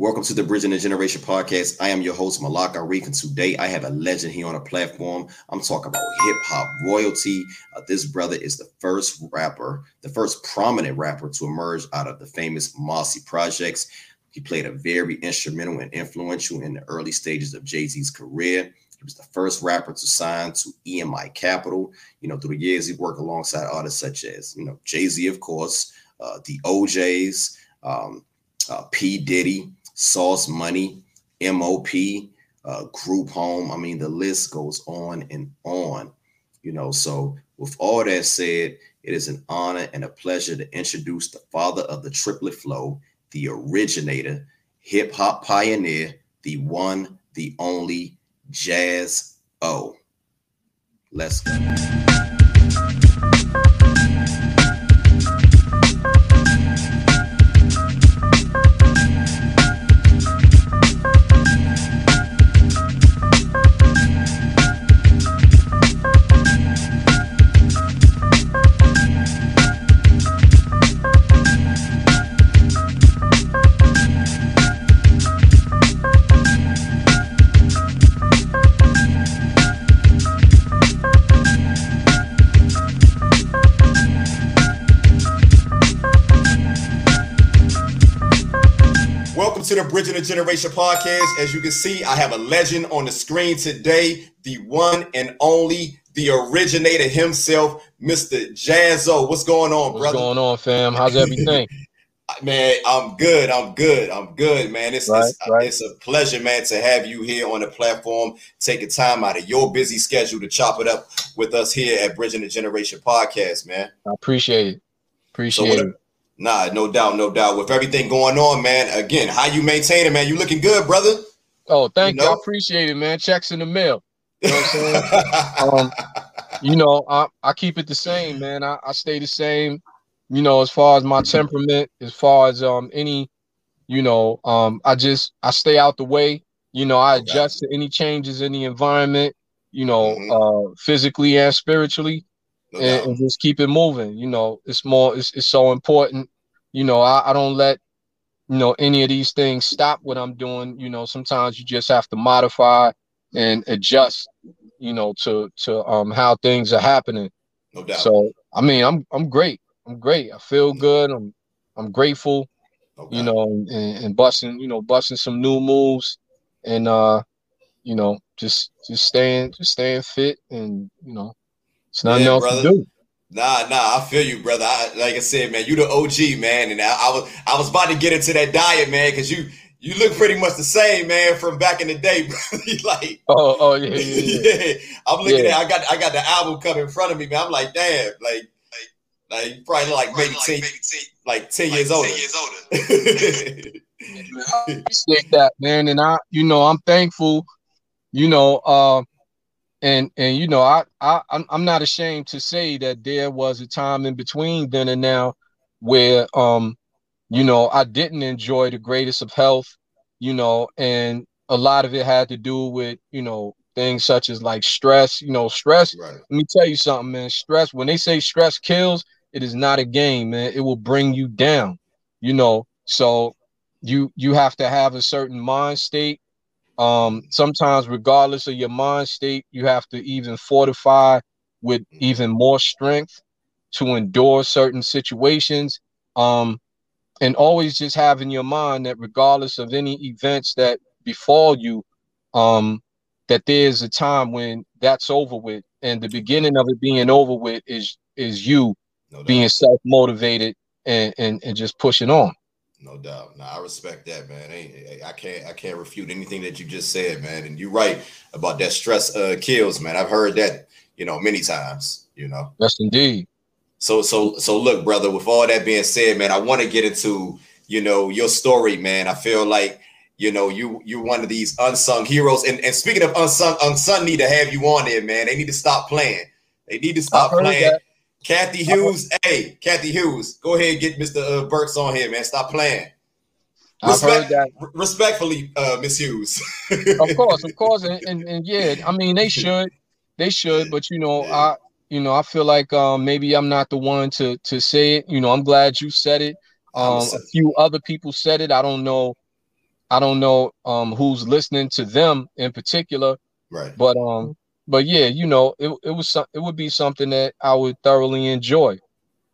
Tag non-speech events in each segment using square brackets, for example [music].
Welcome to the Bridging the Generation podcast. I am your host, Malak Arik, and today I have a legend here on the platform. I'm talking about hip hop royalty. Uh, this brother is the first rapper, the first prominent rapper to emerge out of the famous Marcy Projects. He played a very instrumental and influential in the early stages of Jay Z's career. He was the first rapper to sign to EMI Capitol. You know, through the years, he worked alongside artists such as, you know, Jay Z, of course, uh, the OJs, um, uh, P. Diddy, Sauce Money, MOP, uh, Group Home. I mean, the list goes on and on. You know, so with all that said, it is an honor and a pleasure to introduce the father of the triplet flow, the originator, hip hop pioneer, the one, the only Jaz O. Let's go. To the Bridging the Generation podcast. As you can see, I have a legend on the screen today, the one and only, the originator himself, Mr. Jaz O. What's going on, What's brother? What's going on, fam? How's everything? [laughs] man, I'm good. I'm good. I'm good, man. It's, Right, it's, right. it's a pleasure, man, to have you here on the platform, taking time out of your busy schedule to chop it up with us here at Bridging the Generation podcast, man. I appreciate it. Appreciate what? it. Nah, no doubt, no doubt. With everything going on, man. Again, how you maintain it, man? You looking good, brother? Oh, thank you. know? I appreciate it, man. Checks in the mail. You know what I'm [laughs] saying? um, you know, I, I keep it the same, man. I, I stay the same, you know, as far as my temperament, as far as um any, you know, um, I just I stay out the way. You know, I adjust to any changes in the environment, you know, Mhm. uh physically and spiritually. No and, and just keep it moving. You know, it's more, it's, it's so important. You know, I, I don't let, you know, any of these things stop what I'm doing. You know, sometimes you just have to modify and adjust, you know, to, to, um, how things are happening. No doubt. So, I mean, I'm, I'm great. I'm great. I feel good. I'm, I'm grateful, Okay. you know, and, and busting, you know, busting some new moves and, uh, you know, just, just staying, just staying fit and, you know, it's nothing Yeah, else brother. to do. Nah, nah, I feel you, brother. I, like I said, man, you the OG, man, and I, I was I was about to get into that diet, man, because you you look pretty much the same, man, from back in the day, [laughs] bro. [laughs] Like, Oh, oh yeah, yeah, yeah. [laughs] yeah. I'm looking Yeah. at, I got I got the album coming in front of me, man. I'm like, damn, like like like you probably like maybe ten like ten years older. I appreciate that, man. And I, you know, I'm thankful, you know, uh, and and you know, I, I I'm I'm not ashamed to say that there was a time in between then and now where um, you know, I didn't enjoy the greatest of health, you know, and a lot of it had to do with, you know, things such as like stress, you know, stress right. let me tell you something, man. Stress, when they say stress kills, it is not a game, man. It will bring you down, you know. So you you have to have a certain mind state. Um, sometimes, regardless of your mind state, you have to even fortify with even more strength to endure certain situations. Um, and always just have in your mind that regardless of any events that befall you, um, that there's a time when that's over with, and the beginning of it being over with is is you No being self motivated and, and and just pushing on. No doubt. No, I respect that, man. Ain't- I can't I can't refute anything that you just said, man. And you're right about that stress uh kills, man. I've heard that, you know, many times, you know. Yes, indeed. So so so look, brother, with all that being said, man, I want to get into, you know, your story, man. I feel like you know, you you're one of these unsung heroes. And and speaking of unsung, unsung need to have you on there, man. They need to stop playing. They need to stop playing. that. Kathy I heard- Hughes, hey, Cathy Hughes, go ahead and get Mr. Uh, Burks on here, man. Stop playing. I've heard Respect- that. Respectfully, uh, Miss Hughes. Of course, of course, and, [laughs] and and yeah, I mean they should, they should, but you know, I you know I feel like um maybe I'm not the one to to say it. You know, I'm glad you said it. Um, a few other people said it. I don't know I don't know um who's listening to them in particular, Right. but um, but yeah, you know, it it was some, it would be something that I would thoroughly enjoy.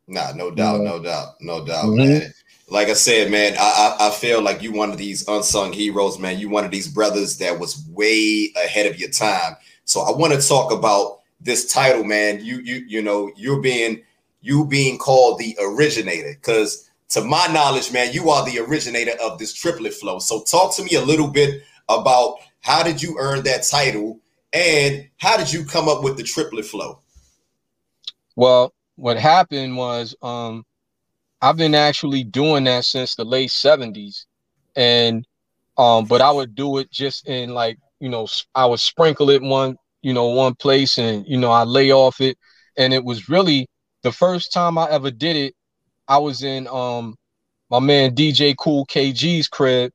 Nah, no doubt, Yeah. no doubt, no doubt, Mhm. man. Like I said, man, I, I I feel like you one of these unsung heroes, man. You one of these brothers that was way ahead of your time. So I want to talk about this title, man. You you you know you're being you being called the originator, because to my knowledge, man, you are the originator of this triplet flow. So talk to me a little bit about how did you earn that title and how did you come up with the triplet flow? Well, what happened was um I've been actually doing that since the late 70s and um but I would do it just in like, you know, I would sprinkle it one, you know, one place and you know, I lay off it. And it was really the first time I ever did it I was in um my man DJ Cool KG's crib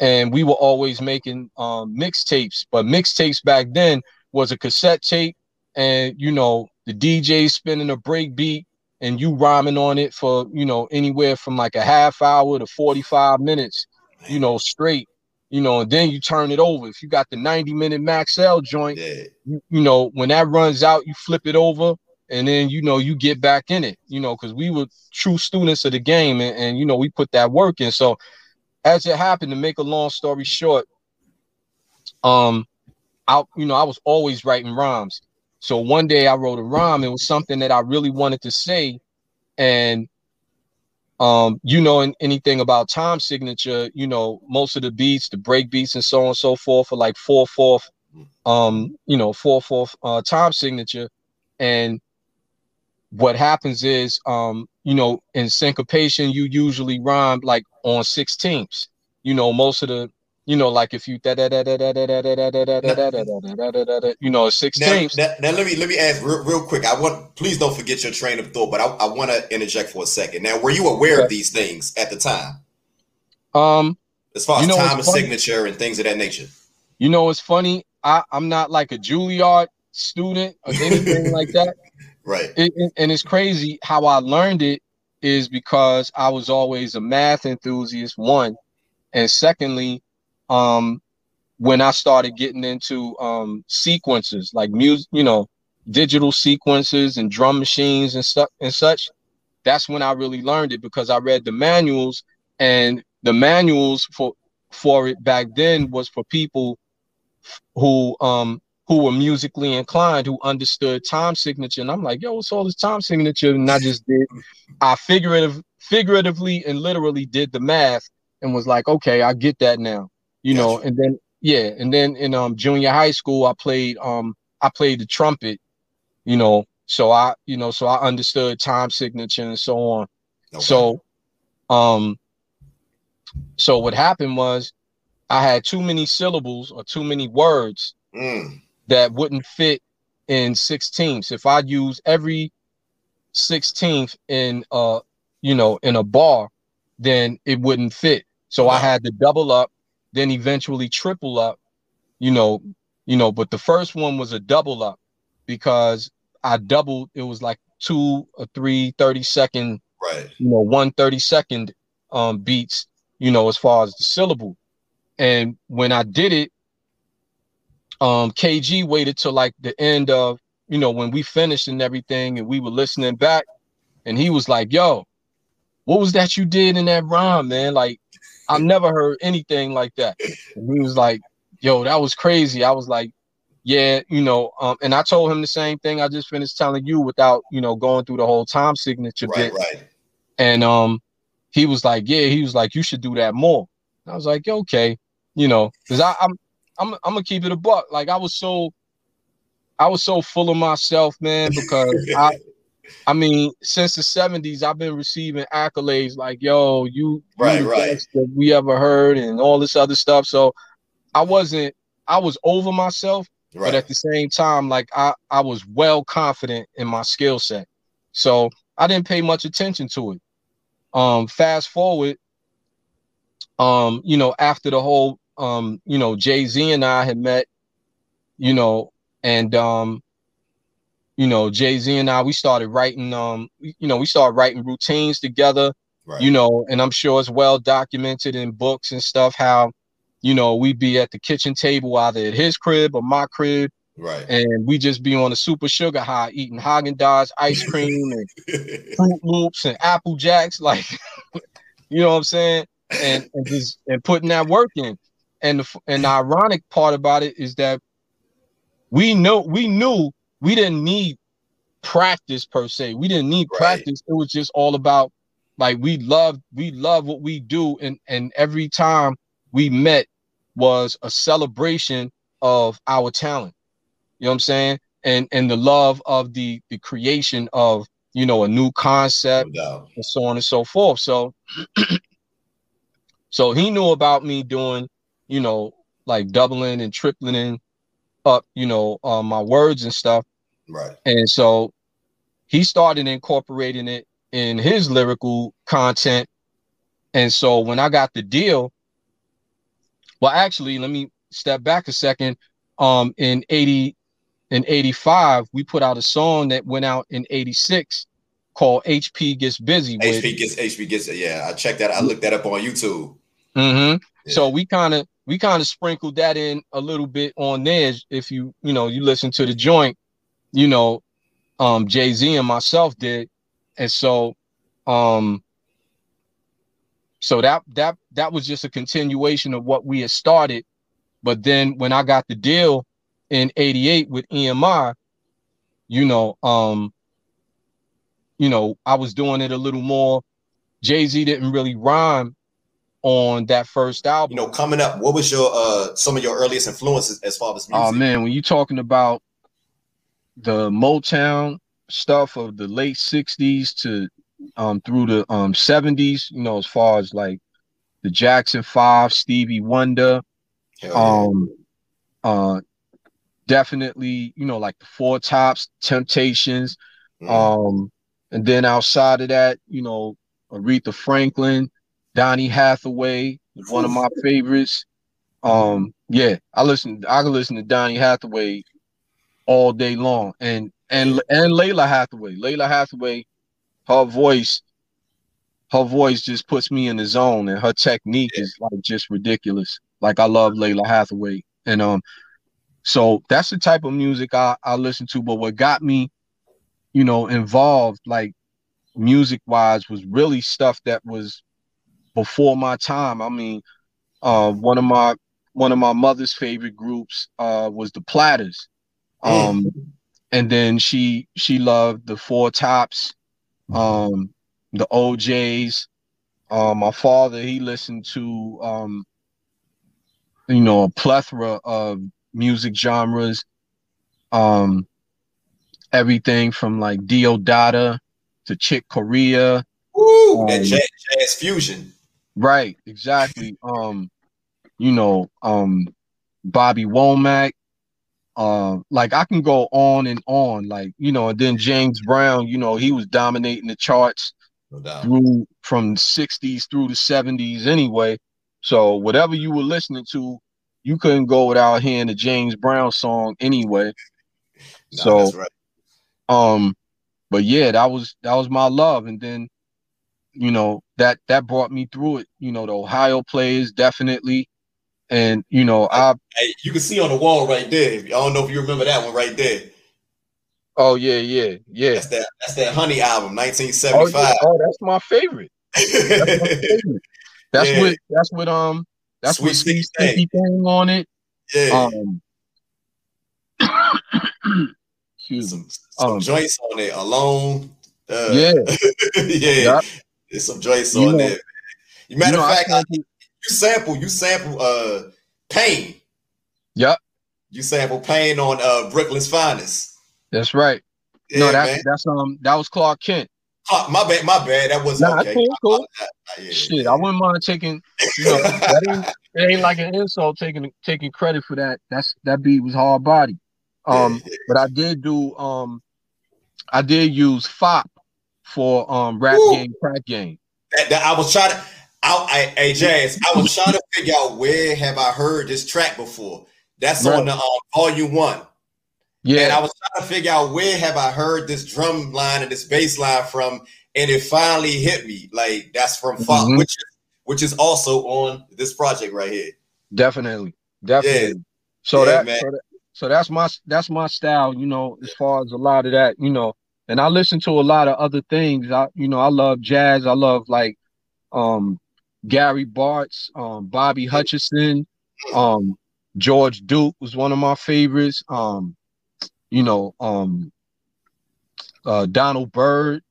and we were always making um mixtapes, but mixtapes back then was a cassette tape and you know the DJ spinning a break beat and you rhyming on it for you know anywhere from like a half hour to 45 minutes, you know, straight, you know, and then you turn it over. If you got the 90 minute Maxell joint, Yeah, you, you know, when that runs out, you flip it over and then you know you get back in it, you know, because we were true students of the game and, and you know we put that work in. So as it happened, to make a long story short, um, I you know I was always writing rhymes. So one day I wrote a rhyme. It was something that I really wanted to say, and um, you know, anything about time signature, you know, most of the beats, the break beats, and so on and so forth, are like four fourth, um, you know, four fourth uh, time signature, and what happens is, um, you know, in syncopation, you usually rhyme like on sixteenths. You know, most of the, you know, like if you da da da da da da da da da da da da da da da da you know, Now, sixteenths. now, now let me let me ask real, real quick. I want please don't forget your train of thought, but I, I want to interject for a second. Now, were you aware of these things at the time, Um, as far as You know, time and signature and things of that nature? you know, it's funny. I I'm not like a Juilliard student or anything like that. Right. it, and it's crazy how I learned it is because I was always a math enthusiast, one, and secondly, um, when I started getting into um sequences like music, you know, digital sequences and drum machines and stuff and such, that's when I really learned it because I read the manuals and the manuals for for it back then was for people who um who were musically inclined, who understood time signature. And I'm like, yo, what's all this time signature? And I just did, I figurative, figuratively and literally did the math and was like, okay, I get that now. You know, and then yeah, and then in um junior high school, I played um I played the trumpet, you know, so I, you know, so I understood time signature and so on. Okay. So um so what happened was I had too many syllables or too many words Mm, that wouldn't fit in sixteenths. If I use every sixteenth in uh you know in a bar, then it wouldn't fit. So I had to double up, then eventually triple up, you know, you know, but the first one was a double up because I doubled it was like two or three 30 second, right. you know, one 30 second um beats, you know, as far as the syllable. And when I did it, um KG waited till like the end of you know when we finished and everything and we were listening back. And he was like yo what was that you did in that rhyme man? Like I've never heard anything like that. And he was like yo that was crazy. I was like yeah you know um and I told him the same thing I just finished telling you without you know going through the whole time signature Right. bit. Right. and um he was like yeah he was like you should do that more. And I was like okay you know because I I'm I'm I'm gonna keep it a buck. Like I was so I was so full of myself, man, because [laughs] I I mean, since the 70s, I've been receiving accolades like, yo, you, Right, the right. that we ever heard and all this other stuff. So I wasn't I was over myself, but at the same time, like I, I was well confident in my skill set. So I didn't pay much attention to it. Um, fast forward, um, you know, after the whole um, you know, Jay-Z and I had met, you know, and um, you know, Jay-Z and I, we started writing, um, you know, we started writing routines together, right. you know, and I'm sure it's well documented in books and stuff how you know, we'd be at the kitchen table either at his crib or my crib. Right. And we just be on a super sugar high, eating Haagen Dazs ice [laughs] cream and Froot Loops and Apple Jacks, like, [laughs] you know what I'm saying? And, and just and putting that work in. And the and the ironic part about it is that we know we knew we didn't need practice per se. We didn't need right. practice. It was just all about like we love we love what we do, and and every time we met was a celebration of our talent. You know what I'm saying? And and the love of the the creation of you know a new concept no and so on and so forth. So [clears throat] so he knew about me doing, you know, like doubling and tripling up, you know, uh, my words and stuff. Right. And so he started incorporating it in his lyrical content. And so when I got the deal, well, actually, let me step back a second. Um, in 80, in 85, we put out a song that went out in 86 called HP Gets Busy. HP with, gets HP gets yeah. I checked that. I looked that up on YouTube. Mm-hmm. Yeah. So we kind of we kind of sprinkled that in a little bit on there. If you you know you listen to the joint, you know, um, Jay Z and myself did, and so um so that that that was just a continuation of what we had started. But then when i got the deal in 88 with emi you know um you know i was doing it a little more. Jay-z didn't really rhyme on that first album you know coming up what was your uh some of your earliest influences as far as music? oh man when you're talking about the motown stuff of the late 60s to um through the um 70s, you know, as far as like the Jackson 5, Stevie Wonder, um uh definitely, you know, like the Four Tops, Temptations, mm. um and then outside of that, you know, Aretha Franklin, Donny Hathaway one of my [laughs] favorites. Um, yeah, I listen. I can listen to Donny Hathaway all day long, and and and Lalah Hathaway. Lalah Hathaway, her voice, her voice just puts me in the zone, and her technique yeah. is like just ridiculous. Like I love Lalah Hathaway, and um, so that's the type of music I I listen to. But what got me, you know, involved like music wise was really stuff that was before my time. I mean, uh, one of my one of my mother's favorite groups uh was the Platters. Um, mm and then she she loved the Four Tops, um, the OJ's. Um, my father he listened to um, you know a plethora of music genres, um, everything from like Deodato to Chick Corea. Woo, um, and jazz, jazz fusion. Right, exactly. um, you know, um, Bobby Womack, uh, like I can go on and on, like you know, and then James Brown, you know, he was dominating the charts no through from 60s through the 70s anyway. So whatever you were listening to, you couldn't go without hearing the James Brown song anyway. No, so right. um, but yeah, that was that was my love, and then you know that that brought me through it. You know, the Ohio Players definitely. And you know, I hey, you can see on the wall right there. I don't know if you remember that one right there. Oh yeah, yeah, yeah. That's that. That's that Honey album, 1975. Oh, yeah. oh that's my favorite. That's, my [laughs] favorite. that's yeah. what. That's what. Um. That's Sweet what Sticky thing on it. Yeah. Um. [coughs] excuse some, some um, joints on it alone. Uh, yeah. [laughs] yeah. Yep. There's some you on know, there. Matter of fact, I, you sample you sample uh pain. Yep. You sample pain on uh Brooklyn's finest. That's right. Yeah, no, that's man. that's um that was Clark Kent. My bad, my bad. That was nah, okay. Cool, cool. Yeah, Shit, yeah. I wouldn't mind taking. You know, that ain't, [laughs] it ain't like an insult taking taking credit for that. That's that beat was hard body. Um, but I did do um, I did use Fopp for um rap Ooh. game, crack game. That, that, I was trying to. I, I, hey Jaz, I was trying to figure out where have I heard this track before. That's right. on the um, volume one. Yeah, and I was trying to figure out where have I heard this drum line and this bass line from, and it finally hit me. Like that's from Fox, mm-hmm. which is which is also on this project right here. Definitely, definitely. Yeah. So, yeah, that, so that so that's my that's my style, you know, as far as a lot of that, you know. And I listen to a lot of other things. I you know, I love jazz. I love like um Gary Bartz, um Bobby Hutcherson, um George Duke was one of my favorites. Um, you know, um uh Donald Byrd.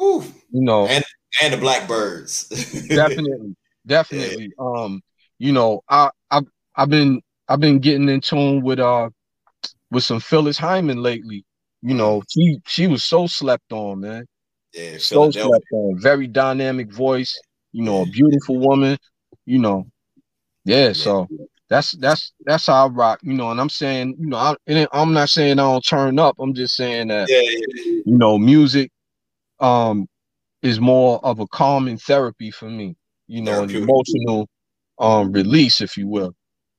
Ooh. You know, and and the Blackbyrds. [laughs] definitely, definitely. Um, you know, I I I've been I've been getting in tune with uh with some Phyllis Hyman lately. You know, mm. she she was so slept on, man. Yeah, so slept on. Very dynamic voice. You know, a beautiful woman. You know, yeah. yeah. So that's that's that's how I rock. You know, and I'm saying, you know, I, am not saying I don't turn up. I'm just saying that, yeah, yeah, you know, music, um, is more of a calming therapy for me. You know, an emotional, um, release, if you will.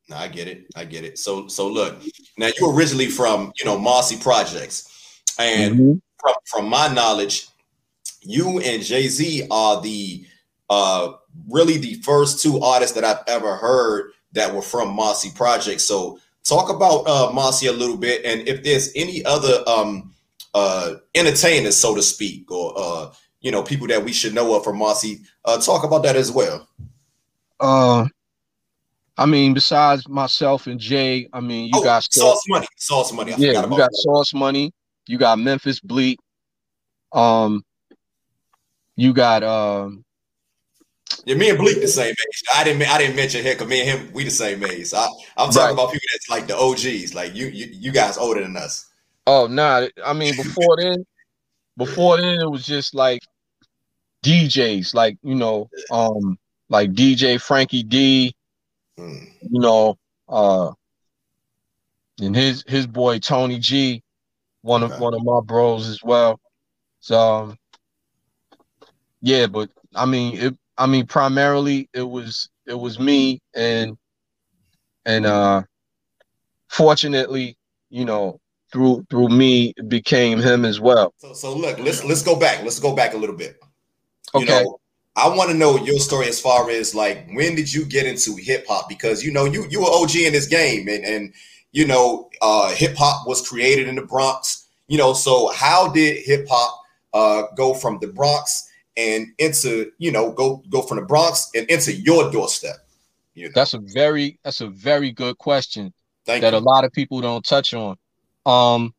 No, I get it. I get it. So so look, now you're originally from, you know, Marcy Projects. And mm-hmm. from, from my knowledge, you and Jay-Z are the uh really the first two artists that I've ever heard that were from Marcy Project. So talk about uh Marcy a little bit and if there's any other um uh entertainers, so to speak, or uh you know, people that we should know of from Marcy, uh talk about that as well. Uh I mean, besides myself and Jay, I mean, you oh, got Sauce Money, Sauce Money. I yeah, you got that. Sauce Money. You got Memphis Bleek. Um, you got um. Yeah, me and Bleek the same age. I didn't. I didn't mention him because me and him we the same age. I, I'm talking right. about people that's like the OGs. Like you, you, you guys older than us. Oh no! Nah, I mean, before then, before then it was just like DJs, like you know, um, like DJ Frankie D, Mm. You know, uh, and his his boy Tony G, one okay. of one of my bros as well. So um, yeah, but I mean it I mean primarily it was it was me and and uh fortunately, you know, through through me it became him as well. So so look, let's let's go back. Let's go back a little bit. You okay. know, I want to know your story as far as like when did you get into hip hop? Because you know you you were OG in this game, and and you know uh, hip hop was created in the Bronx. You know, so how did hip hop uh, go from the Bronx and into you know go go from the Bronx and into your doorstep? You know? That's a very that's a very good question Thank that you. a lot of people don't touch on. Um,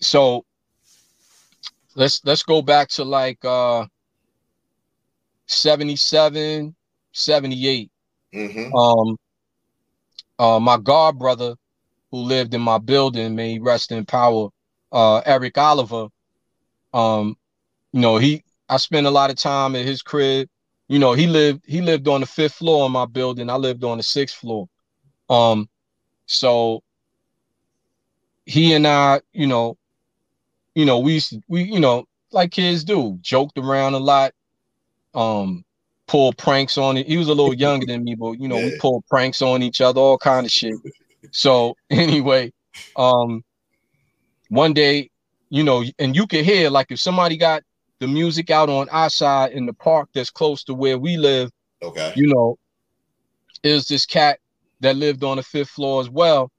so let's let's go back to like uh 77, 78. Mm-hmm. Um, uh, my god brother who lived in my building, may rest in power, uh, Eric Oliver. Um, you know, he I spent a lot of time at his crib. You know, he lived he lived on the fifth floor of my building. I lived on the sixth floor. Um, so he and I, you know, you know, we used to, we, you know, like kids do, joked around a lot um pull pranks on it. He was a little younger than me, but you know, yeah. we pulled pranks on each other, all kind of shit. So [laughs] anyway, um one day, you know, and you can hear like if somebody got the music out on our side in the park that's close to where we live, okay, you know, is this cat that lived on the fifth floor as well.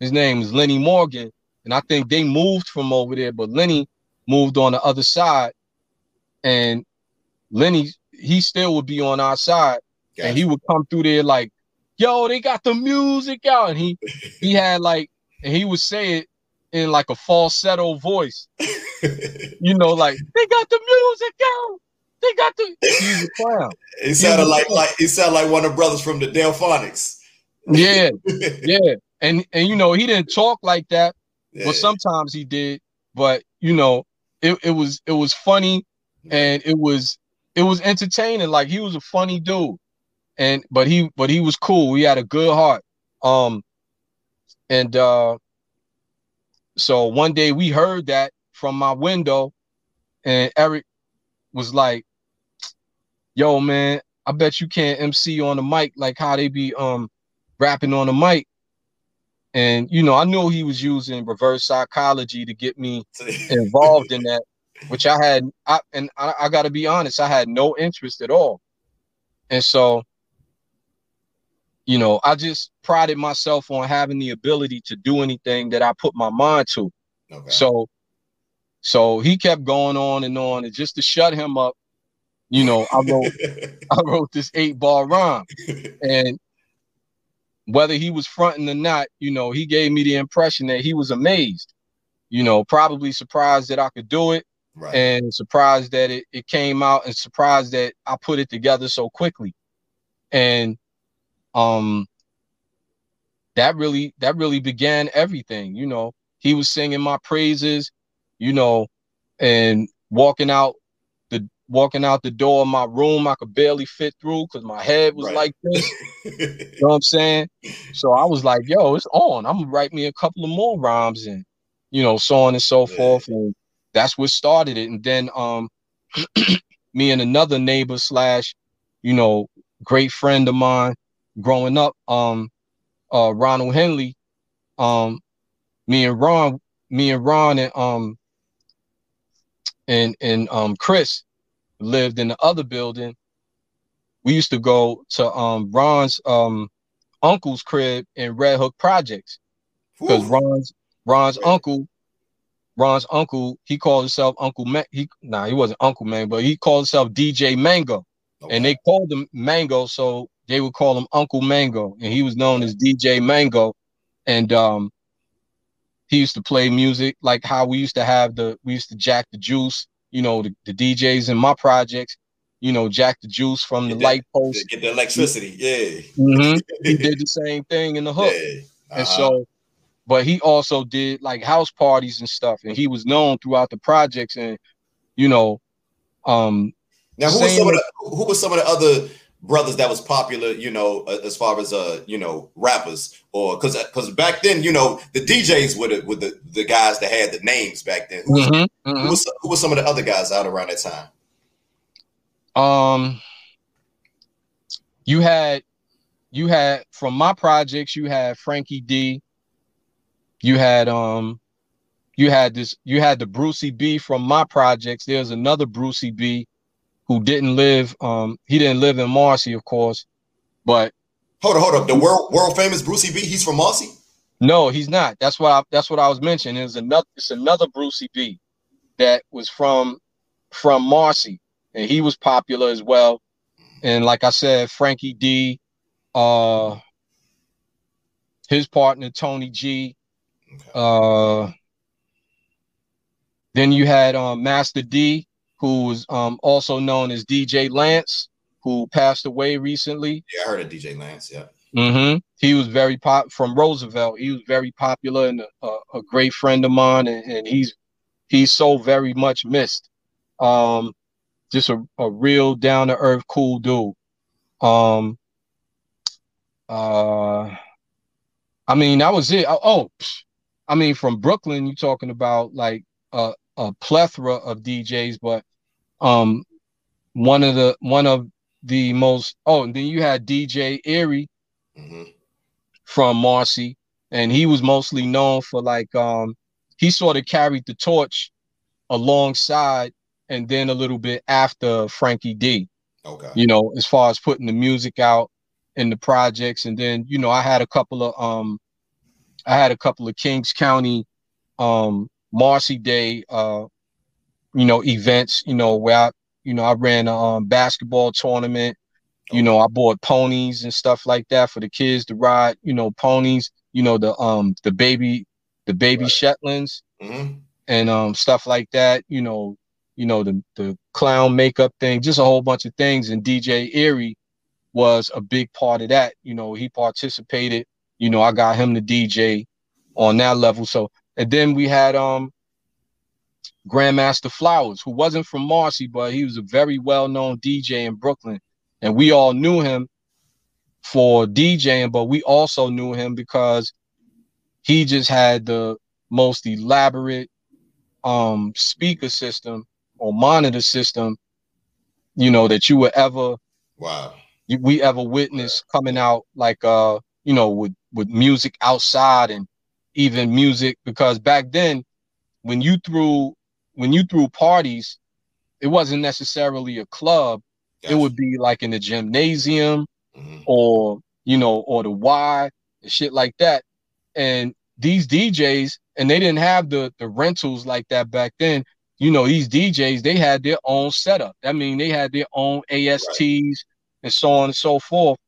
His name is Lenny Morgan. And I think they moved from over there, but Lenny moved on the other side. And Lenny, he still would be on our side, gotcha. and he would come through there like, "Yo, they got the music out," and he he [laughs] had like, and he would say it in like a falsetto voice, [laughs] you know, like they got the music out. They got the. [laughs] He's a clown. It sounded like like it sounded like one of the brothers from the Delfonics. Yeah, yeah, and and you know he didn't talk like that, yeah. but sometimes he did. But you know, it, it was it was funny, and it was it was entertaining. Like he was a funny dude, and but he but he was cool. He had a good heart. Um, and uh, so one day we heard that from my window, and Eric was like, "Yo, man, I bet you can't MC on the mic like how they be um rapping on the mic." And you know, I knew he was using reverse psychology to get me [laughs] involved in that which I had, I, and I, I got to be honest, I had no interest at all. And so you know, I just prided myself on having the ability to do anything that I put my mind to. Okay. So so he kept going on and on, and just to shut him up, you know, I wrote [laughs] I wrote this eight ball rhyme. [laughs] And whether he was fronting or not, you know, he gave me the impression that he was amazed, you know, probably surprised that I could do it. Right. And surprised that it, it came out and surprised that I put it together so quickly. And um that really that really began everything, you know. He was singing my praises, you know, and walking out the walking out the door of my room, I could barely fit through because my head was right. like [laughs] this. you know what I'm saying? So I was like, yo, it's on. I'm gonna write me a couple of more rhymes and you know, so on and so yeah. forth. And that's what started it. And then um [clears throat] me and another neighbor slash, you know, great friend of mine growing up, um, uh Ronald Henley, um, me and Ron, me and Ron and um and and um Chris lived in the other building. We used to go to um Ron's um uncle's crib in Red Hook Projects because Ron's Ron's uncle Ron's uncle he called himself Uncle Man. He nah he wasn't Uncle Man, but he called himself DJ Mango, okay. and they called him Mango, so they would call him Uncle Mango, and he was known as DJ Mango, and um he used to play music like how we used to have the we used to jack the juice, you know, the, the DJs in my projects, you know, jack the juice from the that, light post, get the electricity, yeah. Mm-hmm. he [laughs] did the same thing in the hook, yeah. uh-huh. and so, but he also did like house parties and stuff, and he was known throughout the projects, and you know, um. Now, who was some of the who was some of the other brothers that was popular, you know, as far as uh, you know, rappers or because because back then, you know, the DJs were the, were the the guys that had the names back then. Who was, mm-hmm, mm-hmm. Who, was, who was some of the other guys out around that time? Um, you had you had from my projects, you had Frankie D. You had um, you had this, you had the Brucey B from my projects. There's another Brucey B who didn't live um he didn't live in Marcy, of course, but hold on, hold up. The world world famous Brucey B, he's from Marcy? No, he's not. That's what I that's what I was mentioning. It's another it's another Brucey B that was from from Marcy, and he was popular as well. And like I said, Frankie D, uh his partner Tony G. Okay. Uh then you had um Master D, who was um, also known as DJ Lance, who passed away recently. Yeah, I heard of DJ Lance. Yeah. Mm-hmm. He was very pop from Roosevelt. He was very popular and a, a great friend of mine, and, and, he's he's so very much missed. Um, just a, a real down to earth, cool dude. Um, uh, I mean, that was it. Oh, I mean, from Brooklyn, you're talking about like a, a plethora of DJs, but um, one of the one of the most oh, and then you had DJ Erie mm-hmm. from Marcy, and he was mostly known for like um he sort of carried the torch alongside and then a little bit after Frankie D. Okay. You know, as far as putting the music out and the projects, and then you know I had a couple of um I had a couple of Kings County um Marcy Day uh you know, events, you know, where I, you know, I ran a um, basketball tournament. You know, I bought ponies and stuff like that for the kids to ride, you know, ponies, you know, the um the baby the baby right. Shetlands mm-hmm. and um stuff like that, you know, you know, the the clown makeup thing, just a whole bunch of things. And DJ Erie was a big part of that. You know, he participated, you know, I got him to DJ on that level. So and then we had um Grandmaster Flowers, who wasn't from Marcy, but he was a very well-known DJ in Brooklyn. And we all knew him for DJing, but we also knew him because he just had the most elaborate um speaker system or monitor system, you know, that you would ever wow we ever witnessed coming out like uh, you know, with with music outside and even music because back then when you threw when you threw parties, it wasn't necessarily a club. Gotcha. It would be like in the gymnasium mm-hmm. or you know, or the Y and shit like that. And these DJs, and they didn't have the the rentals like that back then. You know, these DJs, they had their own setup. I mean, they had their own ASTs right. and so on and so forth.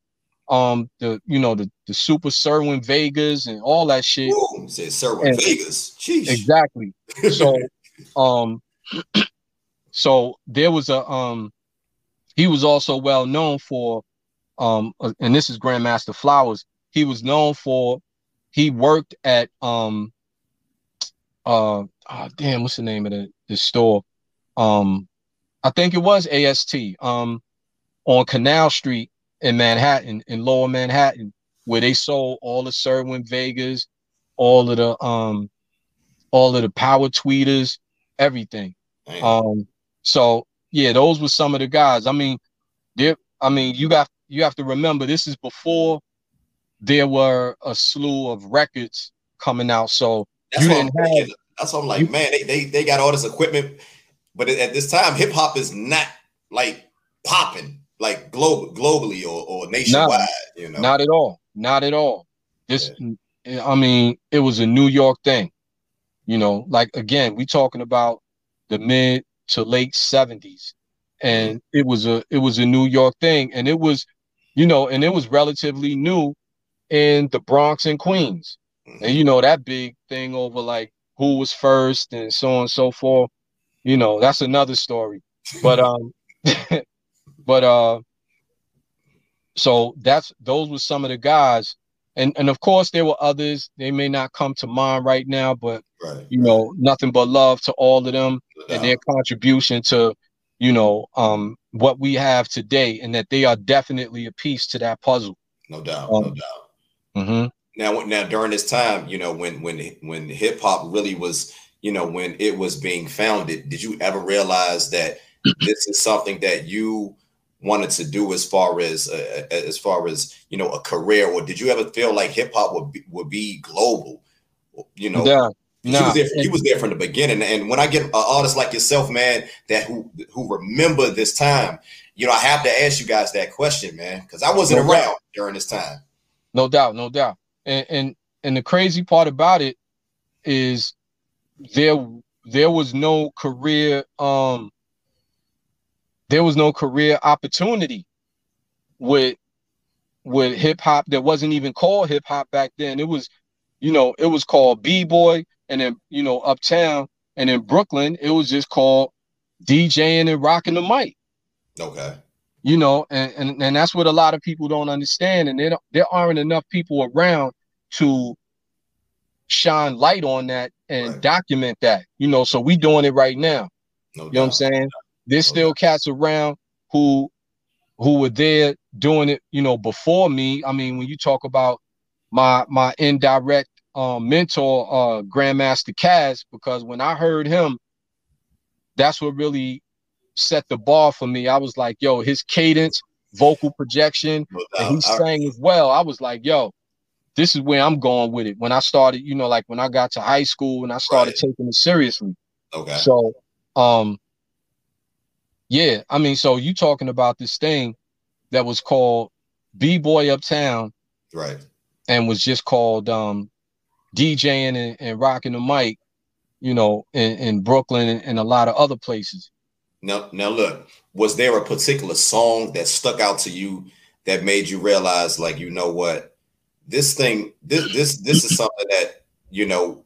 Um, the you know the the Super Cerwin Vegas and all that shit. Ooh, said Cerwin Vegas. Jeez. Exactly. So, [laughs] um, [clears throat] so there was a um, he was also well known for um, uh, and this is Grandmaster Flowers. He was known for he worked at um uh oh, damn what's the name of the, the store um i think it was ast um on canal street in manhattan in lower manhattan where they sold all the Cerwin vegas all of the um all of the power tweeters everything Damn. um so yeah those were some of the guys i mean there i mean you got you have to remember this is before there were a slew of records coming out. So that's you didn't have. That's what I'm like, man. They, they they got all this equipment, but at this time, hip hop is not like popping like global globally or, or nationwide. you know, not at all. Not at all. This, yeah. I mean, it was a New York thing. You know, like again, we talking about the mid to late '70s, and mm-hmm. it was a it was a New York thing, and it was, you know, and it was relatively new in the Bronx and Queens. Mm-hmm. And you know that big thing over like who was first and so on and so forth. You know, that's another story. But um [laughs] but uh so that's those were some of the guys. And and of course there were others. They may not come to mind right now, but right, you right. know, nothing but love to all of them and their contribution to, you know, um what we have today and that they are definitely a piece to that puzzle. No doubt, um, no doubt. Mm-hmm. Now, now during this time, you know, when when when hip hop really was, you know, when it was being founded, did you ever realize that this is something that you wanted to do as far as uh, as far as you know a career, or did you ever feel like hip hop would be, would be global? You know, yeah. No. He was there. He was there from the beginning. And when I get an artist like yourself, man, that who who remember this time, you know, I have to ask you guys that question, man, because I wasn't around during this time. No doubt, no doubt. And and and the crazy part about it is there there was no career um there was no career opportunity with with hip hop that wasn't even called hip hop back then. It was, you know, it was called B-boy and then, you know, uptown and in Brooklyn, it was just called DJing and rocking the mic. Okay you know, and, and, and that's what a lot of people don't understand. And there, there aren't enough people around to shine light on that and right. document that, you know. So we doing it right now. No you doubt. know what I'm saying? There's no still cats around who who were there doing it, you know, before me. I mean, when you talk about my my indirect um, mentor, uh, Grandmaster Caz, because when I heard him, that's what really set the bar for me. I was like, yo, his cadence, vocal projection, and he sang as well. I was like, yo, this is where I'm going with it. When I started, you know, like when I got to high school and I started right. taking it seriously. Okay. So, um, yeah, I mean, so you talking about this thing that was called B Boy Uptown, right? And was just called um, DJing and, and rocking the mic, you know, in, in Brooklyn and, and a lot of other places. Now, now look, was there a particular song that stuck out to you that made you realize, like, you know what, this thing, this this this is something that you know,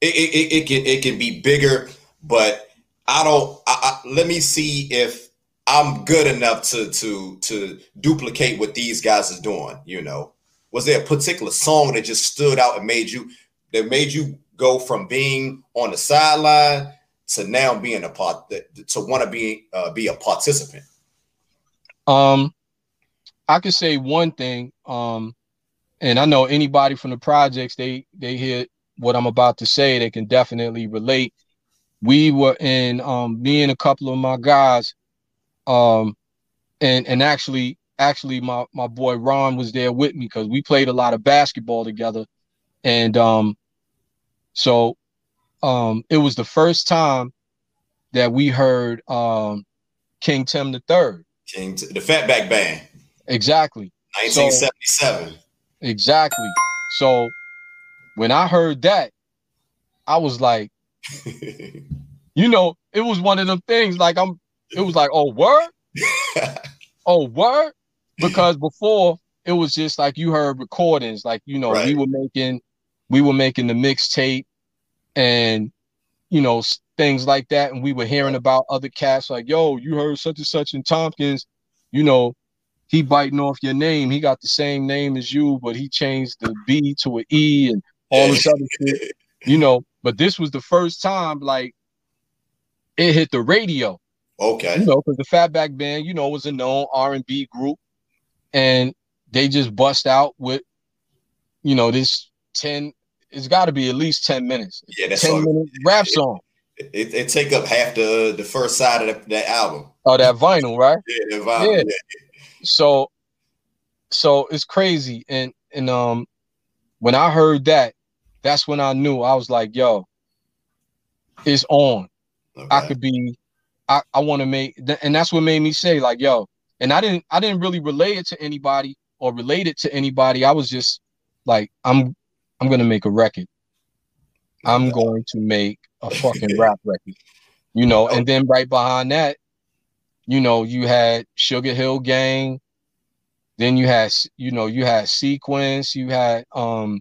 it, it, it can it can be bigger, but I don't. I, I, let me see if I'm good enough to to to duplicate what these guys are doing. You know, was there a particular song that just stood out and made you that made you go from being on the sideline to now being a part to want to be uh, be a participant? Um, I could say one thing. Um, and I know anybody from the projects they they hear what I'm about to say, they can definitely relate. We were in um, me and a couple of my guys, um, and and actually actually my my boy Ron was there with me because we played a lot of basketball together, and um, so um, it was the first time that we heard um, King Tim the Third. King, T- the Fatback Band. Exactly. 1977. So, exactly. So when I heard that, I was like, [laughs] you know, it was one of them things like I'm it was like, oh word? [laughs] oh word? Because before it was just like you heard recordings, like you know, right. we were making we were making the mixtape and you know things like that, and we were hearing about other cats like, yo, you heard such and such in Tompkins, you know, he biting off your name. He got the same name as you, but he changed the B to an E and all this other shit, you know. But this was the first time like it hit the radio. Okay. You know, because the Fatback Band, you know, was a known R and B group, and they just bust out with, you know, this ten. It's got to be at least ten minutes. Yeah, that's ten minute rap song. It, it, it, take up half the the first side of the, that album. Oh, that vinyl, right? Yeah, vinyl. Yeah. yeah. So, so it's crazy, and and um, when I heard that, that's when I knew I was like, yo, it's on. Okay. I could be, I, I want to make, and that's what made me say, like, yo, and I didn't, I didn't really relate it to anybody or relate it to anybody. I was just like, I'm, I'm gonna make a record. I'm going to make a [laughs] fucking rap record, you know. And then right behind that, you know, you had Sugar Hill Gang. Then you had, you know, you had Sequence. You had, um,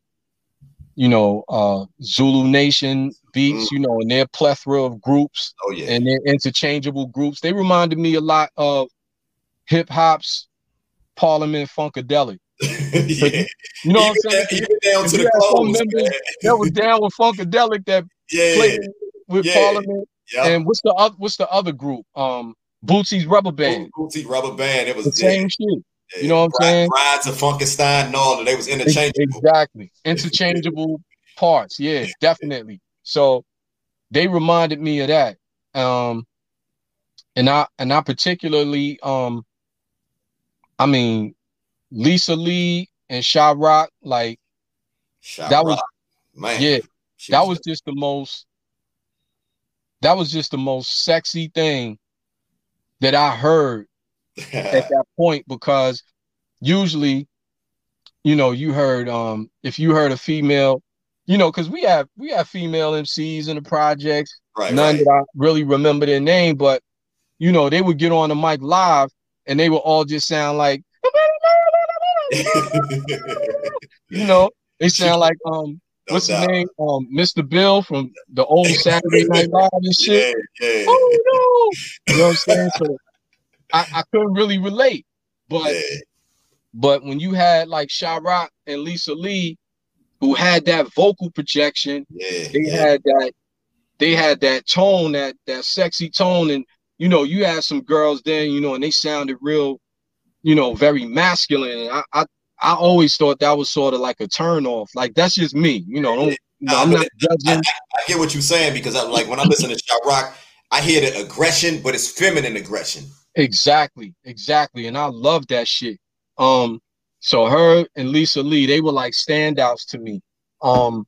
you know, uh, Zulu Nation beats, mm. you know, and their plethora of groups. Oh, yeah. And their interchangeable groups. They reminded me a lot of hip hop's Parliament Funkadelic. [laughs] yeah. You know what I'm saying? Even down to the clothes, that was down with Funkadelic that yeah. played with yeah. Parliament. Yep. And what's the other what's the other group? Um Bootsy's rubber band. Bootsy rubber band. It was the same shit. You know what I'm saying? Brides of Funkenstein and all that. They was interchangeable. Exactly. [laughs] Interchangeable parts. Yeah, definitely. So they reminded me of that. Um and I and I particularly um I mean Lisa Lee and Sha Rock, like Sha that Rock. was man. Yeah, that was just the most that was just the most sexy thing that I heard at [laughs] that point because usually, you know, you heard um if you heard a female, you know, because we have we have female MCs in the projects. Right, none right. that I really remember their name, but you know, they would get on the mic live and they would all just sound like [laughs] you know, they sound like um no what's doubt. his name? Um Mr. Bill from the old Saturday Night Live and [laughs] shit. Yeah, yeah. Oh no. You know what I'm saying? So I, I couldn't really relate. But yeah. but when you had like Sha Rock and Lisa Lee, who had that vocal projection, yeah, they yeah. had that they had that tone, that that sexy tone, and you know, you had some girls then, you know, and they sounded real, you know, very masculine. And I I, I always thought that was sort of like a turn off. Like that's just me, you know. Don't, no, I'm not judging. I, I, I, get what you're saying because I'm like when I listen to Sha Rock, I hear the aggression, but it's feminine aggression. Exactly, exactly. And I love that shit. Um, so her and Lisa Lee, they were like standouts to me. Um,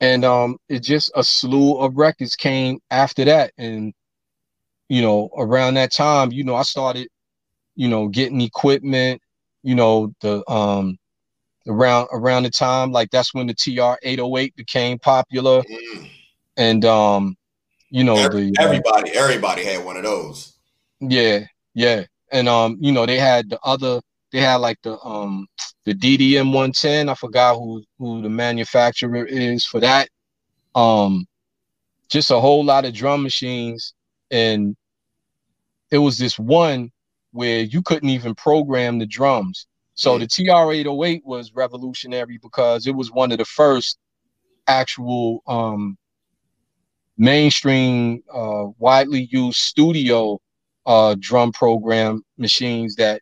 and um, it just a slew of records came after that. And you know, around that time, you know, I started, you know, getting equipment, you know, the um around around the time, like that's when the TR 808 became popular. Mm. And um, you know, Every, the uh, everybody, uh, everybody had one of those. Yeah, yeah. And um, you know, they had the other they had like the um the DDM 110. I forgot who who the manufacturer is for that. Um just a whole lot of drum machines and it was this one where you couldn't even program the drums. So the TR-808 was revolutionary because it was one of the first actual um mainstream uh widely used studio uh, drum program machines that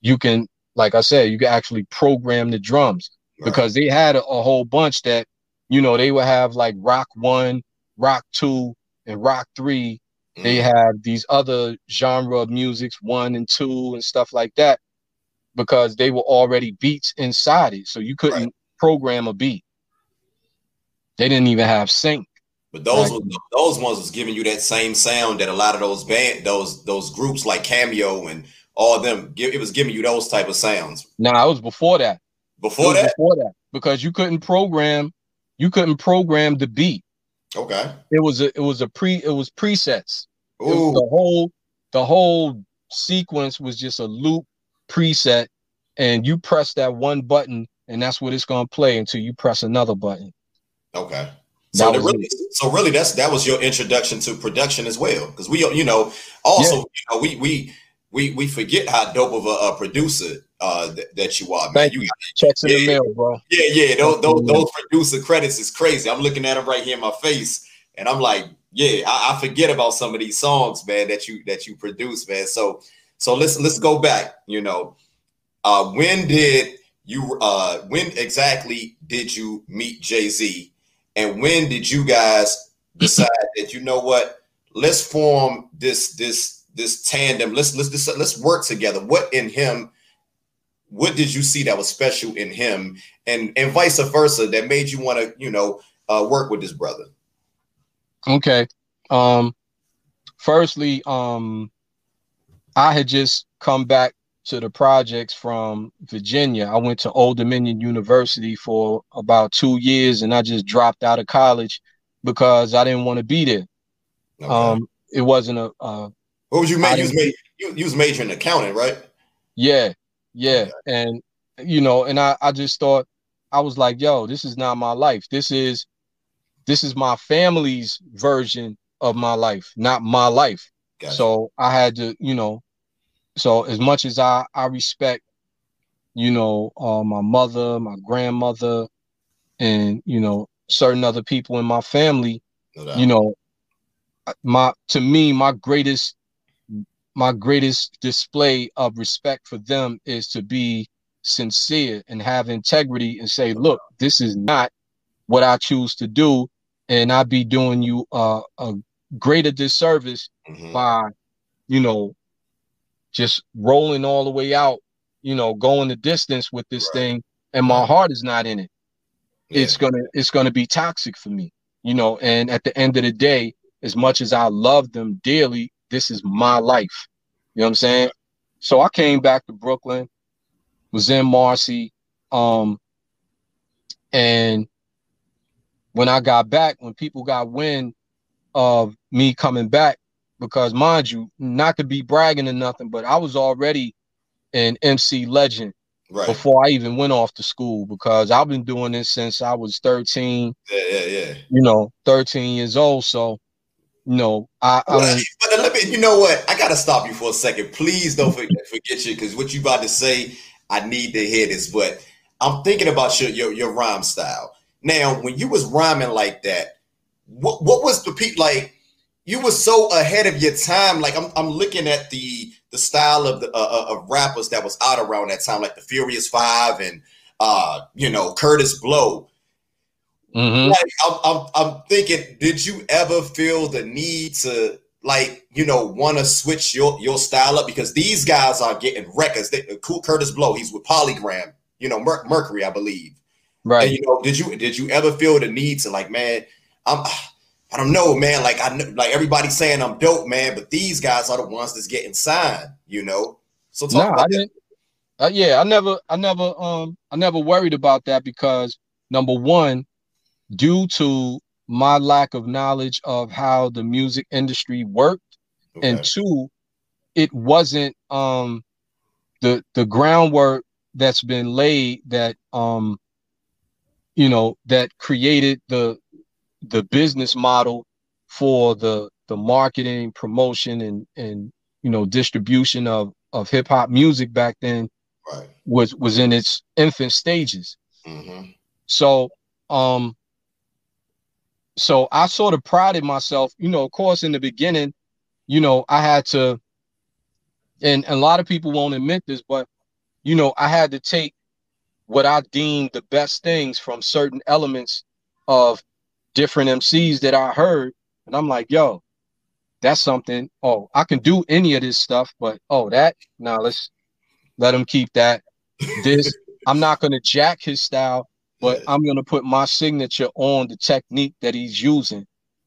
you can, like I said, you can actually program the drums right. because they had a, a, whole bunch that, you know, they would have like rock one, rock two, and rock three. Mm. They have these other genre of musics, one and two, and stuff like that, because they were already beats inside it. So you couldn't right. program a beat. They didn't even have sync. But those right. those ones was giving you that same sound that a lot of those band those those groups like Cameo and all them. It was giving you those type of sounds. No, nah, it was before that. Before that. Before that, because you couldn't program, you couldn't program the beat. Okay. It was a it was a pre it was presets. It was the whole the whole sequence was just a loop preset, and you press that one button, and that's what it's gonna play until you press another button. Okay. So really, so really, that's that was your introduction to production as well, because we, you know, also, yeah. you know, we we we we forget how dope of a, a producer uh, th- that you are. Man. Thank you. you. Checks in yeah, the mail, bro. Yeah, yeah. Those those, those producer credits is crazy. I'm looking at them right here in my face, and I'm like, yeah, I, I, forget about some of these songs, man, that you that you produce, man. So so let's let's go back. You know, uh, when did you uh when exactly did you meet Jay Z? And when did you guys decide that you know what? Let's form this this this tandem. Let's let's let's, let's work together. What in him? What did you see that was special in him, and and vice versa that made you want to you know uh, work with this brother? Okay. Um. Firstly, um, I had just come back to the projects from Virginia. I went to Old Dominion University for about two years, and I just dropped out of college because I didn't want to be there. Okay. Um, it wasn't a. Uh, what was you major? You was, major, you, you was majoring in accounting, right? Yeah, yeah, okay. and you know, and I, I just thought I was like, yo, this is not my life. This is, this is my family's version of my life, not my life. Gotcha. So I had to, you know, so as much as I I respect, you know, uh, my mother, my grandmother, and you know certain other people in my family, no you know, my to me my greatest my greatest display of respect for them is to be sincere and have integrity and say, look, this is not what I choose to do, and I'd be doing you uh, a greater disservice mm-hmm. by, you know, just rolling all the way out, you know, going the distance with this right. thing, and my heart is not in it. Yeah. It's gonna it's gonna be toxic for me, you know. And at the end of the day, as much as I love them dearly, this is my life. You know what I'm saying? So I came back to Brooklyn, was in Marcy, um, and when I got back, when people got wind of me coming back, because mind you, not to be bragging or nothing, but I was already an MC legend right. before I even went off to school because I've been doing this since I was 13. Yeah, yeah, yeah. You know, 13 years old. So, you know, I, I well, but let me, you know what? I gotta stop you for a second. Please don't forget, [laughs] forget you because what you about to say, I need to hear this. But I'm thinking about your your, your rhyme style. Now, when you was rhyming like that, what what was the people like? You were so ahead of your time. Like I'm, I'm looking at the the style of the uh, uh, of rappers that was out around that time, like the Furious Five and uh, you know Kurtis Blow. Mm-hmm. Like, I'm, I'm, I'm thinking, did you ever feel the need to like you know want to switch your your style up because these guys are getting records. They, cool Kurtis Blow, he's with Polygram, you know Mer- Mercury, I believe. Right. And, you know, did you did you ever feel the need to like, man, I'm I don't know, man. Like I know, like everybody's saying I'm dope, man, but these guys are the ones that's getting signed, you know. So talk about I didn't. Uh, yeah, I never, I never, um, I never worried about that because number one, due to my lack of knowledge of how the music industry worked, okay. and two, it wasn't um the the groundwork that's been laid that um you know that created the the business model for the the marketing, promotion, and and you know distribution of of hip hop music back then right. was was in its infant stages. Mm-hmm. So um so I sort of prided myself, you know, of course in the beginning, you know, I had to and, and a lot of people won't admit this, but you know, I had to take what I deemed the best things from certain elements of different MCs that I heard, and I'm like, yo, that's something. Oh, I can do any of this stuff, but oh, that now nah, let's let him keep that. This [laughs] I'm not gonna jack his style, but I'm gonna put my signature on the technique that he's using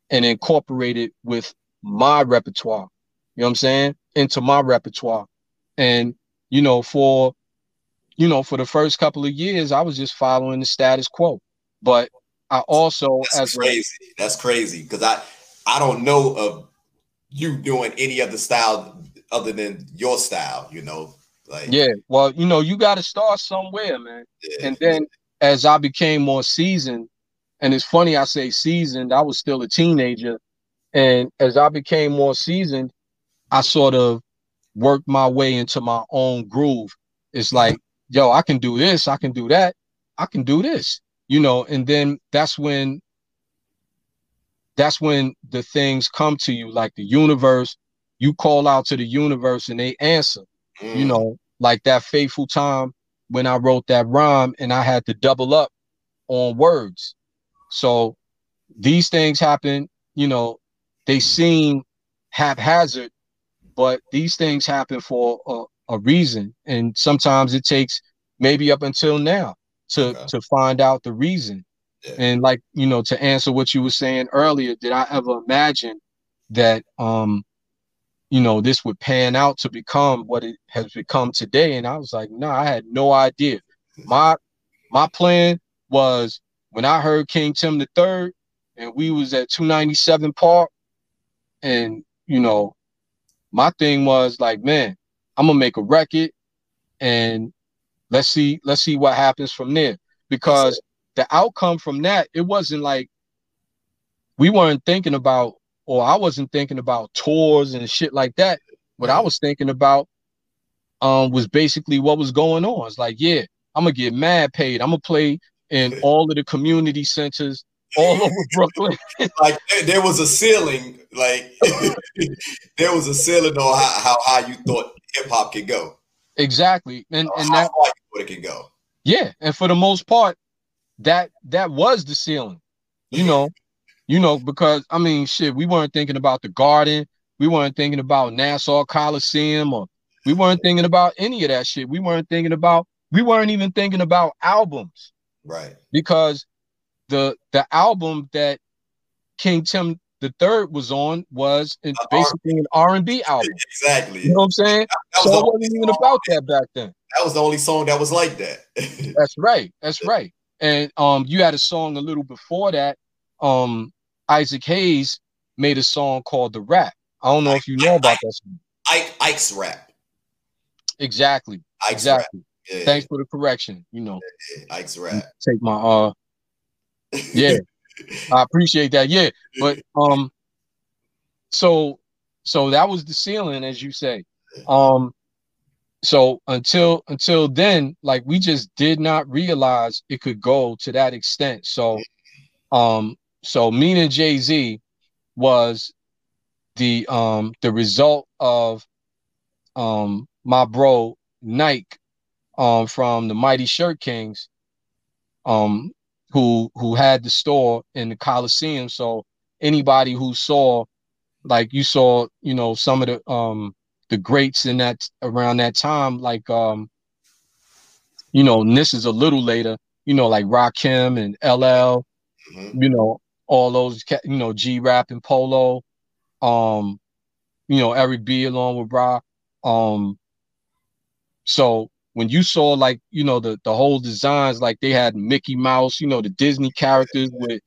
and incorporate it with my repertoire. You know what I'm saying? Into my repertoire. And you know, for you know, for the first couple of years, I was just following the status quo. But I also That's as crazy. A, That's crazy because I I don't know of you doing any other style other than your style, you know. Like Yeah, well, you know, you got to start somewhere, man. yeah, And then as I became more seasoned, and it's funny I say seasoned, I was still a teenager. And as I became more seasoned, I sort of worked my way into my own groove. It's like, yo, I can do this, I can do that, I can do this, you know, and then that's when that's when the things come to you, like the universe, you call out to the universe and they answer, mm, you know, like that faithful time when I wrote that rhyme and I had to double up on words. So these things happen, you know, they seem haphazard, but these things happen for a, a reason. And sometimes it takes maybe up until now to, Okay. to find out the reason. Yeah. And like, you know, to answer what you were saying earlier, did I ever imagine that um, you know, this would pan out to become what it has become today? And I was like, no, I had no idea. My my plan was when I heard King Tim the third and we was at 297 Park, and you know, my thing was like, man, I'm gonna make a record and let's see, let's see what happens from there. Because the outcome from that, it wasn't like we weren't thinking about, or I wasn't thinking about tours and shit like that. What I was thinking about um was basically what was going on. It's like, yeah, I'm gonna get mad paid. I'm gonna play in all of the community centers all [laughs] over Brooklyn. [laughs] like there, there was a ceiling, like [laughs] there was a ceiling on how, how high you thought hip hop could go. exactly. And and that far thought it could go. yeah, and for the most part, that that was the ceiling. You know, you know, because I mean shit, we weren't thinking about the garden, we weren't thinking about Nassau Coliseum, or we weren't thinking about any of that shit. We weren't thinking about we weren't even thinking about albums. Right. because the the album that King Tim the third was on was in- Uh, basically an R and B album. [laughs] Exactly. You know what I'm saying? That was, So the it only wasn't even song, about that back then. that was the only song that was like that. [laughs] That's right. That's right. And um, you had a song a little before that. Um, Isaac Hayes made a song called "The Rap." I don't know if you know about that. Song. Ike Ike's rap. Exactly. Ike's Exactly. rap. Yeah, Thanks for the correction. You know, yeah, Ike's rap. take my uh, yeah. [laughs] I appreciate that. Yeah, but [laughs] um, so so that was the ceiling, as you say. Um, so until until then, like we just did not realize it could go to that extent. So, um, so me and Jay Z was the um the result of um my bro Nike um from the Mighty Shirt Kings um who who had the store in the Coliseum. So anybody who saw like you saw, you know, some of the um the greats in that around that time, like um, you know, and this is a little later, you know, like Rakim and LL, Mhm. you know, all those you know, G Rap and Polo, um, you know, Eric B along with Rock. Um so when you saw like, you know, the the whole designs, like they had Mickey Mouse, you know, the Disney characters with,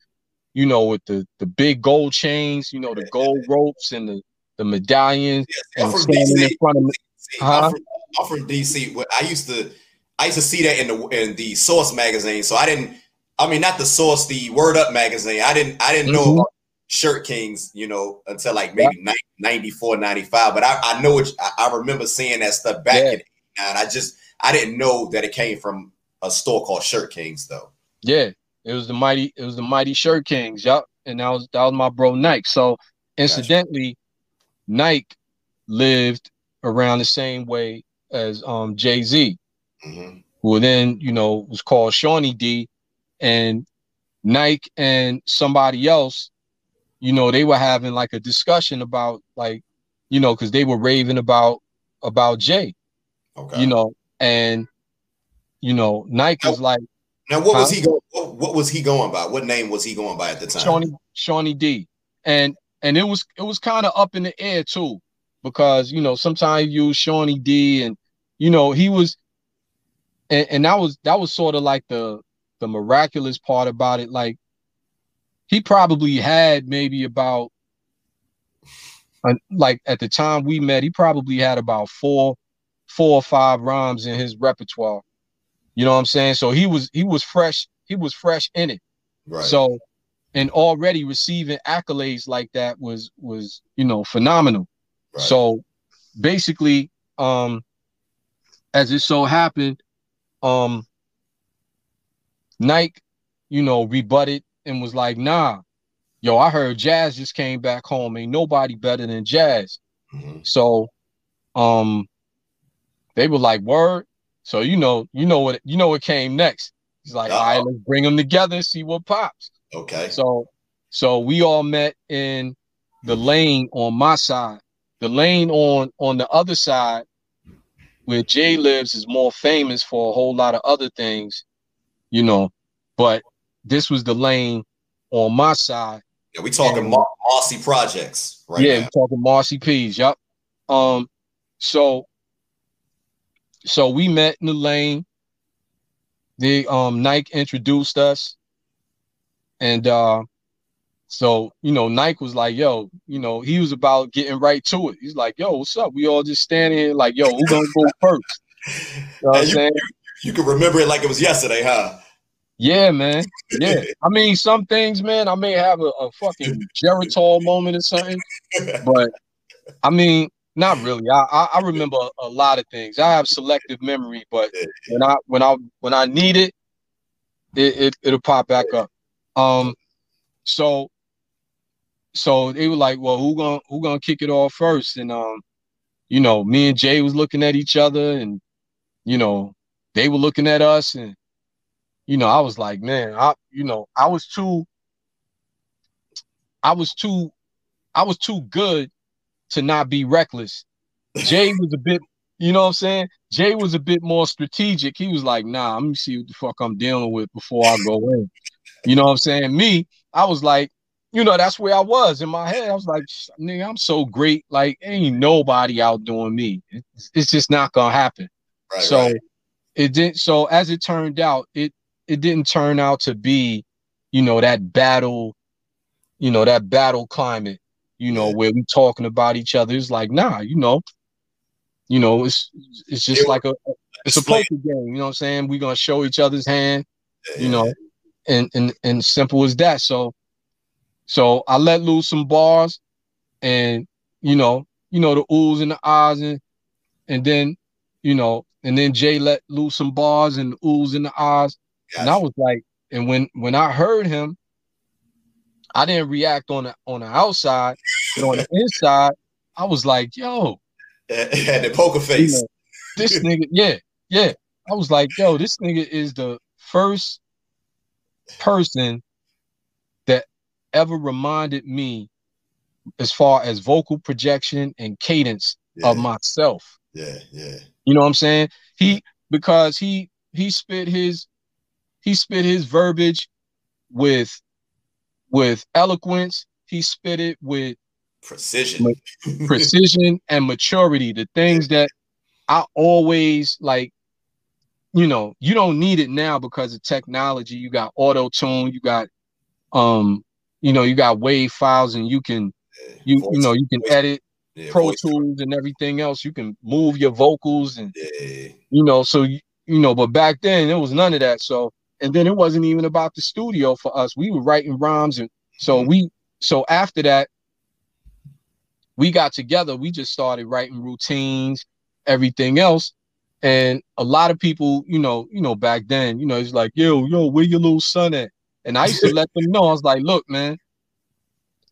you know, with the the big gold chains, you know, the gold ropes and the the medallions I'm and from standing in DC. front of me. Huh? I'm, from, I'm from DC. I used to I used to see that in the in the Source magazine. So I didn't. I mean, not the Source, the Word Up magazine. I didn't. I didn't know Mhm. about Shirt Kings. You know, until like maybe 90, 94, 95. But I, I know it. I, I remember seeing that stuff back Yeah. in. And I just I didn't know that it came from a store called Shirt Kings though. Yeah, it was the mighty, it was the mighty Shirt Kings. Yep, and that was that was my bro Nike. So incidentally, Nike lived around the same way as um Jay Z, hmm who then you know was called Shawnee D, and Nike and somebody else, you know, they were having like a discussion about like, you know, because they were raving about about Jay, Okay. you know, and you know, Nike was like. now what was he going? What, what was he going by? What name was he going by at the time? Shawnee Shawnee D. And and it was it was kind of up in the air too, because you know sometimes you use Shawnee D and you know, he was, and, and that was that was sort of like the the miraculous part about it. Like he probably had maybe about uh, like at the time we met, he probably had about four, four or five rhymes in his repertoire. You know what I'm saying? So he was he was fresh, he was fresh in it. Right. So and already receiving accolades like that was was you know phenomenal. Right. So basically, um, as it so happened, um, Nike, you know, rebutted and was like, nah, yo, I heard Jaz just came back home. Ain't nobody better than Jaz. Mm-hmm. So um they were like, word. So you know, you know what you know what came next. He's like, Uh-oh. all right, let's bring them together and see what pops. Okay. So so we all met in the lane on my side. The lane on on the other side where Jay lives is more famous for a whole lot of other things, you know. But this was the lane on my side. Yeah, we talking Mar- Marcy projects, right? Yeah, now. we talking Marcy P's. Yep. Um, so so we met in the lane. The um Nike introduced us, and uh so, you know, Nike was like, yo, you know, he was about getting right to it. He's like, yo, what's up? We all just standing here like, yo, who gonna go [laughs] first? You, know you, you, can remember it like it was yesterday, huh? Yeah, man. Yeah. I mean, some things, man, I may have a, a fucking [laughs] Geritol moment or something, but I mean, not really. I, I, I remember a, lot of things. I have selective memory, but when I when I when I need it, it, it it'll pop back up. Um, so so they were like, well, who gonna who gonna kick it off first? And um, you know, me and Jay was looking at each other, and you know, they were looking at us, and you know, I was like, man, I you know, I was too, I was too, I was too good to not be reckless. Jay was a bit, you know what I'm saying? Jay was a bit more strategic. He was like, nah, let me see what the fuck I'm dealing with before I go in. You know what I'm saying? Me, I was like, you know, that's where I was in my head. I was like, nigga, I'm so great. Like, ain't nobody outdoing me. It's, it's just not gonna happen. Right, so right. it didn't. So as it turned out, it it didn't turn out to be, you know, that battle, you know, that battle climate, you know, where we talking about each other. It's like, nah, you know, you know, it's it's just it, like a it's a poker game. You know what I'm saying? We're gonna show each other's hand, you know, and and and simple as that. So so I let loose some bars, and you know, you know the oohs and the ahs, and and then you know, and then Jay let loose some bars and the oohs and the ahs, gotcha. and I was like, and when when I heard him, I didn't react on the on the outside, but on the inside, I was like, yo, had the poker face. You know, this nigga, yeah, yeah. I was like, yo, this nigga is the first person that ever reminded me as far as vocal projection and cadence yeah. of myself. Yeah, yeah. You know what I'm saying? He because he he spit his he spit his verbiage with with eloquence. He spit it with precision, [laughs] precision and maturity. The things that I always like. You know, you don't need it now because of technology. You got auto tune. You got um you know, you got wave files and you can you you know you can edit yeah, Pro Tools and everything else. You can move your vocals and yeah. you know, so you, you know, but back then it was none of that. So and then it wasn't even about the studio for us. We were writing rhymes and so mm-hmm. we so after that we got together, we just started writing routines, everything else. And a lot of people, you know, you know, back then, you know, it's like, yo, yo, where your little son at? And I used to [laughs] let them know, I was like, look, man,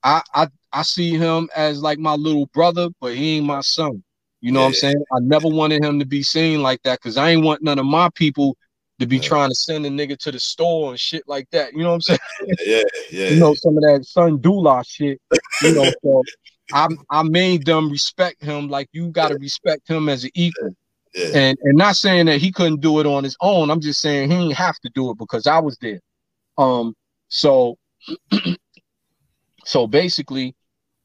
I, I I see him as like my little brother, but he ain't my son. You know yeah. what I'm saying? I never wanted him to be seen like that because I ain't want none of my people to be yeah. trying to send a nigga to the store and shit like that. You know what I'm saying? Yeah, yeah. you know, some of that son doula shit. You know, [laughs] so I I made them respect him like you gotta respect him as an equal. Yeah. And and not saying that he couldn't do it on his own. I'm just saying he didn't have to do it because I was there. Um, so [clears throat] so basically,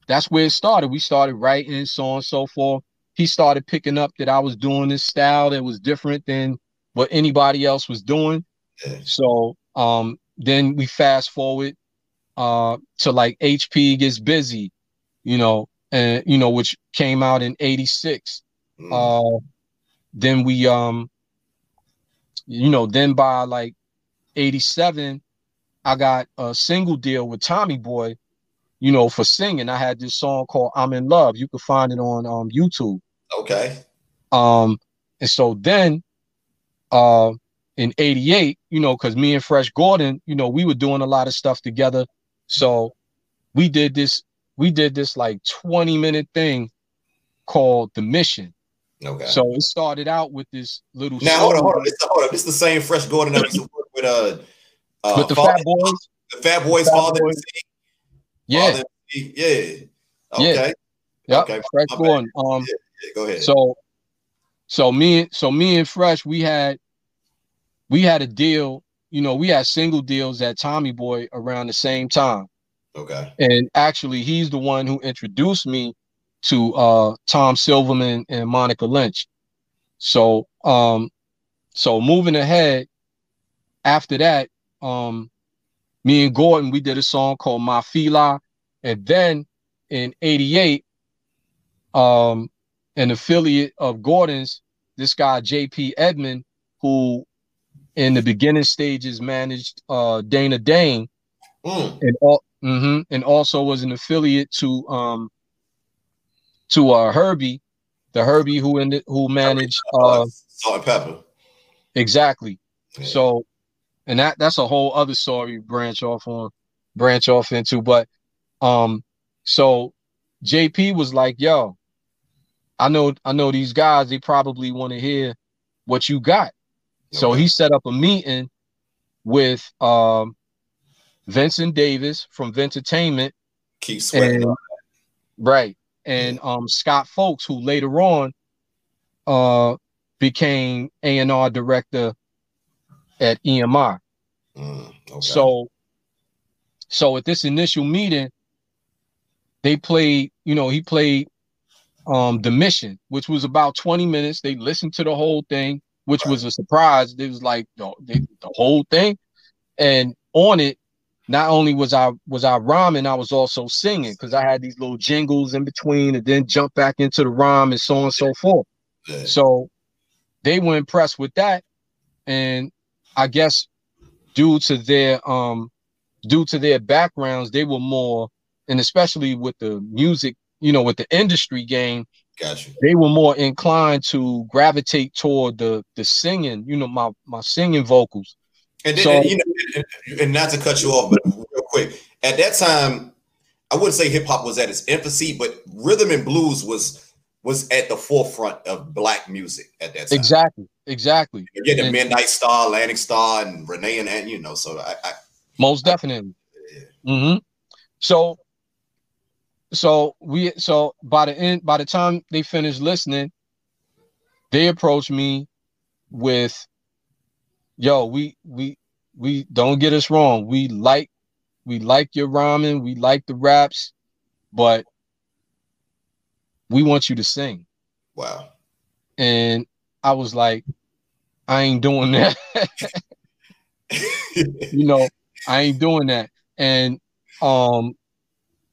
that's where it started. We started writing, so on and so forth. he started picking up that I was doing this style that was different than what anybody else was doing. So um, then we fast forward uh, to like HP gets busy, you know, and you know, which came out in '86. Mm. Uh, then we um, you know, then by like '87, I got a single deal with Tommy Boy, you know, for singing. I had this song called "I'm in Love." You can find it on um YouTube. Okay. Um, and so then, uh, in '88, you know, because me and Fresh Gordon, you know, we were doing a lot of stuff together. So we did this, we did this like 20 minute thing called The Mission. Okay. So it started out with this little. Now hold on, hold on. This, hold on. Is the same Fresh Gordon that used to work with uh, uh with the father, Fat Boys. The Fat Boys, Fat father. Boys. Yeah. Father, yeah. Okay. Yeah. Okay. Fresh Gordon. Um. Yeah, yeah, go ahead. So, so me, so me and Fresh, we had, we had a deal you know, we had single deals at Tommy Boy around the same time. Okay. And actually, he's the one who introduced me to uh, Tom Silverman and Monica Lynch. So, um, so moving ahead, after that, um, me and Gordon, we did a song called My Fila. And then in 88, um, an affiliate of Gordon's, this guy, JP Edmond, who in the beginning stages managed uh, Dana Dane, mm. and all, mm-hmm, and also was an affiliate to um to uh Hurby, the Hurby who ended who managed uh Salt and Pepa. Exactly. Yeah. So, and that that's a whole other story branch off on branch off into, but um, so JP was like, "Yo, I know I know these guys. They probably want to hear what you got." So he set up a meeting with um, Vincent Davis from Vintertainment. Keep sweating. And, right. And um, Scott Folks, who later on uh, became A&R director at EMI. Mm, okay. So so at this initial meeting, they played, you know, he played um the mission, which was about 20 minutes. They listened to the whole thing which was a surprise. It was like the, the, the whole thing, and on it, not only was I was I rhyming, I was also singing because I had these little jingles in between, and then jump back into the rhyme and so on and so forth. So they were impressed with that, and I guess due to their um due to their backgrounds, they were more, and especially with the music, you know, with the industry game, Gotcha. They were more inclined to gravitate toward the the singing, you know, my my singing vocals. And then, so, and, you know, and not to cut you off, but real quick, at that time, I wouldn't say hip hop was at its infancy, but rhythm and blues was was at the forefront of black music at that time. Exactly, exactly. You get the Midnight Star, Atlantic Starr, and Renee and, and you know, so I, I most definitely. I, yeah. Mm-hmm. So so we so by the end by the time they finished listening they approached me with yo we we we don't get us wrong. We like we like your rhyming. We like the raps but we want you to sing. Wow. And i was like i ain't doing that. [laughs] [laughs] You know i ain't doing that. And um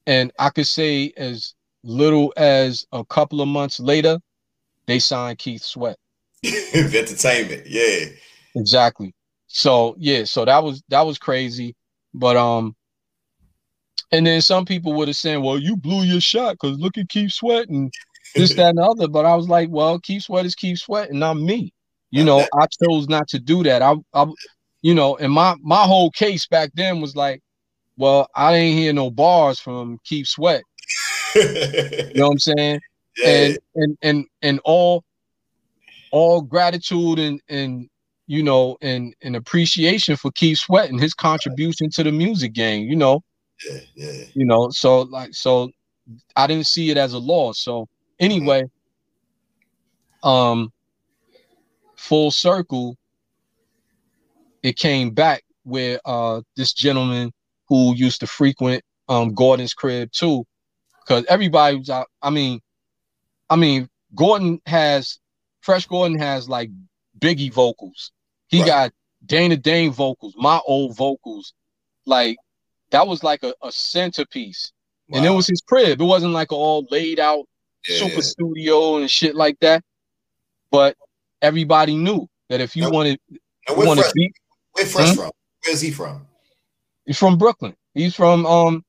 and I could say as little as a couple of months later, they signed Keith Sweat. [laughs] Entertainment, yeah. Exactly. So yeah, so that was that was crazy. But um and then some people would have said, Well, you blew your shot because look at Keith Sweat and this, that, and the other. But I was like, Well, Keith Sweat is Keith Sweat and not me. You know, [laughs] I chose not to do that. I I you know, and my my whole case back then was like, well, I ain't hear no bars from Keith Sweat. [laughs] you know what I'm saying? Yeah. And and and and all all gratitude and and you know and and appreciation for Keith Sweat and his contribution to the music game, you know. Yeah, yeah. You know, so like so I didn't see it as a loss. So anyway, um full circle, it came back where uh this gentleman who used to frequent um Gordon's crib too, because everybody was out. I mean, I mean, Gordon has Fresh Gordon has like Biggie vocals. He right. got Dana Dane vocals, my old vocals. Like that was like a, a centerpiece. Wow. And it was his crib. It wasn't like all laid out yeah. super studio and shit like that. But everybody knew that if you now, wanted, now where, Fresh, beat, where Fresh hmm? from? Where's he from? He's from Brooklyn. He's from um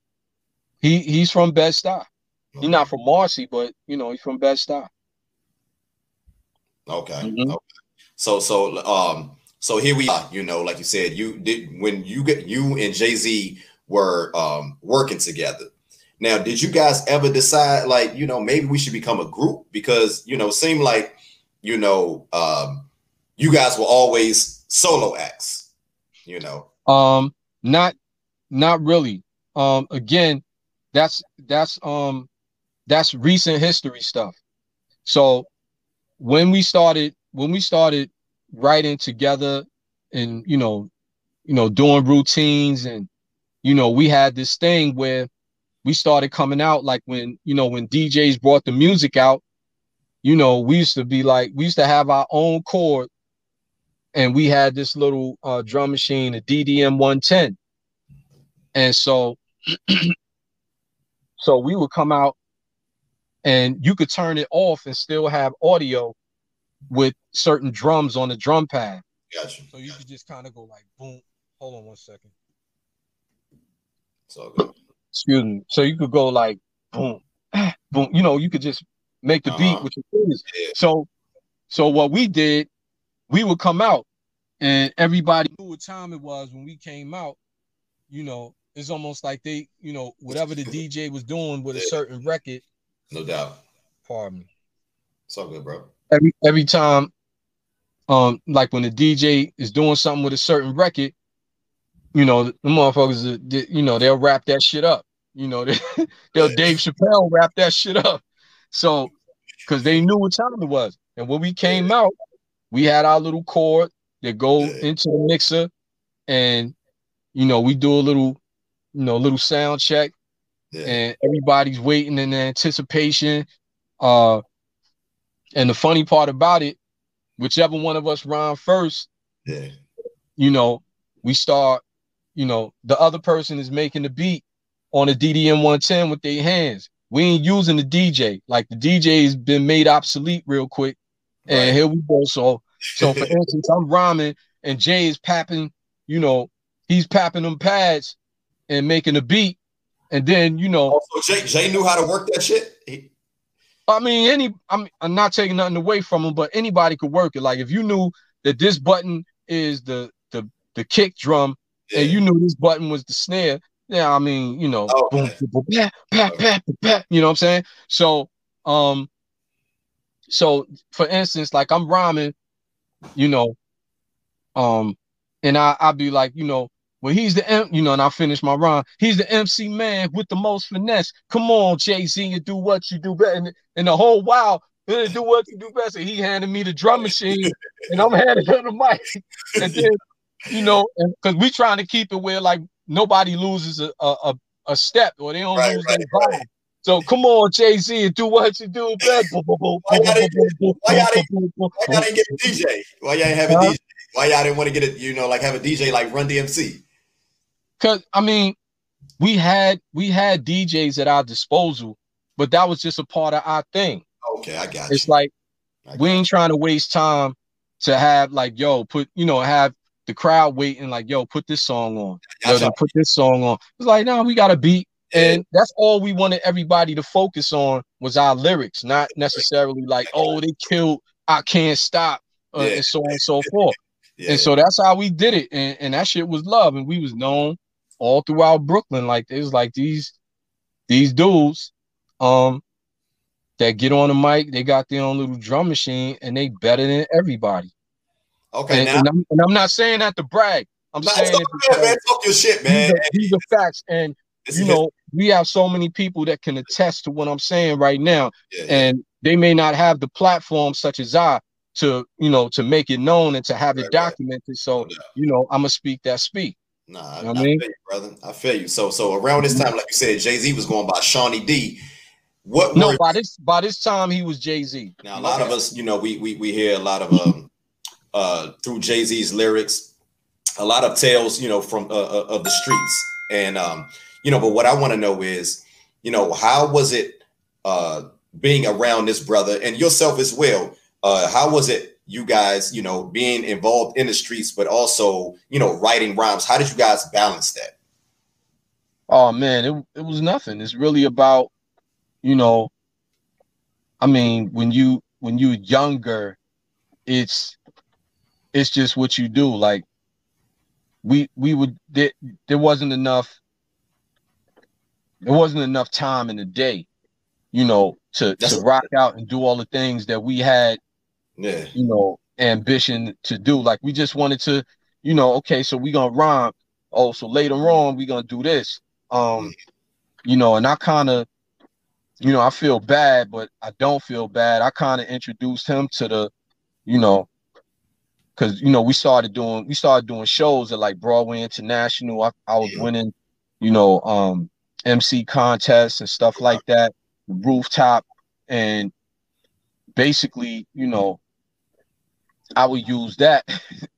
he he's from Bed Stuy. Okay. He's not from Marcy, but you know, he's from Bed Stuy. Okay. Mm-hmm. okay. So so um so here we are, you know, like you said, you did when you get you and Jay-Z were um working together. Now, did you guys ever decide like, you know, maybe we should become a group because, you know, seem like, you know, um you guys were always solo acts, you know. Um not not really. Um again, that's that's um that's recent history stuff. So when we started when we started writing together and you know you know doing routines and you know we had this thing where we started coming out like when you know when DJs brought the music out you know we used to be like we used to have our own chord and we had this little uh, drum machine a DDM 110 and so [clears throat] so we would come out and you could turn it off and still have audio with certain drums on the drum pad. Gotcha. So you could just kind of go like boom. Hold on one second. It's all good. Excuse me. So you could go like boom, boom. You know, you could just make the uh-huh. beat with your fingers. Yeah. So, so what we did, we would come out, and everybody knew what time it was when we came out. You know, it's almost like they, you know, whatever the [laughs] DJ was doing with a certain record. No doubt. Pardon me. It's all good, bro every every time um like when the DJ is doing something with a certain record, you know, the motherfuckers you know, they'll wrap that shit up. You know, they, [laughs] they'll Dave Chappelle wrap that shit up. So because they knew what time it was. And when we came out, we had our little cord that go into the mixer and you know, we do a little, you know, little sound check yeah. and everybody's waiting in anticipation. Uh and the funny part about it, whichever one of us rhyme first, yeah. you know, we start, you know, the other person is making the beat on a DDM 110 with their hands. We ain't using the DJ. Like the DJ's been made obsolete real quick. And here we go. So, so for [laughs] instance, I'm rhyming and Jay is papping, you know, he's papping them pads and making a beat. And then, you know, oh, so Jay, Jay knew how to work that shit. He, I mean, any I'm, I'm not taking nothing away from him, but anybody could work it. Like if you knew that this button is the the the kick drum, yeah. and you knew this button was the snare, yeah, I mean, you know, oh, boom, boom, boom, pat, pat, pat, you know what I'm saying? So, um, so for instance, like I'm rhyming, you know, um, and I I'd be like, you know, well, he's the M, you know, and I finished my rhyme. He's the MC man with the most finesse. Come on, Jay Z, you do what you do better. And, and the whole while, do what you do best. And he handed me the drum machine, [laughs] and I'm handing him the mic. And then, you know, because we trying to keep it where like nobody loses a a, a step or they don't right, lose right, their right. So come on, Jay Z, and do what you do best. Why y'all didn't get a DJ? Why y'all have a DJ? Why y'all didn't want to get it? You know, like have a DJ like Run DMC? Cause I mean, we had we had DJs at our disposal, but that was just a part of our thing. Okay, I got it's you. like we ain't trying to waste time to have like yo put you know have the crowd waiting like yo put this song on. Yo then put this song on. It's like no we got a beat. And that's all we wanted everybody to focus on was our lyrics not necessarily like oh they killed i can't stop uh, yeah. and so on and so forth. [laughs] Yeah. and so that's how we did it and, and that shit was love and we was known all throughout Brooklyn. Like there's like these these dudes um that get on the mic, they got their own little drum machine and they better than everybody. Okay, and, now and I'm, and I'm, not saying that to brag. I'm nah, saying it man, talk your shit, man. These are, these are facts, and you know we have so many people that can attest to what I'm saying right now, yeah, yeah. and they may not have the platform such as I to you know to make it known and to have right, it documented. Right. So you know I'm gonna speak that speak. Nah, you know I, I mean? feel you, brother. I feel you. So, so around this time, like you said, Jay Z was going by Shawnee D. What no, were, by this by this time he was Jay Z. Now a lot of us, you know, we we we hear a lot of um uh through Jay Z's lyrics, a lot of tales, you know, from uh, uh, of the streets, and um, you know, but what I want to know is, you know, how was it uh being around this brother and yourself as well? Uh, how was it you guys, you know, being involved in the streets, but also, you know, writing rhymes? How did you guys balance that? Oh man, it, it was nothing. It's really about, you know, I mean, when you when you're younger, it's it's just what you do. Like we we would there, there wasn't enough there wasn't enough time in the day, you know, to That's to rock out and do all the things that we had, yeah, you know, ambition to do. Like we just wanted to, you know, okay, so we gonna rhyme. Oh, so later on we gonna do this. Um, you know, and I kind of, you know, I feel bad, but I don't feel bad. I kind of introduced him to the, you know, because you know we started doing we started doing shows at like Broadway International. I, I was winning, you know, um, MC contests and stuff like that, rooftop, and basically, you know, I would use that.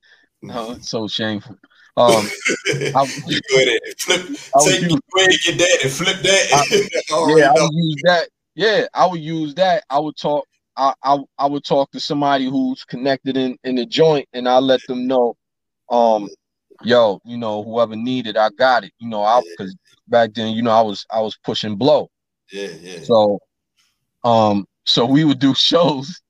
[laughs] no, it's so shameful. Um, [laughs] I, flip, I take use, get that and flip that. I, [laughs] yeah, I would use that. Yeah, I would use that. I would talk. I, I I would talk to somebody who's connected in in the joint, and I let them know, um, yo, you know, whoever needed, I got it. You know, I because yeah. back then, you know, I was I was pushing blow. Yeah, yeah. So, um, so we would do shows.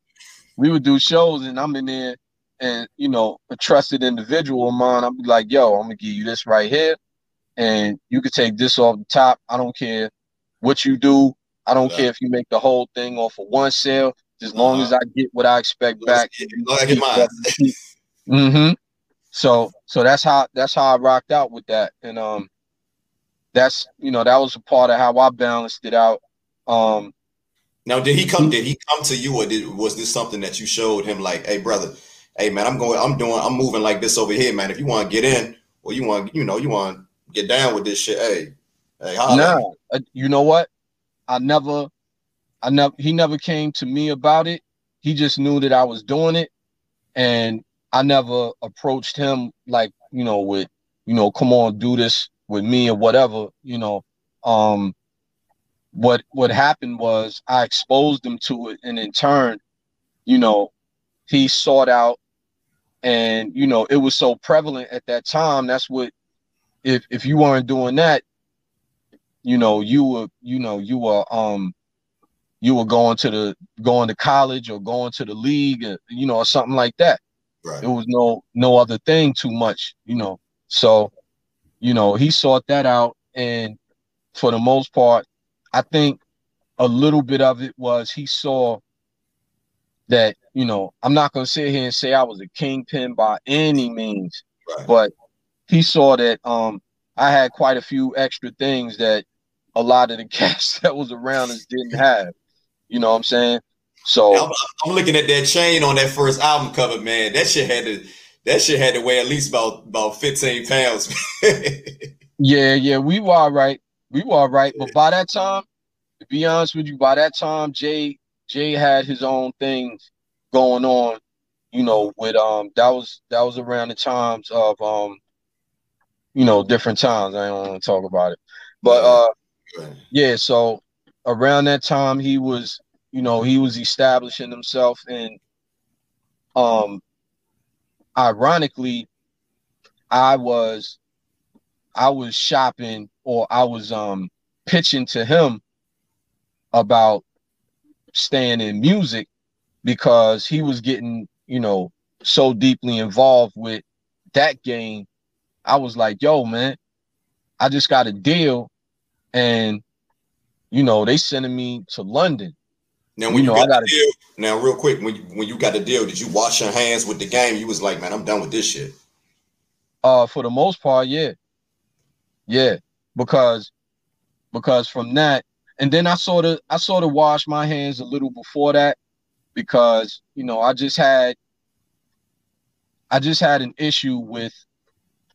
We would do shows, and I'm in there and you know a trusted individual of mine, I'm like, yo, I'm gonna give you this right here, and you can take this off the top. I don't care what you do. I don't yeah. care if you make the whole thing off of one sale, as long uh-huh. as I get what I expect back. [laughs] mm-hmm. So so that's how that's how I rocked out with that, and um, that's you know that was a part of how I balanced it out. Um, now, did he come? Did he come to you, or did was this something that you showed him? Like, hey, brother, hey man, I'm going, I'm doing, I'm moving like this over here, man. If you want to get in, or you want, you know, you want to get down with this shit, hey, hey, no, uh, you know what? I never, I never, he never came to me about it. He just knew that I was doing it, and I never approached him like, you know, with, you know, come on, do this with me or whatever, you know. Um, what what happened was I exposed him to it, and in turn, you know, he sought out and you know it was so prevalent at that time that's what if if you weren't doing that you know you were you know you were um you were going to the going to college or going to the league uh, you know or something like that right. it was no no other thing too much you know so you know he sought that out and for the most part i think a little bit of it was he saw that you know I'm not gonna sit here and say I was a kingpin by any means, right. but he saw that um I had quite a few extra things that a lot of the [laughs] cast that was around us didn't have. You know what I'm saying? So I'm, I'm, looking at that chain on that first album cover, man. That shit had to that shit had to weigh at least about about 15 pounds. [laughs] yeah, yeah, we were all right. We were all right. But by that time, to be honest with you, by that time, Jay Jay had his own things going on, you know, with um that was that was around the times of um you know, different times. I don't want to talk about it. But uh yeah, so around that time he was, you know, he was establishing himself and um ironically I was I was shopping or I was um pitching to him about staying in music because he was getting, you know, so deeply involved with that game. I was like, yo, man, I just got a deal and you know, they sending me to London. Now, when you, know, you got the deal, now real quick, when you, when you got the deal, did you wash your hands with the game? You was like, man, I'm done with this shit. Uh, for the most part, yeah, yeah, because because from that, and then I sort of I sort of washed my hands a little before that because you know I just had I just had an issue with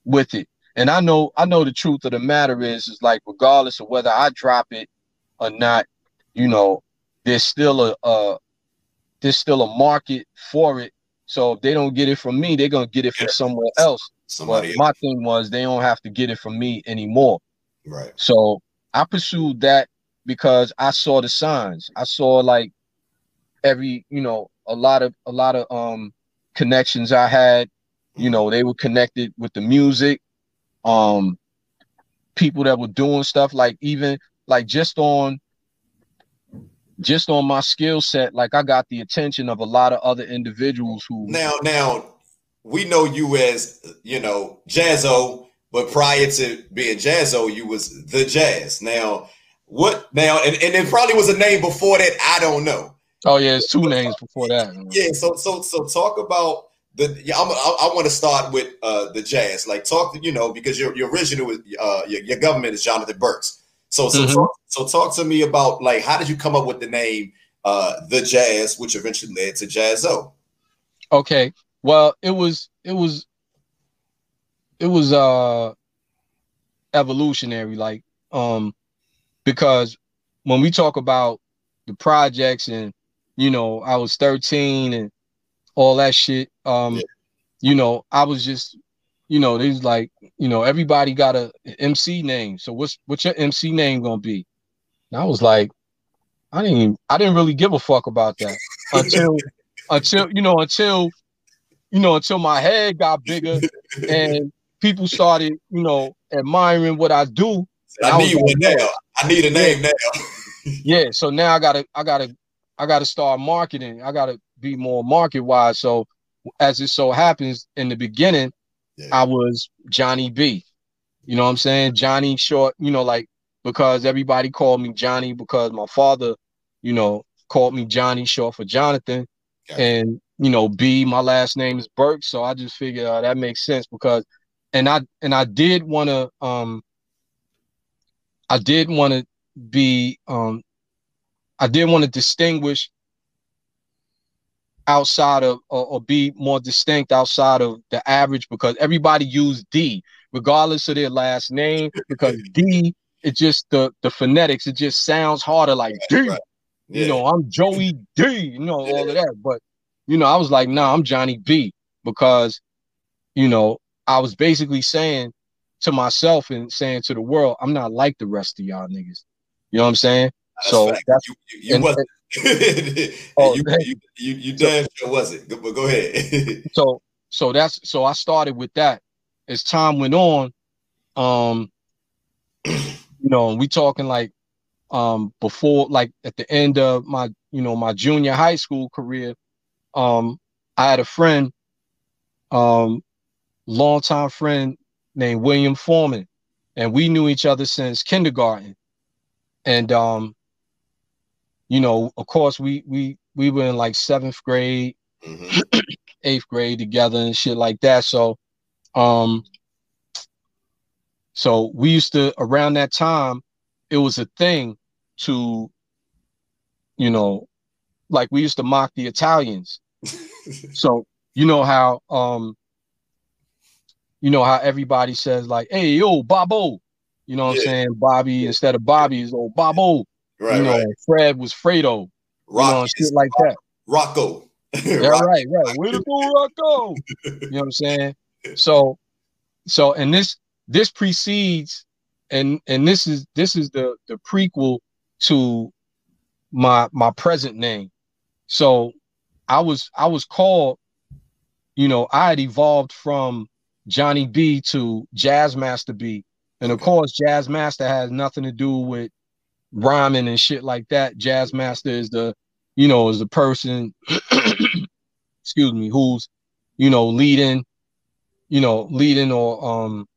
with it. And I know I know the truth of the matter is is like regardless of whether I drop it or not, you know, there's still a, a there's still a market for it. So if they don't get it from me, they're gonna get it from yeah. somewhere else. Somebody but my thing was they don't have to get it from me anymore. Right. So I pursued that because I saw the signs. I saw like every, you know, a lot of a lot of um connections I had, you know, they were connected with the music. Um people that were doing stuff like even like just on just on my skill set, like I got the attention of a lot of other individuals who now now we know you as you know Jaz-O, but prior to being Jaz-O, you was the Jazz. Now what now and, and it probably was a name before that, I don't know. Oh yeah, it's two names before that. Yeah, so so so talk about the yeah, I'm, I, I want to start with uh the jazz. Like talk, you know, because your your original uh your, your government is Jonathan Burks. So so mm-hmm. talk, so talk to me about like how did you come up with the name uh the Jazz, which eventually led to Jaz-O. Okay, well it was it was it was uh evolutionary, like um because when we talk about the projects and you know I was 13 and all that shit, um, yeah. you know I was just you know, there's like, you know, everybody got a MC name. So what's what's your MC name gonna be? And I was like, I didn't even, I didn't really give a fuck about that until [laughs] until you know until you know until my head got bigger [laughs] and people started you know admiring what I do. I, I need one like, now. I need a name yeah. now. [laughs] yeah, so now I gotta I gotta I gotta start marketing. I gotta be more market wise. So as it so happens in the beginning, yeah. I was Johnny B. You know what I'm saying? Johnny short, you know, like because everybody called me Johnny because my father, you know, called me Johnny short for Jonathan. And you know, B, my last name is Burke. So I just figured uh, that makes sense because and I and I did want to um I did want to be um I did want to distinguish outside of or, or, be more distinct outside of the average because everybody used D regardless of their last name because D it just the the phonetics it just sounds harder like D. Right. Yeah. You know, I'm Joey D, you know, all of that. But you know, I was like, nah, I'm Johnny B because you know, I was basically saying to myself and saying to the world, I'm not like the rest of y'all niggas. You know what I'm saying? That's so that's you, you, you and, wasn't [laughs] oh, you, you, you, you damn sure wasn't. But go ahead. [laughs] so so that's so I started with that. As time went on, um, you know, we talking like um before like at the end of my you know my junior high school career, um, I had a friend, um, longtime friend named William Foreman, and we knew each other since kindergarten. And um, you know, of course, we we we were in like seventh grade, mm-hmm. [clears throat] eighth grade together and shit like that. So, um, so we used to around that time, it was a thing to, you know, like we used to mock the Italians. [laughs] so you know how um you know how everybody says like, hey yo, Bobo. You know what yeah. I'm saying? Bobby instead of Bobby is oh, old Bobo. Right, you know, right. Fred was Fredo. Rock, you know, shit like that. Rocco. [laughs] yeah, right, right. Where to go, Rocco? you know what I'm saying? So, so, and this this precedes, and and this is this is the the prequel to my my present name. So, I was I was called, you know, I had evolved from Johnny B to Jazz Master B, and of course, Jazz Master has nothing to do with rhyming and shit like that. Jazz Master is the, you know, is the person, [clears throat] excuse me, who's, you know, leading, you know, leading or um,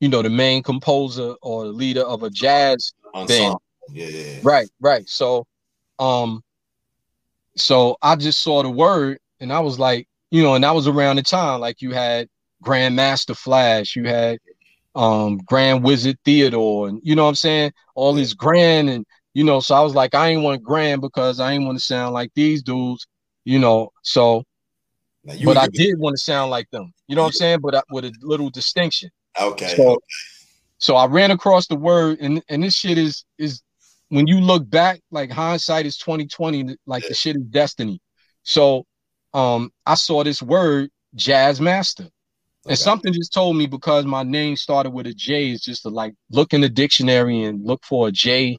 you know, the main composer or the leader of a jazz band. Yeah, yeah, Right, right. So, um, so I just saw the word and I was like, you know, and that was around the time like you had Grandmaster Flash, you had um Grand Wizard Theodore, and you know what I'm saying? All these grand and you know, so I was like, I ain't want grand because I ain't want to sound like these dudes, you know. So, but I did want to sound like them, you know what I'm saying? But I, with a little distinction. Okay. So, so I ran across the word, and and this shit is is when you look back, like hindsight is 2020, like the shit is destiny. So um I saw this word jazz master. And something just told me because my name started with a J is just to like look in the dictionary and look for a J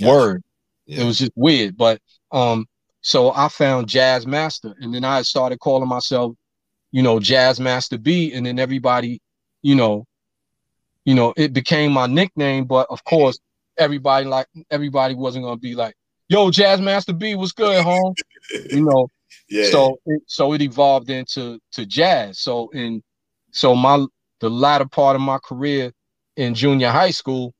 yeah. word. Yeah. It was just weird. But um so I found Jazz Master and then I started calling myself, you know, Jazz Master B. And then everybody, you know, you know, it became my nickname, but of course, everybody like everybody wasn't gonna be like, yo, Jazz Master B, what's good, home? [laughs] you know. Yeah. So it, so it evolved into to jazz. So in so my the latter part of my career in junior high school,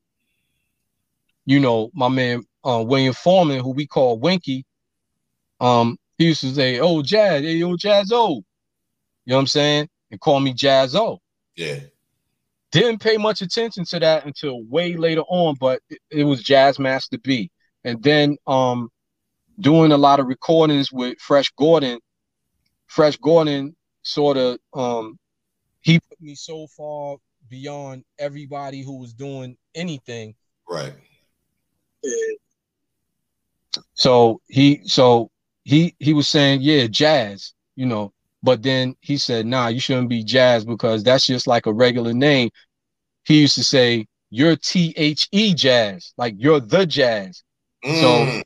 you know, my man uh, William Foreman, who we call Winky, um, he used to say, "Oh, Jazz, hey, yo, Jazzo," you know what I'm saying, and call me Jazzo. Yeah. Didn't pay much attention to that until way later on, but it, it was Jazz Master B. And then um doing a lot of recordings with Fresh Gordon. Fresh Gordon sort of um he put me so far beyond everybody who was doing anything. Right. So he so he he was saying, yeah, jazz, you know, but then he said, nah, you shouldn't be jazz because that's just like a regular name. He used to say, you're T H E jazz, like you're the jazz. Mm. So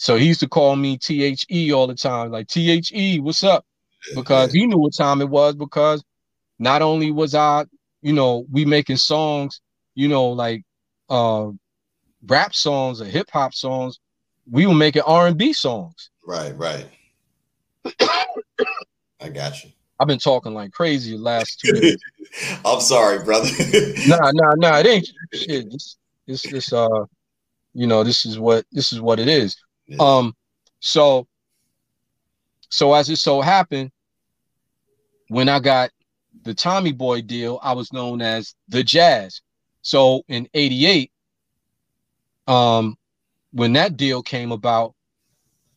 so he used to call me T H E all the time, like T H E, what's up? Because he knew what time it was, because not only was I, you know, we making songs, you know, like uh rap songs or hip hop songs, we were making R and B songs. Right, right. I got you. I've been talking like crazy the last two days. [laughs] I'm sorry, brother. nah, nah, nah. It ain't shit. It's, it's this uh you know, this is what this is what it is. Yeah. Um so so as it so happened, when I got the Tommy Boy deal, I was known as the Jazz. So in 88, um, when that deal came about,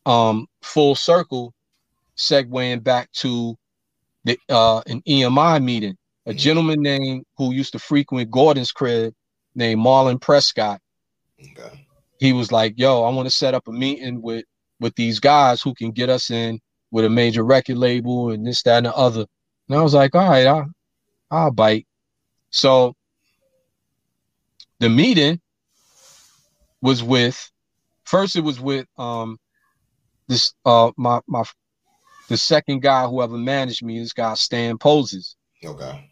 um, full circle, segueing back to the uh, an EMI meeting. A mm-hmm. gentleman named who used to frequent Gordon's crib named Marlon Prescott. Okay. He was like, "Yo, I want to set up a meeting with with these guys who can get us in with a major record label and this, that, and the other." And I was like, "All right, I'll, I'll bite." So the meeting was with first it was with um this uh my my the second guy who ever managed me, this guy Stan Poses. Okay.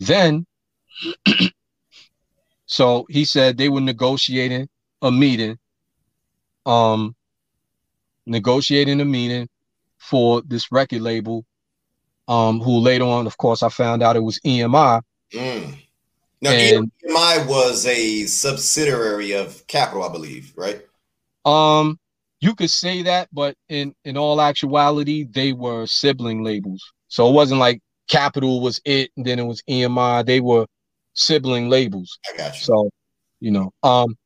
Then [clears throat] so he said they were negotiating a meeting, um negotiating a meeting for this record label, um, who later on, of course, I found out it was EMI. Mm. Now, and, EMI was a subsidiary of Capitol, I believe, right? Um, you could say that, but in in all actuality, they were sibling labels. So it wasn't like Capitol was it, and then it was EMI. They were sibling labels. I got you. So, you know, um,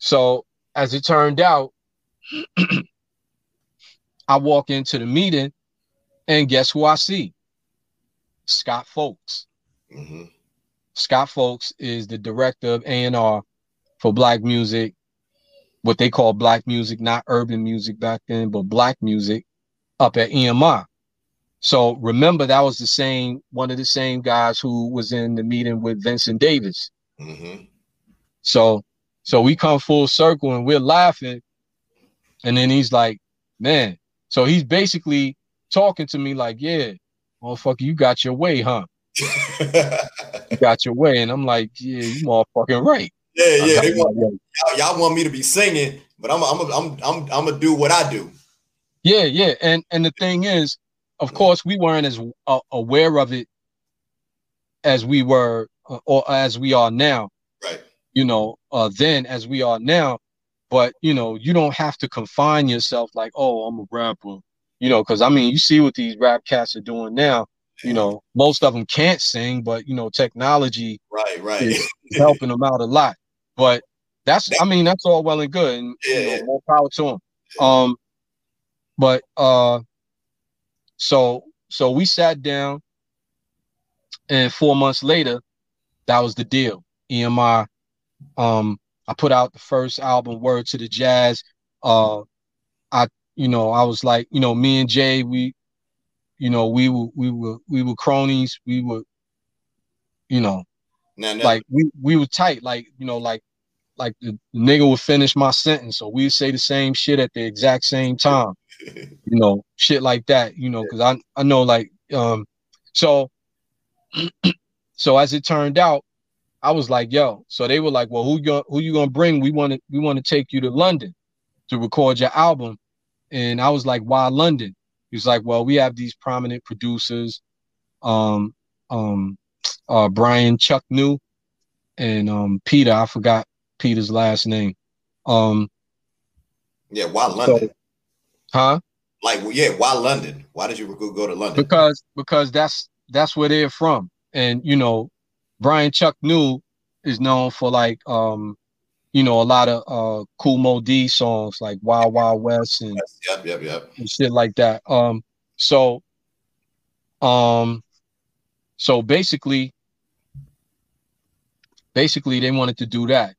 so as it turned out, [clears throat] I walk into the meeting, and guess who I see? Scott Folks. Mm-hmm. Scott Folks is the director of A&R for Black Music, what they call Black Music, not urban music back then, but Black music up at EMI. So remember, that was the same one of the same guys who was in the meeting with Vincent Davis. Mm-hmm. So, so we come full circle and we're laughing, and then he's like, "Man," so he's basically talking to me like, "Yeah, motherfucker, you got your way, huh?" [laughs] you got your way. And I'm like, yeah, you motherfucking right. Yeah, yeah. Want, y'all, y'all, want me to be singing, but I'm I'm I'm I'm I'm gonna do what I do. Yeah, yeah. And and the thing is, of course, we weren't as uh, aware of it as we were uh, or as we are now. You know, uh, then as we are now. But you know, you don't have to confine yourself like, oh, I'm a rapper. You know, because I mean, you see what these rap cats are doing now you know most of them can't sing but you know technology right right is [laughs] helping them out a lot but that's i mean that's all well and good and yeah. you know, more power to them um but uh so so we sat down and four months later that was the deal emi um I put out the first album, Word to the Jazz. Uh, I, you know, I was like, you know, me and Jay, we, you know, we were, we were, we were cronies. We were, you know, Now, now, like we, we were tight. Like, you know, like, like the, the nigga would finish my sentence, so we'd say the same shit at the exact same time. [laughs] You know, shit like that. You know, because I, I know, like, um, so, [clears throat] so as it turned out, I was like, yo. So they were like, well, who you who you gonna bring? We want to we want to take you to London to record your album. And I was like, why London? He's like, well, we have these prominent producers, um, um, uh, Brian Chuck New, and um, Peter. I forgot Peter's last name. Um, yeah, why London? huh? like, well, yeah, why London? Why did you go, go to London? because because that's that's where they're from and you know brian chuck new is known for like um you know a lot of uh Kool Moe Dee songs like wild wild west and, Yep, yep, yep. and shit like that. Um so um so basically basically they wanted to do that.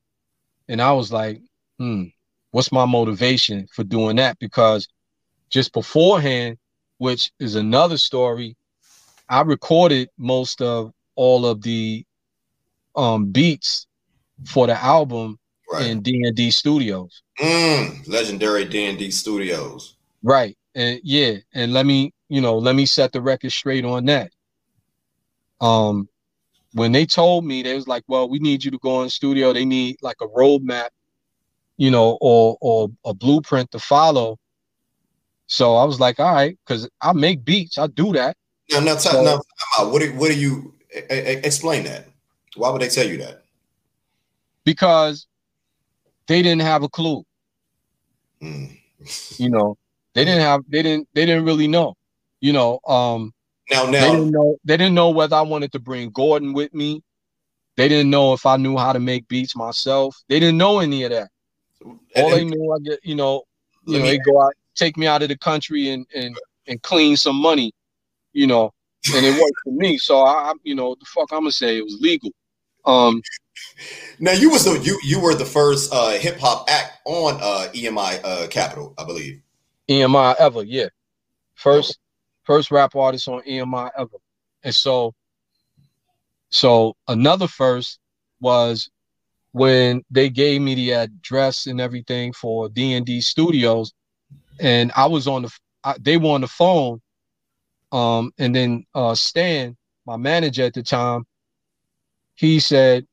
And i was like hmm what's my motivation for doing that? Because just beforehand which is another story I recorded most of all of the um beats for the album Right. in D&D Studios. Mm, legendary D&D Studios. Right. And yeah, and let me, you know, let me set the record straight on that. Um when they told me they was like, well, we need you to go in studio, they need like a roadmap, you know, or or a blueprint to follow. So I was like, all right, because I make beats, I do that. Now, now, So- now what do, what do you explain that? Why would they tell you that? because they didn't have a clue. Mm. you know they didn't have they didn't they didn't really know. You know um Now, they didn't know they didn't know whether i wanted to bring gordon with me. They didn't know if i knew how to make beats myself. They didn't know any of that. All they knew i get you know you know they go out take me out of the country and and and clean some money you know and it worked for me. So I- you know the fuck i'm gonna say it was legal um now you was the you you were the first uh, hip hop act on uh, EMI uh, Capitol, I believe. EMI ever, yeah. First, first rap artist on EMI ever. And so, so another first was when they gave me the address and everything for D and D Studios, and I was on the, I, they were on the phone, um, and then uh, Stan, my manager at the time, he said,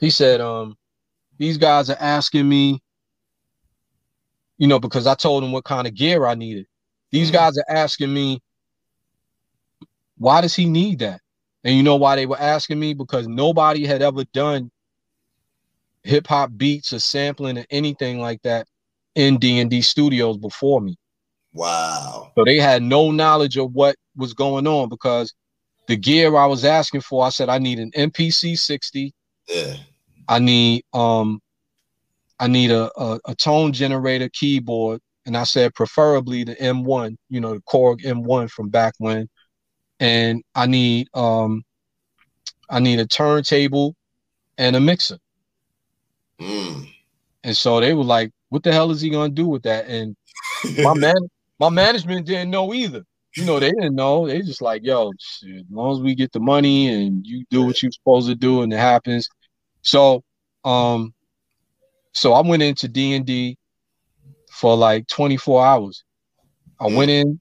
he said, um, these guys are asking me you know, because I told them what kind of gear I needed. These Mhm. guys are asking me, why does he need that? And you know why they were asking me? Because nobody had ever done hip hop beats or sampling or anything like that in D and D studios before me. Wow. So they had no knowledge of what was going on because the gear I was asking for, I said I need an MPC 60, Yeah. I need um I need a, a, a tone generator keyboard, and I said preferably the M1, you know, the Korg M1 from back when. And I need um I need a turntable and a mixer. Mm. And so they were like, what the hell is he gonna do with that? And my man my management didn't know either. You know, they didn't know. They just like, yo, shit, as long as we get the money and you do what you're supposed to do and it happens. So um so I went into D and D for like 24 hours. I went in,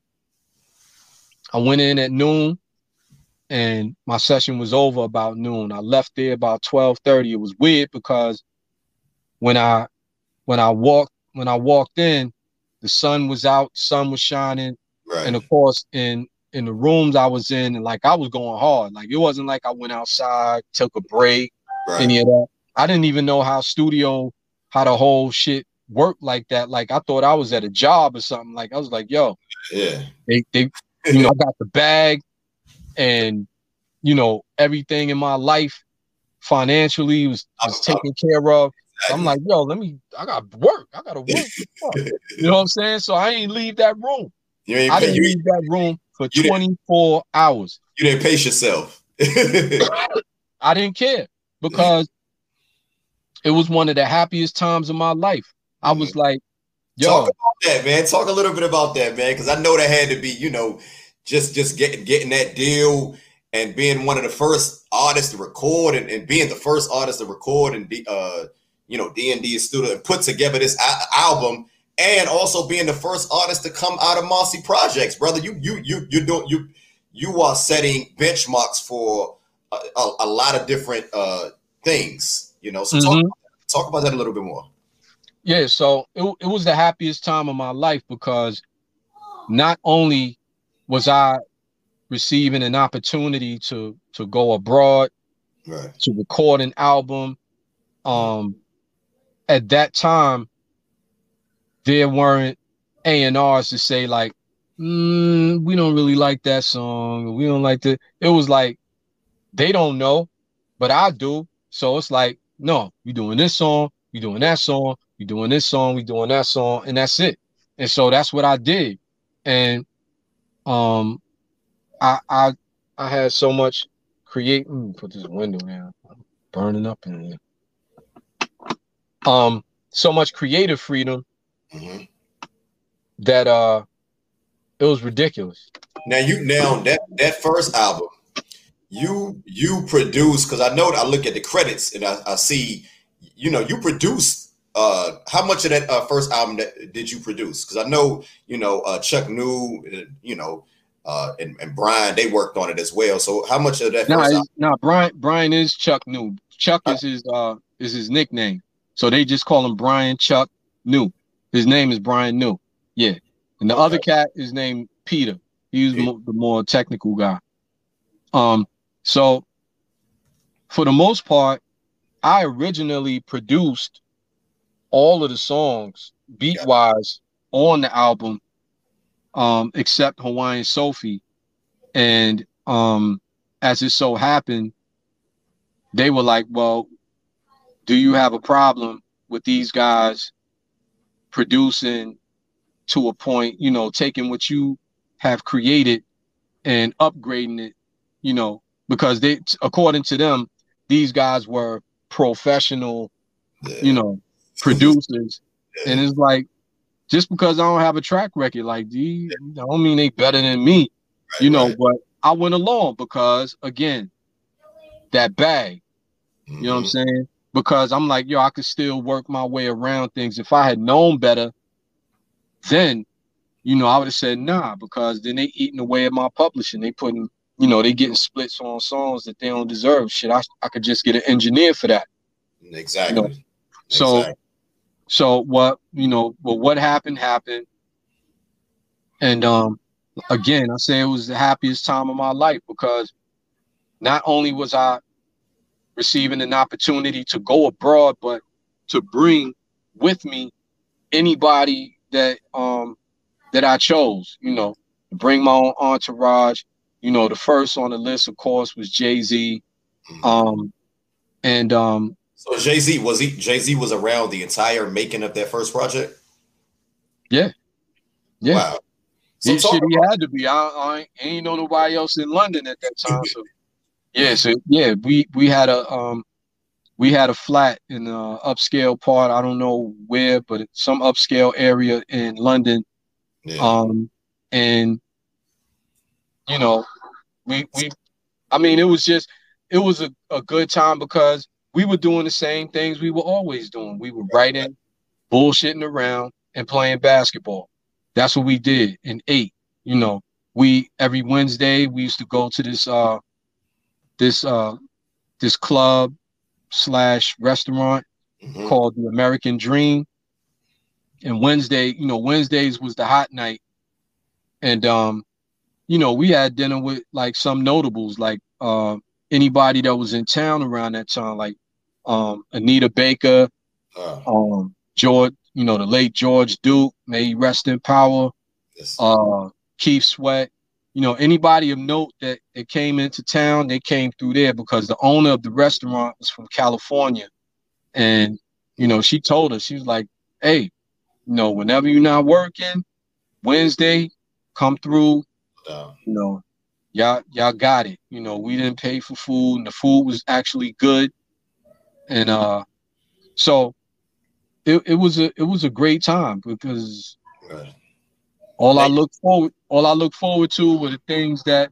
I went in at noon and my session was over about noon. I left there about 12:30. It was weird because when I when I walked when I walked in, the sun was out, sun was shining, right. and of course in in the rooms I was in, and like I was going hard. Like it wasn't like I went outside, took a break, right. any of that. I didn't even know how studio, how the whole shit worked like that. Like I thought I was at a job or something. Like I was like, yo, yeah. they they you know, I got the bag and you know, everything in my life financially was, was uh, uh, taken care of. I'm like, yo, let me I got work. I gotta work. [laughs] You know what I'm saying? So I ain't leave that room. You ain't I pay, didn't leave that room for you didn't- 24 hours. you didn't pace yourself. [laughs] I didn't care because it was one of the happiest times of my life. I was mm-hmm. like, yo, talk about that, man. Talk a little bit about that, man, because I know that had to be, you know, just just getting getting that deal and being one of the first artists to record and, and being the first artist to record and be uh you know D&D studio and put together this album and also being the first artist to come out of Marcy Projects, brother. You you you you do you you are setting benchmarks for a, a, a lot of different uh things, you know. So mm-hmm. talk, talk about that a little bit more. Yeah, so it, it was the happiest time of my life because not only was I receiving an opportunity to to go abroad, right. to record an album, um, at that time there weren't A and R's to say like, mm, we don't really like that song, we don't like the. It was like they don't know, but I do. So it's like, no, we doing this song, we doing that song, we doing this song, we doing that song, and that's it. And so that's what I did. And um I I I had so much creating. Put this window down. burning up in here um so much creative freedom mm-hmm. that uh it was ridiculous. Now you now that that first album, you you produced because I know I look at the credits and I, I see, you know, you produced uh how much of that uh, first album that did you produce? Because I know you know uh, Chuck New, uh, you know, uh, and, and Brian they worked on it as well. So how much of that? No, no, Brian Brian is Chuck New. Chuck is his uh is his nickname. So they just call him Brian Chuck New. His name is Brian New. Yeah. And the okay. other cat is named Peter. He's the more technical guy. Um, so for the most part, I originally produced all of the songs beat wise yeah. on the album, um, except Hawaiian Sophie. And um, as it so happened, they were like, well, do you have a problem with these guys producing to a point, you know, taking what you have created and upgrading it, you know, because they, according to them, these guys were professional, yeah. you know, producers. Yeah. And it's like, just because I don't have a track record like these. I don't mean they better than me, right, you know, right. but I went along because again, that bag, mm-hmm. you know what I'm mm-hmm. saying? Because I'm like, yo, I could still work my way around things. If I had known better, then, you know, I would have said nah, because then they eating away at my publishing. They putting, you know, they getting splits on songs that they don't deserve. Shit, I, I could just get an engineer for that. Exactly. You know? So, exactly. so what, you know, well, what happened happened. And um, again, I say it was the happiest time of my life because not only was I receiving an opportunity to go abroad, but to bring with me anybody that um that I chose, you know, bring my own entourage. You know, the first on the list, of course, was Jay Z. Mm-hmm. Um, and um, so Jay Z was he? Jay Z was around the entire making of that first project. Yeah, yeah. Wow. So he, shit, he had to be. I, I ain't know nobody else in London at that time. So yeah, so yeah, we we had a um we had a flat in the upscale part. I don't know where, but some upscale area in London. Yeah. Um, and you know, we we, I mean, it was just it was a, a good time because we were doing the same things we were always doing. We were writing, bullshitting around, and playing basketball. That's what we did in eight. You know, we every Wednesday we used to go to this uh this uh this club slash restaurant mm-hmm. called the American Dream. And Wednesday, you know, Wednesdays was the hot night. And um, you know, we had dinner with like some notables, like uh anybody that was in town around that time, like um Anita Baker, uh, um George, you know, the late George Duke, may he rest in power. Yes. Uh Keith Sweat, you know, anybody of note that, that came into town, they came through there because the owner of the restaurant was from California. And, you know, she told us, she was like, hey, you know, whenever you're not working, Wednesday, come through. You know, y'all y'all got it. You know, we didn't pay for food and the food was actually good. And uh So it, it was a it was a great time because right. all I look forward all I look forward to were the things that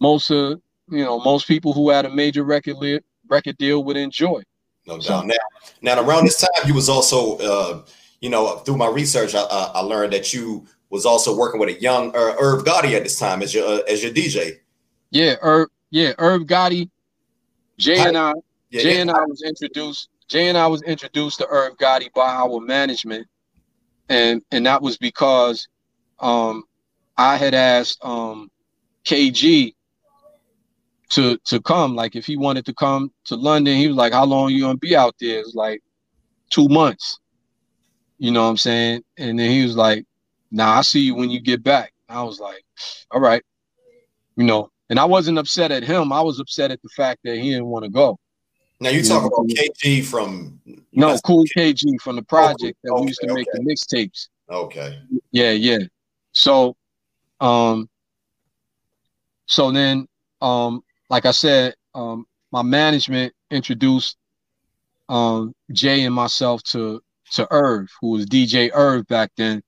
most of you know most people who had a major record li- record deal would enjoy. No doubt. So, now, now around this time, you was also, uh, you know, through my research, I, I, learned that you was also working with a young uh, Irv Gotti at this time as your uh, as your DJ. Yeah, Irv. Yeah, Irv Gotti. Jay and I. Yeah, Jay yeah. and I was introduced. Jay and I was introduced to Irv Gotti by our management, and and that was because um, I had asked um, KG to to come. Like if he wanted to come to London, he was like, "How long are you gonna be out there?" It's like two months. You know what I'm saying? And then he was like, "Nah, I see you when you get back." I was like, "All right," you know. And I wasn't upset at him. I was upset at the fact that he didn't want to go. Now you, you talk about KG from no cool KG from the project oh, that we used to make the mixtapes. Okay. Yeah, yeah. So, um, so then, um, like I said, um, my management introduced um, Jay and myself to to Irv, who was DJ Irv back then,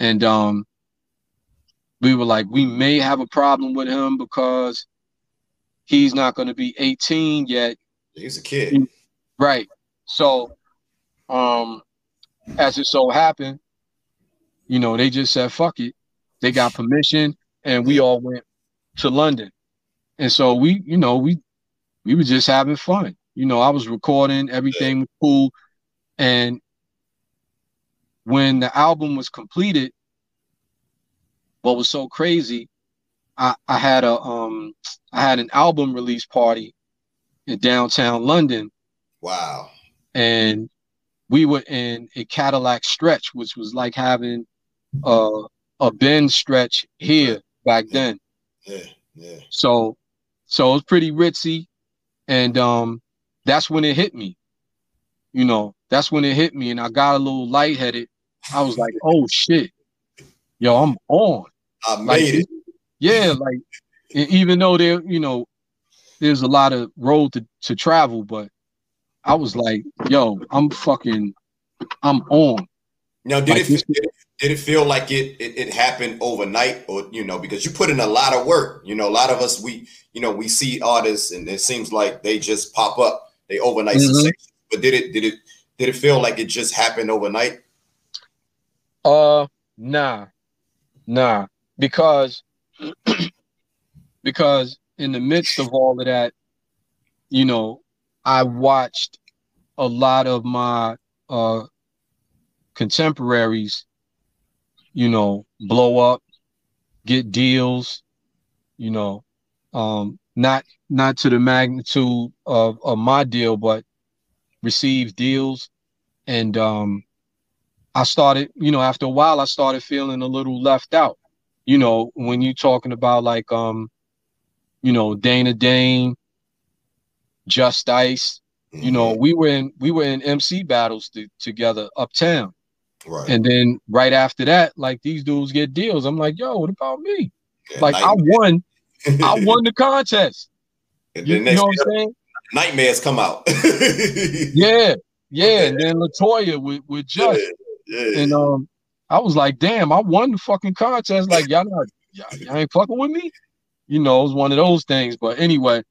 and um, we were like, we may have a problem with him because he's not going to be 18 yet. He's a kid, right? So, um, as it so happened, you know, they just said, "Fuck it." They got [sighs] permission, and we all went to London. And so we, you know, we we were just having fun. You know, I was recording, everything was cool. And when the album was completed, what was so crazy, I, I had a um I had an album release party in downtown London. Wow. And we were in a Cadillac stretch, which was like having a a Ben stretch here back then. Yeah, yeah. So so it was pretty ritzy. And um, that's when it hit me. You know, that's when it hit me, and I got a little lightheaded. I was like, oh shit. Yo, I'm on. I made like, it. Yeah, like even though there, you know, there's a lot of road to, to travel, but I was like, yo, I'm fucking I'm on. Now, did, like, it, did, it, did it feel like it, it, it happened overnight, or you know, because you put in a lot of work. You know, a lot of us we you know we see artists, and it seems like they just pop up, they overnight mm-hmm. But did it did it did it feel like it just happened overnight? Uh, nah, nah, because [clears throat] because in the midst of all of that, you know, I watched a lot of my uh contemporaries, you know, blow up, get deals, you know, um, not not to the magnitude of, of my deal, but receive deals. And um, I started, you know, after a while, I started feeling a little left out. You know, when you're talking about like, um, you know, Dana Dane, Just Ice, you know, mm-hmm. we were in we were in MC battles to, together uptown. Right. And then right after that, like these dudes get deals. I'm like, yo, what about me? Yeah, like I won, I [laughs] won the contest. And you, you know what I'm saying? Nightmares come out. [laughs] yeah, yeah. And then Latoya with, with Just. Yeah, yeah. And um I was like, damn, I won the fucking contest. Like, y'all not y'all, y'all ain't fucking with me. You know, it was one of those things. But anyway.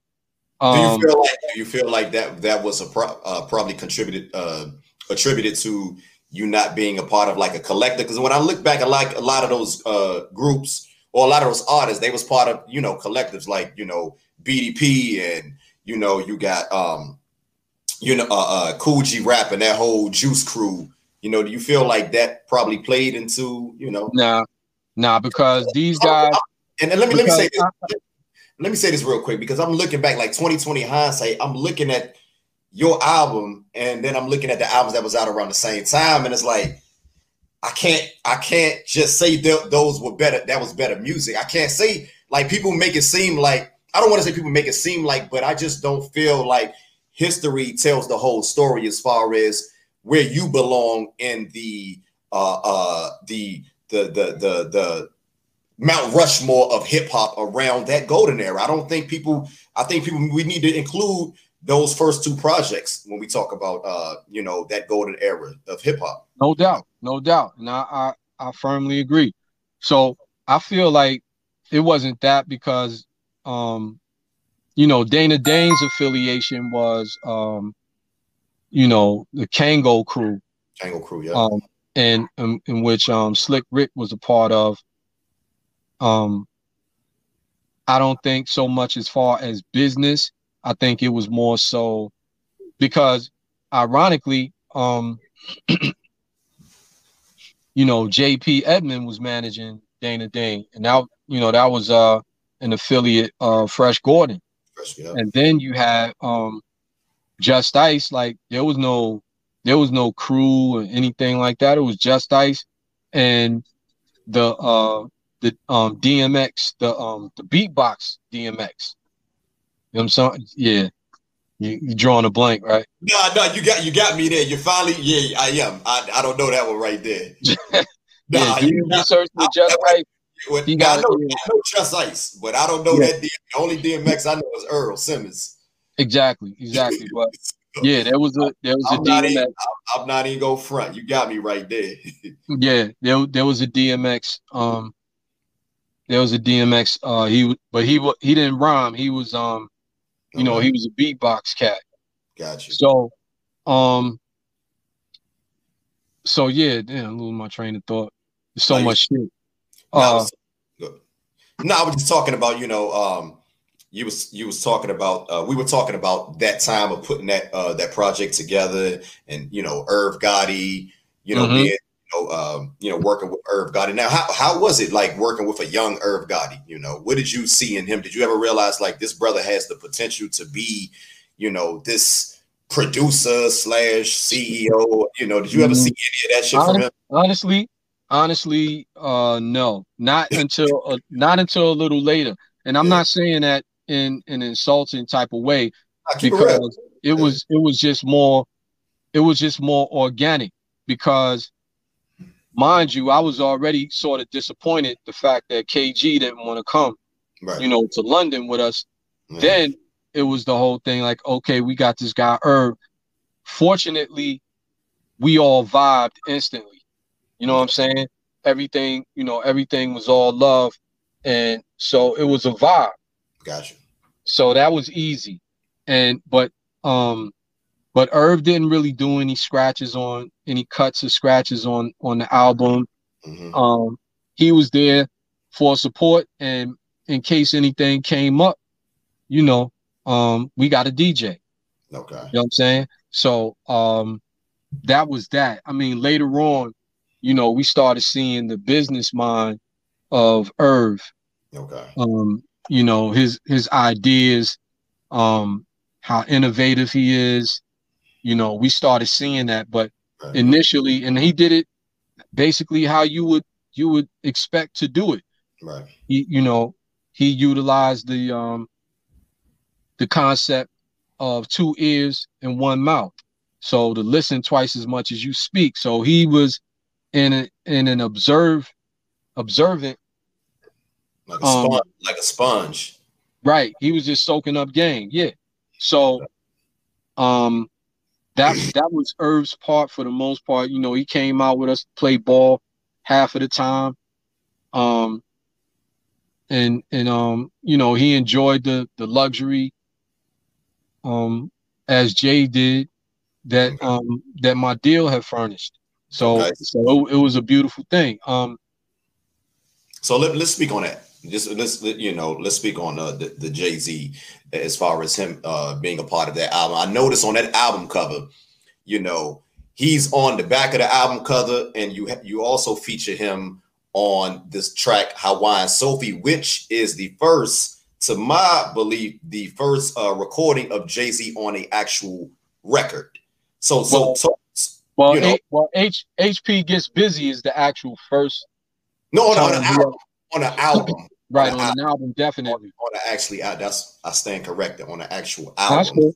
Um, do you um, feel like you feel like that that was a pro- uh, probably contributed uh attributed to you not being a part of like a collective. Because when I look back at like a lot of those uh, groups or a lot of those artists, they was part of you know collectives like you know BDP and you know you got um you know uh, uh Kool G Rap and that whole Juice Crew. You know, do you feel like that probably played into you know? Nah, nah, because these guys. And, and let me let me say this. let me say this real quick because I'm looking back like 2020 hindsight. I'm looking at your album and then I'm looking at the albums that was out around the same time and it's like I can't I can't just say th- those were better that was better music. I can't say like people make it seem like I don't want to say people make it seem like but I just don't feel like history tells the whole story as far as where you belong in the uh uh the the the the the Mount Rushmore of hip hop around that golden era. I don't think people I think people we need to include those first two projects when we talk about uh, you know, that golden era of hip hop. No doubt, no doubt. And I, I I firmly agree. So I feel like it wasn't that because um you know Dana Dane's affiliation was um you know the Kangol crew. Kangol crew, yeah. Um and in, in which um Slick Rick was a part of. Um I don't think so much as far as business. I think it was more so because ironically, um [clears throat] you know, JP Edmond was managing Dana Dane, and now you know that was uh an affiliate of Fresh Gordon. Fresh, yeah. And then you had um Just Ice, like there was no there was no crew or anything like that. It was Just Ice and the uh the um DMX, the um the beatbox DMX. You know what I'm saying? Yeah. You, you drawing a blank, right? No, no, you got you got me there. You finally, yeah, I am. I, I don't know that one right there. [laughs] nah, yeah, you research with Just Ice. Well, you got I know, I know Just Ice, but I don't know yeah. that. The only DMX I know is Earl Simmons. Exactly, exactly. But [laughs] yeah, there was a there was I'm a DMX. Even, I'm, I'm not even go front. You got me right there. [laughs] yeah, there there was a DMX. Um, there was a DMX. Uh, he but he he didn't rhyme. He was um you okay. know, he was a beatbox cat. Gotcha. So, um, so yeah, damn, I'm losing my train of thought. There's so much shit. No, uh, no, I was just talking about, you know, um, you was you was talking about uh, we were talking about that time of putting that uh, that project together and you know Irv Gotti, you know, mm-hmm. being know, um, you know, working with Irv Gotti. Now, how, how was it like working with a young Irv Gotti? You know, what did you see in him? Did you ever realize like this brother has the potential to be, you know, this producer slash CEO? You know, did you ever mm-hmm. see any of that shit from him? Honestly, honestly, uh, no, not [laughs] until uh, not until a little later. And I'm yeah. not saying that in an insulting type of way because it, it was it was just more it was just more organic because mind you, I was already sort of disappointed the fact that KG didn't want to come, right. you know, to London with us. Then it was the whole thing like, okay, we got this guy Irv. Fortunately, we all vibed instantly. You know what I'm saying? Everything, you know, everything was all love. And so it was a vibe. Gotcha. So that was easy. And but um but Irv didn't really do any scratches on any cuts or scratches on on the album. Mm-hmm. Um, he was there for support and in case anything came up, you know, um, we got a DJ. Okay. You know what I'm saying? So um that was that. I mean, later on, you know, we started seeing the business mind of Irv. Okay. Um, you know, his his ideas, um, how innovative he is, you know, we started seeing that, but. Initially, and he did it basically how you would you would expect to do it. Right. He, you know, he utilized the um the concept of two ears and one mouth. So to listen twice as much as you speak. So he was in a, in an observe observant like a sponge, um, like a sponge. Right. He was just soaking up game. Yeah. So um that that was Irv's part for the most part. You know, he came out with us to play ball half of the time. Um and and um, you know, he enjoyed the the luxury um as Jay did that um that my deal had furnished. So okay. so it, it was a beautiful thing. Um so let, let's speak on that just let's you know let's speak on uh, the, the Jay Z as far as him uh, being a part of that album. I noticed on that album cover, you know, he's on the back of the album cover, and you you also feature him on this track Hawaiian Sophie, which is the first, to my belief, the first uh, recording of Jay Z on a actual record. So so well, so. Well, you know, well, H HP gets busy is the actual first. No, on, on an album. On an album. Right on, on an album, definitely. On, on actually, I, that's I stand corrected on an actual album. Cool.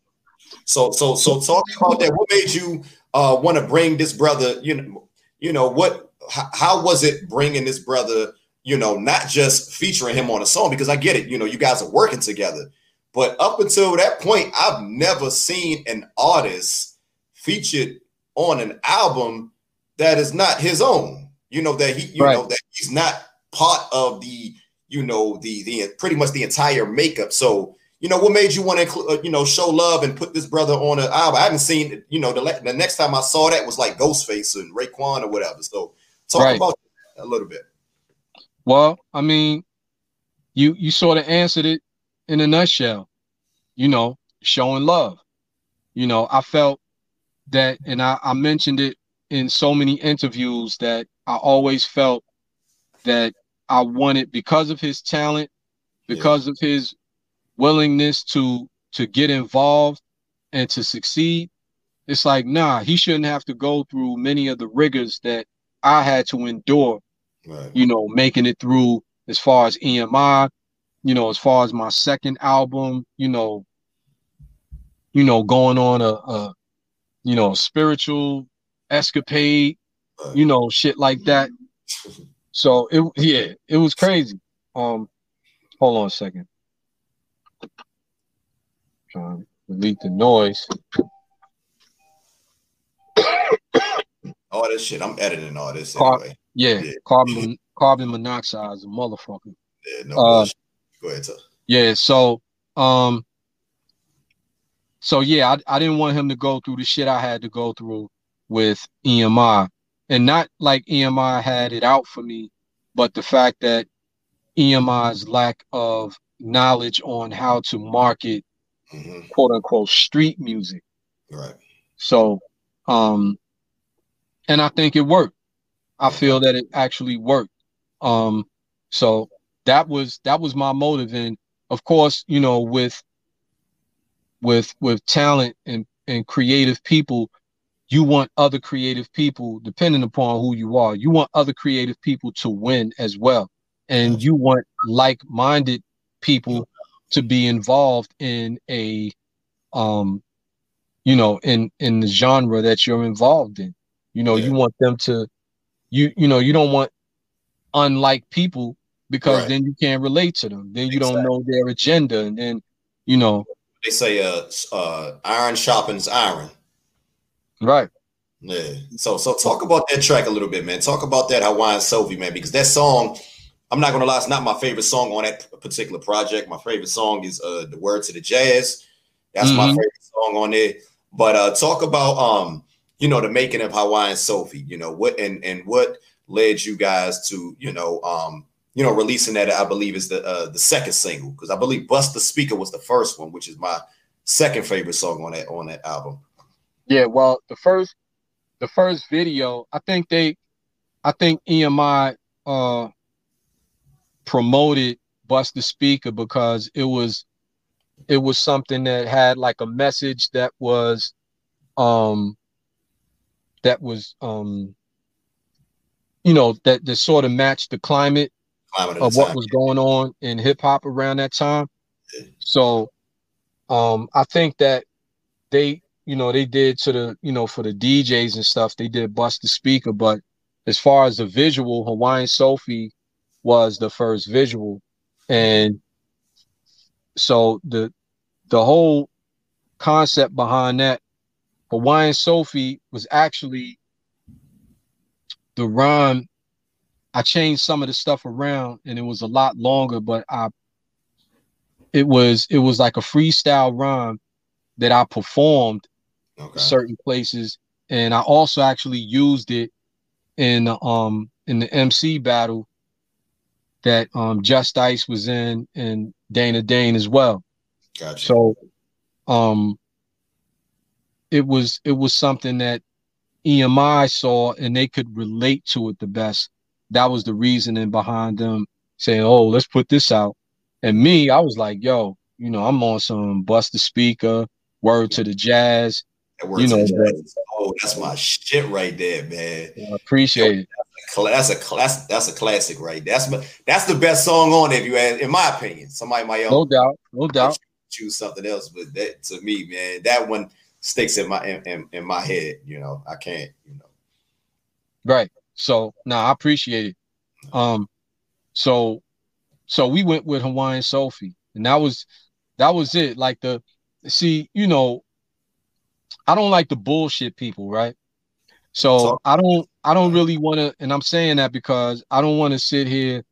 So, so, so, talk about that. What made you uh, want to bring this brother? You know, you know what? How, how was it bringing this brother? You know, not just featuring him on a song because I get it. You know, you guys are working together, But up until that point, I've never seen an artist featured on an album that is not his own. You know that he, you right. know that he's not part of the, you know, the the pretty much the entire makeup. So you know, what made you want to, uh, you know, show love and put this brother on an album? I haven't seen, you know, the, the next time I saw that was like Ghostface and Raekwon or whatever. So talk right. about a little bit. Well, I mean, you you sort of answered it in a nutshell. You know, showing love. You know, I felt that, and I, I mentioned it in so many interviews that I always felt that I wanted because of his talent, because yeah. of his willingness to to get involved and to succeed it's like nah he shouldn't have to go through many of the rigors that i had to endure right. you know making it through as far as emi you know as far as my second album you know you know going on a, a you know spiritual escapade right. you know shit like that [laughs] so it yeah it was crazy um hold on a second Trying to delete the noise. all this shit. I'm editing all this Car- anyway. Yeah, yeah. carbon carbon monoxide is a motherfucker. Yeah, no uh, Go ahead, sir. Yeah, so um so yeah, I, I didn't want him to go through the shit I had to go through with EMI. And not like EMI had it out for me, but the fact that EMI's lack of knowledge on how to market mm-hmm. quote unquote street music. Right. So, um, and I think it worked. I feel that it actually worked. Um, so that was that was my motive, and of course, you know, with with with talent and and creative people, you want other creative people, depending upon who you are, you want other creative people to win as well, and you want like-minded people to be involved in a um you know in in the genre that you're involved in you know yeah. you want them to you you know you don't want unlike people because right. then you can't relate to them then you exactly. don't know their agenda and then you know they say uh uh iron sharpens iron right yeah so so talk about that track a little bit man talk about that hawaiian sophie man because that song I'm not gonna lie, it's not my favorite song on that particular project. My favorite song is uh the word to the Jaz. That's mm-hmm. my favorite song on it. But uh talk about um, you know, the making of Hawaiian Sophie, you know, what and and what led you guys to, you know, um, you know, releasing that, I believe is the uh the second single, because I believe Bust the Speaker was the first one, which is my second favorite song on that on that album. Yeah, well, the first the first video, I think they I think EMI uh promoted Bust the Speaker because it was it was something that had like a message that was um that was um you know that that sort of matched the climate, climate of, what was going on in hip hop around that time. So um I think that they you know they did to the you know for the DJs and stuff they did bust the speaker but as far as the visual Hawaiian Sophie was the first visual. And so the the whole concept behind that hawaiian sophie was actually the rhyme. I changed some of the stuff around and it was a lot longer but i it was it was like a freestyle rhyme that i performed okay. certain places and i also actually used it in um in the mc battle that um, Just Ice was in and Dana Dane as well. Gotcha. So um it was it was something that EMI saw and they could relate to it the best. That was the reasoning behind them saying, "Oh, let's put this out." And me, I was like, "Yo, you know, I'm on some bust the speaker, word to the Jaz." You know, oh, that's my shit right there, man. I appreciate it that's a class. That's a classic, right? That's my, that's the best song on it. If you ask, in my opinion, somebody might no doubt, no doubt choose something else, but that to me, man, that one sticks in my in, in my head. You know, I can't. You know, right. So now nah, I appreciate it. Um, so so we went with Hawaiian Sophie, and that was that was it. Like the see, you know, I don't like the bullshit people, right? So, so I don't I don't really want to, and I'm saying that because I don't want to sit here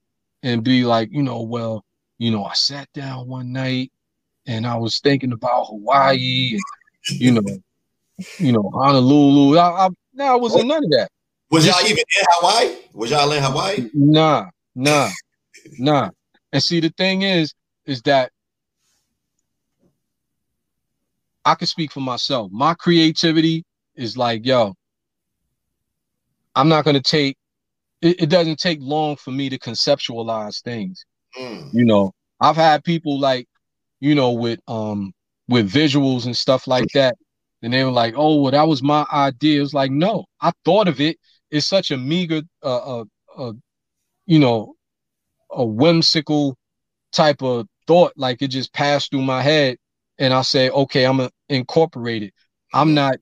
and be like, you know, well, you know, I sat down one night and I was thinking about Hawaii and you know, you know, Honolulu. I, I, no, I wasn't none of that. Was y'all even in Hawaii? Was y'all in Hawaii? Nah, nah, nah. And see, the thing is, is that I can speak for myself. My creativity is like, yo, I'm not gonna take it, it doesn't take long for me to conceptualize things. Mm. You know, I've had people like, you know, with um with visuals and stuff like that. And they were like, oh, well, that was my idea. It's like, no, I thought of it. It's such a meager, uh, uh, uh, you know, a whimsical type of thought. Like it just passed through my head. And I say, okay, I'm gonna incorporate it. I'm not,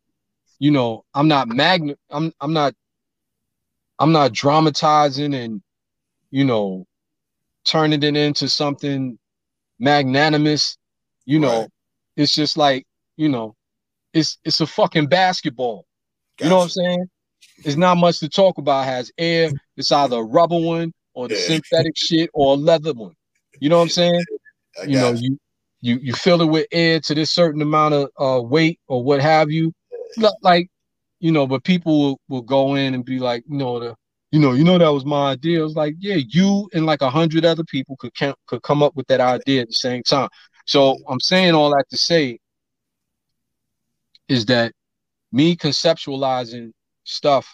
you know, I'm not magnet. I'm I'm not I'm not dramatizing and you know turning it into something magnanimous. You know, right. it's just like, you know, it's it's a fucking basketball. Gotcha. You know what I'm saying? It's not much to talk about. It has air. It's either a rubber one or the yeah. synthetic shit or a leather one. You know what I'm [laughs] saying? You know, you you you fill it with air to this certain amount of uh, weight or what have you. Like, you know, but people will, will go in and be like, you know, the you know, you know that was my idea. It was like, yeah, you and like a hundred other people could count, could come up with that idea at the same time. So I'm saying all that to say is that me conceptualizing stuff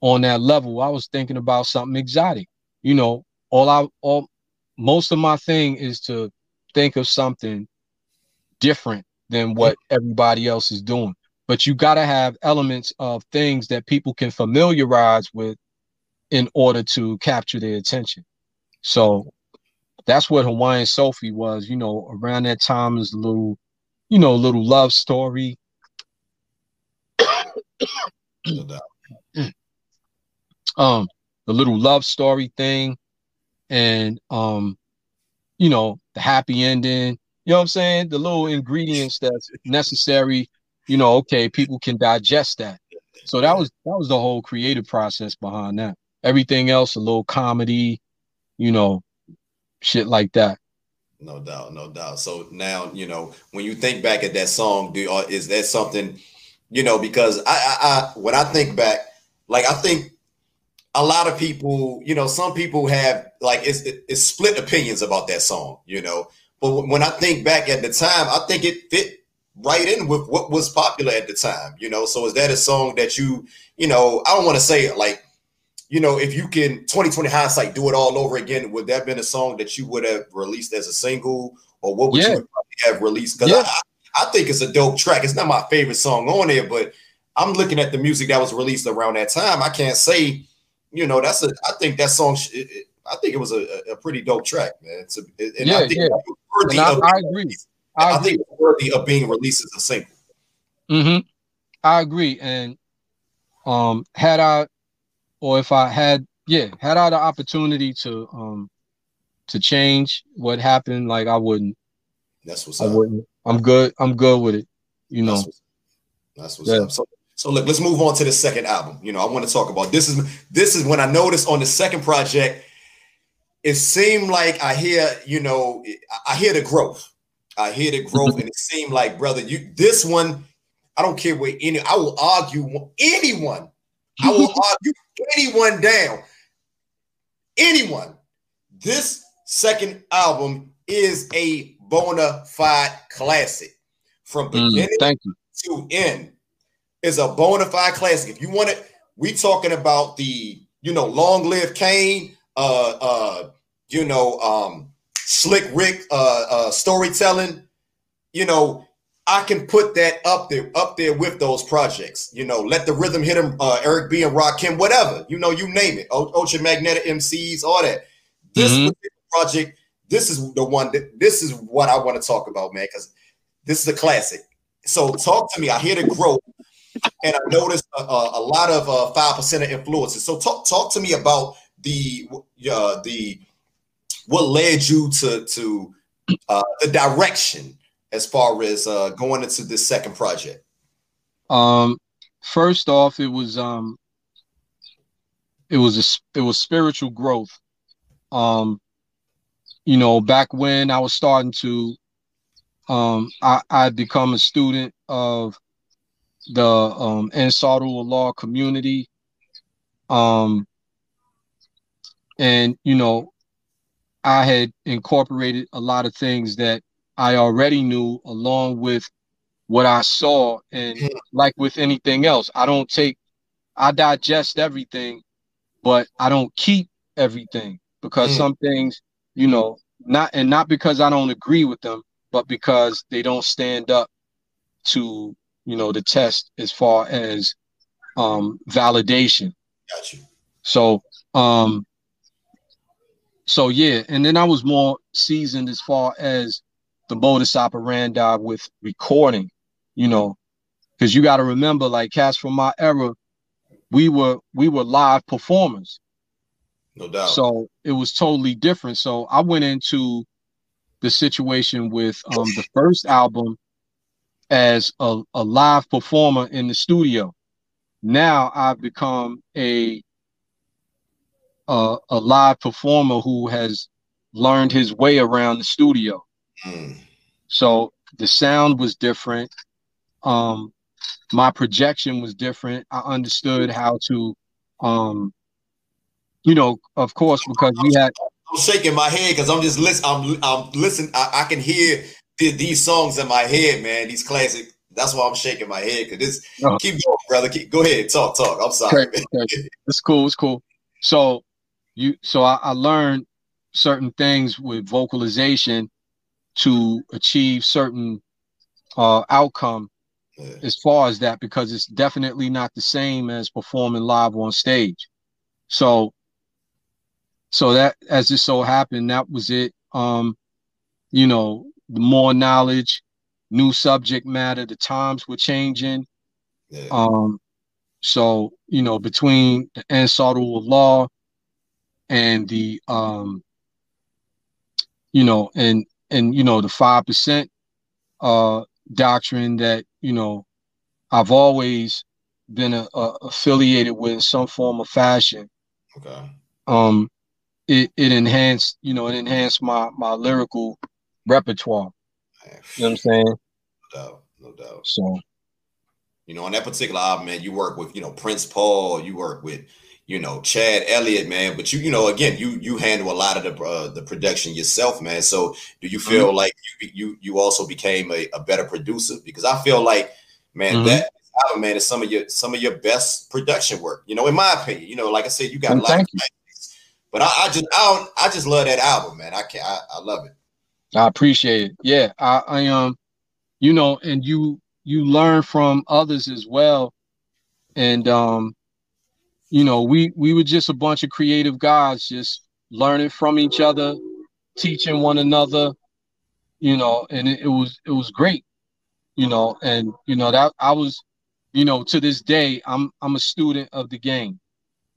on that level, I was thinking about something exotic. You know, all I all most of my thing is to think of something different than what everybody else is doing. But you got to have elements of things that people can familiarize with in order to capture their attention. So that's what Hawaiian Sophie was, you know, around that time is a little, you know, a little love story. [coughs] Um, the little love story thing, and um, you know, the happy ending. You know what I'm saying? The little ingredients that's necessary. You know, okay, people can digest that. So that was that was the whole creative process behind that. Everything else, a little comedy, you know, shit like that. No doubt, no doubt. So now, you know, when you think back at that song, do uh, is that something, you know, because I, I, I, when I think back, like I think a lot of people, you know, some people have like it's, it's split opinions about that song, you know. But when I think back at the time, I think it fit right in with what was popular at the time, you know. So is that a song that you, you know, I don't want to say it like you know, if you can 2020 hindsight do it all over again, would that have been a song that you would have released as a single, or what would yeah. you have released? Because yeah. I, I think it's a dope track. It's not my favorite song on there, but I'm looking at the music that was released around that time. I can't say, you know, that's a. I think that song. It, it, I think it was a, a, pretty dope track, man. It's a, and yeah, I think yeah. worthy I, I, agree. I, I agree. think worthy of being released as a single. Mm-hmm. I agree. And um, had I or if I had yeah had I the opportunity to um to change what happened, like I wouldn't. That's what's I up. wouldn't. I'm good. I'm good with it. You know. That's what's, that's what's yeah. up. So, so look, let's move on to the second album. You know, I want to talk about this is this is when I noticed on the second project, it seemed like I hear, you know, I hear the growth. I hear the growth, and it seemed like, brother, you this one, I don't care what any, I will argue anyone I will [laughs] argue anyone down. Anyone. This second album is a bona fide classic from mm, beginning mm, to end. Is a bona fide classic. If you want it, we talking about the you know long live Kane, uh, uh, you know, um, Slick Rick, uh, uh, storytelling. You know, I can put that up there, up there with those projects. You know, let the rhythm hit him, uh, Eric B and Rakim, whatever. You know, you name it. Ultra Magnetic MCs, all that. This mm-hmm. project, this is the one that this is what I want to talk about, man, because this is a classic. So talk to me. I hear the growth, and I noticed a, a, lot of uh, five percent of influences. So talk talk to me about the uh, the what led you to to uh, the direction as far as uh, going into this second project? Um, first off, it was um, it was a, it was spiritual growth. Um, you know, back when I was starting to, um, I I become a student of the um Ansarul Allah community. Um, and you know, I had incorporated a lot of things that I already knew along with what I saw. And like with anything else, I don't take, I digest everything, but I don't keep everything because some things, you know, not, and not because I don't agree with them, but because they don't stand up to, you know, the test as far as um validation. Got you. So, um, so yeah, and then I was more seasoned as far as the modus operandi with recording, you know, because you got to remember, like cats from my era, we were we were live performers. No doubt. So it was totally different. So I went into the situation with um, the first album as a, a live performer in the studio. Now I've become a a, a live performer who has learned his way around the studio. Mm. So the sound was different. Um, my projection was different. I understood how to, um, you know, of course, because we had. I'm shaking my head because I'm just listening. I'm I'm listening. I, I can hear the, these songs in my head, man. These classic. That's why I'm shaking my head because this. Oh. Keep going, brother. Keep, go ahead. Talk, talk. I'm sorry. Okay, okay. It's cool. It's cool. So you so I, I learned certain things with vocalization to achieve certain uh, outcome yeah. as far as that because it's definitely not the same as performing live on stage. So so that as it so happened, that was it. Um, you know, more knowledge, new subject matter, the times were changing. Yeah. Um, so you know, between the Ansarul Allah and the um you know and and you know the five percent uh doctrine that you know I've always been a, a affiliated with in some form of fashion. Okay. Um, it it enhanced you know it enhanced my my lyrical repertoire. You know what I'm saying? No doubt, no doubt. So, you know, on that particular album, man, you work with you know Prince Paul, you work with you know Chad Elliott, man. But you, you know, again, you you handle a lot of the uh, the production yourself, man. So do you feel mm-hmm. like you you you also became a, a, better producer? Because I feel like, man, mm-hmm. that album, man, is some of your some of your best production work. You know, in my opinion, you know, like I said, you got a lot. Of but I, I, just I don't I just love that album, man. I can't I, I love it. I appreciate it. Yeah, I, I um, you know, and you you learn from others as well, and um, you know, we we were just a bunch of creative guys just learning from each other, teaching one another, you know, and it, it was it was great, you know, and you know that I was, you know, to this day I'm I'm a student of the game.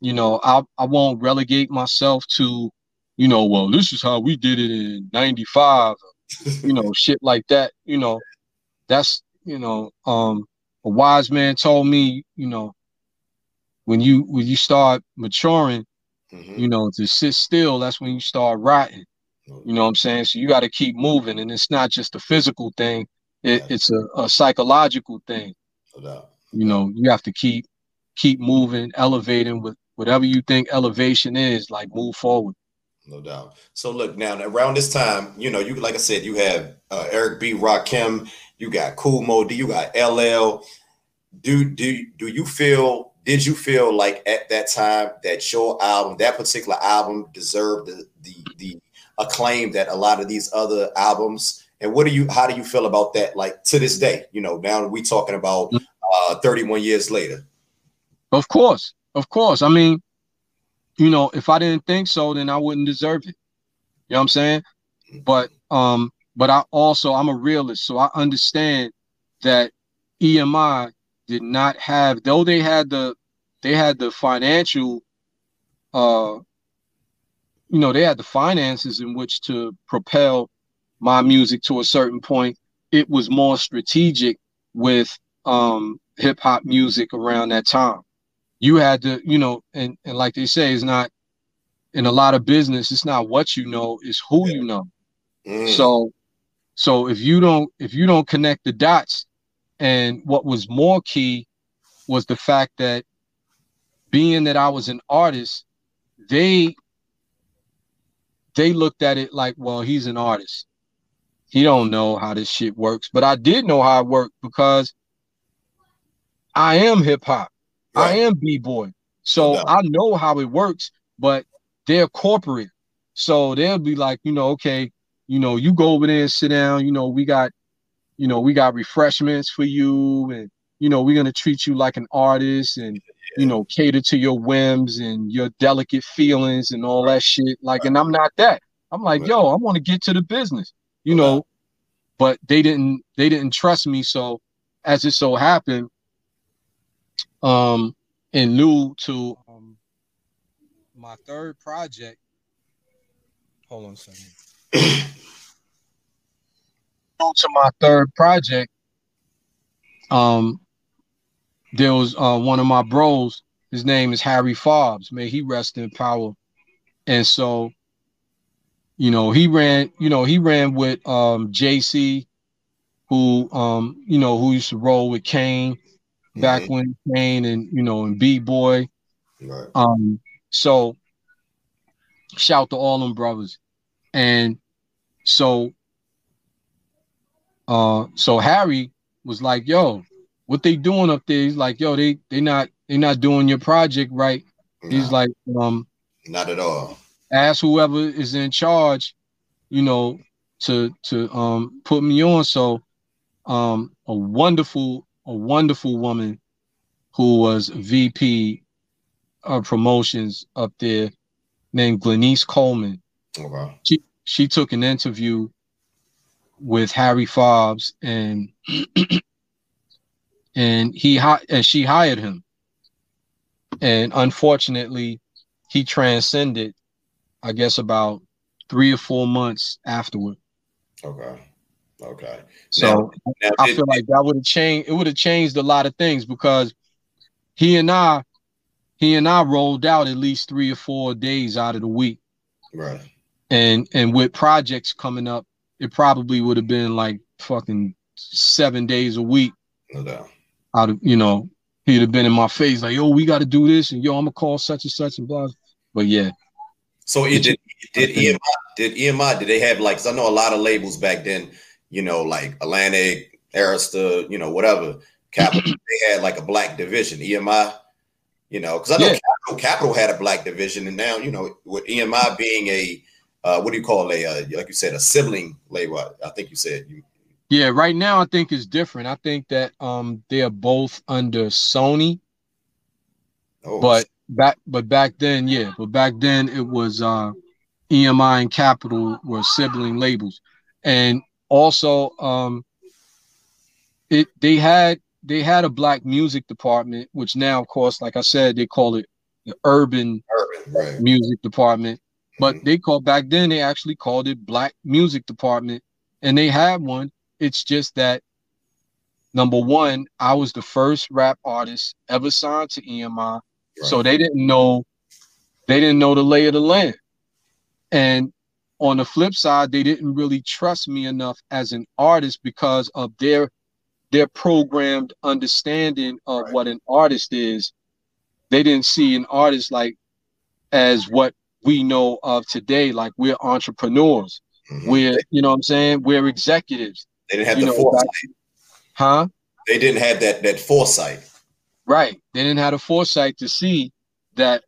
You know, I I won't relegate myself to, you know, well, this is how we did it in 95, you know, [laughs] shit like that, you know. That's, you know, um a wise man told me, you know, when you when you start maturing, mm-hmm. you know, to sit still, that's when you start rotting. You know what I'm saying? So you got to keep moving, and it's not just a physical thing; it, it's a, a, psychological thing. No you know, you have to keep keep moving, elevating with whatever you think elevation is. Like move forward. No doubt. So look now around this time, you know, you like I said, you have uh, Eric B. Rakim, you got Kool Moe Dee, you got LL. Do do do you feel did you feel like at that time that your album, that particular album, deserved the the, the acclaim that a lot of these other albums? And what do you, how do you feel about that? Like to this day, you know, now we talking about uh, 31 years later. Of course, of course. I mean, you know, if I didn't think so, then I wouldn't deserve it. You know what I'm saying? But um, but I also I'm a realist, so I understand that EMI did not have though they had the they had the financial uh you know they had the finances in which to propel my music to a certain point, it was more strategic with um, hip hop music around that time. You had to, you know, and, and like they say, it's not in a lot of business, it's not what you know, it's who you know. Mm. So so if you don't if you don't connect the dots, and what was more key was the fact that being that I was an artist, they they looked at it like, well, he's an artist. He don't know how this shit works. But I did know how it worked because I am hip hop. Right. I am b-boy. So I know how it works, but they're corporate. So they'll be like, you know, okay, you know, you go over there and sit down, you know, we got, you know, we got refreshments for you and you know, we're gonna treat you like an artist and you know, cater to your whims and your delicate feelings and all that shit. Like, and I'm not that. I'm like, yo, I want to get to the business, you know. But they didn't they didn't trust me. So as it so happened, um, in lieu to um, my third project. Hold on a second. [clears throat] to my third project, um, there was uh, one of my bros. His name is Harry Fobbs. May he rest in power. And so, you know, he ran. You know, he ran with um, JC, who um, you know, who used to roll with Kane back mm-hmm. when Kane and you know and B Boy. Right. Um. So, shout to all them brothers, and so, uh, so Harry was like, "Yo, what they doing up there. He's like, yo, they they not they not doing your project right. He's like, um, not at all. Ask whoever is in charge, you know, to to um put me on. So, um, a wonderful a wonderful woman who was VP of promotions up there, named Glenice Coleman. Oh, okay. She she took an interview with Harry Fobbs and [clears throat] and he and she hired him and unfortunately he transcended i guess about three or four months afterward okay okay so now, now i feel like that would have changed it would have changed a lot of things because he and i he and i rolled out at least three or four days out of the week right and and with projects coming up it probably would have been like fucking seven days a week no doubt I'd you know he'd have been in my face like, yo, we got to do this, and yo, I'm gonna call such and such and blah. But yeah. So it did did EMI did EMI did they have like? Cause I know a lot of labels back then, you know, like Atlantic, Arista, you know, whatever. Capitol, [clears throat] they had like a black division. EMI, you know, because I know yeah. Capitol, Capitol had a black division, and now you know with EMI being a uh, what do you call a uh, like you said a sibling label? I think you said you yeah, right now I think it's different. I think that um they are both under Sony. Oh. But back but back then, yeah, but back then it was uh EMI and Capitol were sibling labels. And also um it they had they had a black music department, which now of course, like I said, they call it the urban, urban right. music department. But mm-hmm. they called back then they actually called it black music department. And they had one it's just that number one, I was the first rap artist ever signed to EMI. Right. So they didn't know they didn't know the lay of the land. And on the flip side, they didn't really trust me enough as an artist because of their their programmed understanding of right. what an artist is. They didn't see an artist like as what we know of today, like we're entrepreneurs. Mm-hmm. We're, you know what I'm saying? We're executives. They didn't have you the know, foresight. Huh? They didn't have that that foresight. Right. They didn't have the foresight to see that,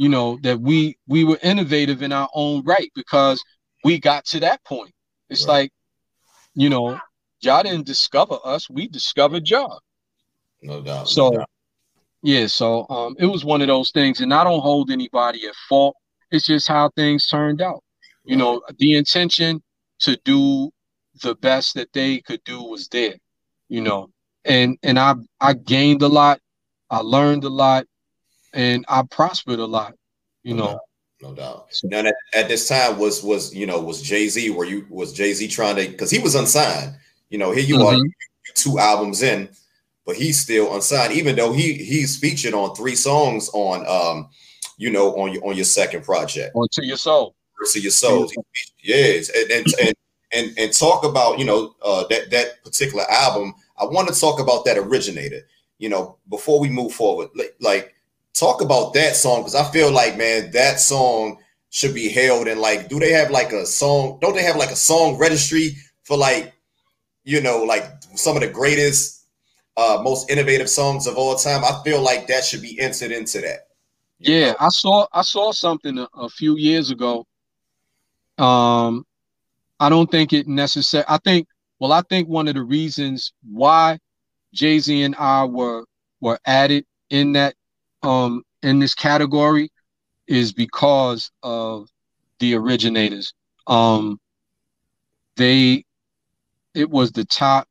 you know, that we we were innovative in our own right because we got to that point. It's right. like, you know, y'all didn't discover us, we discovered y'all. No doubt. So no doubt. yeah, so um it was one of those things, and I don't hold anybody at fault. It's just how things turned out. You know, the intention to do the best that they could do was there, you know. And and I I gained a lot, I learned a lot, and I prospered a lot, you know. No doubt. Now at, at this time was was you know was Jay Z where you was Jay Z trying to because he was unsigned. You know here you mm-hmm. are you, two albums in, but he's still unsigned even though he he's featured on three songs on um you know on your on your second project. On to your soul. To your soul. Yes, and and, and and and talk about you know uh, that that particular album. I want to talk about that originator. You know before we move forward, like, like talk about that song because I feel like man, that song should be held and like, do they have like a song? Don't they have like a song registry for like, you know, like some of the greatest, uh, most innovative songs of all time? I feel like that should be entered into that. Yeah? I saw I saw something a, a few years ago. Um, I don't think it necessary. I think well, I think one of the reasons why Jay Z and I were were added in that um, in this category is because of the originators. Um, they, it was the top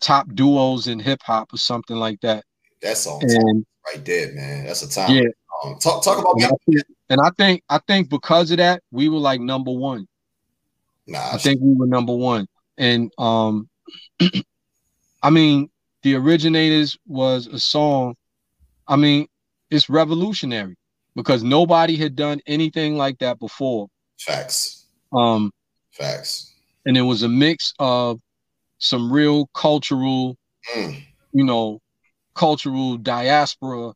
top duos in hip hop or something like that. That's on and, right there, man. That's a time. Yeah. Um, talk talk about and that. I and I think I think because of that, we were like number one. Nah, I think we were number one, and um, [clears throat] I mean, the originators was a song. I mean, it's revolutionary because nobody had done anything like that before. Facts. Um, facts. And it was a mix of some real cultural, mm. you know, cultural diaspora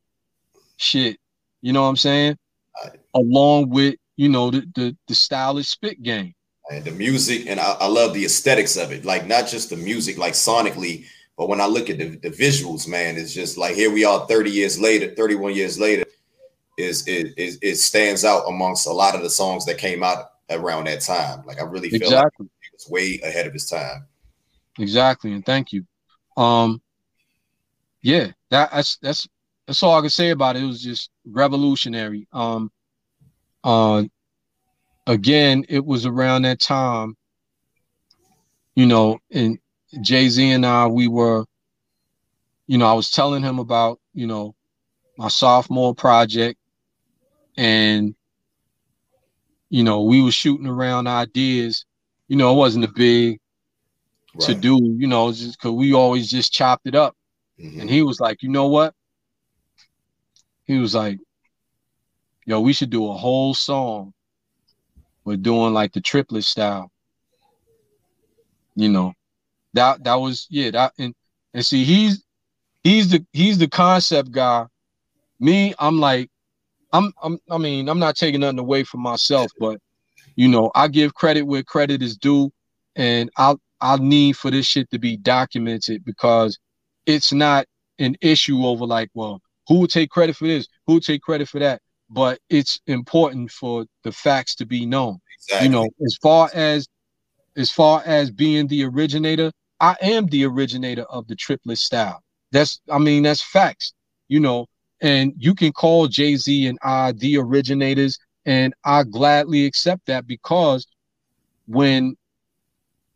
shit. You know what I'm saying? Right. Along with you know the, the the stylish spit game and the music, and I, I love the aesthetics of it. Like not just the music, like sonically, but when I look at the, the visuals, man, it's just like here we are 30 years later, 31 years later, is it, it, it stands out amongst a lot of the songs that came out around that time. Like I really feel exactly. like it was way ahead of his time. Exactly, and thank you. Um, yeah, that, that's that's that's all I can say about it. It was just revolutionary. Um, uh, again, it was around that time, you know, and Jay Z and I, we were, you know, I was telling him about, you know, my sophomore project, and you know, we were shooting around ideas. You know, it wasn't a big right. to do, you know, just because we always just chopped it up. Mm-hmm. And he was like, you know what? He was like, yo, we should do a whole song. We're doing like the triplet style. You know, that that was yeah that and and see he's he's the he's the concept guy. Me, I'm like I'm I'm I mean I'm not taking nothing away from myself, but you know I give credit where credit is due, and I'll I'll need for this shit to be documented because it's not an issue over like well who would take credit for this who would take credit for that but it's important for the facts to be known exactly. you know as far as as far as being the originator I am the originator of the triplet style. That's, I mean, that's facts, you know, and you can call Jay Z and I the originators, and I gladly accept that because when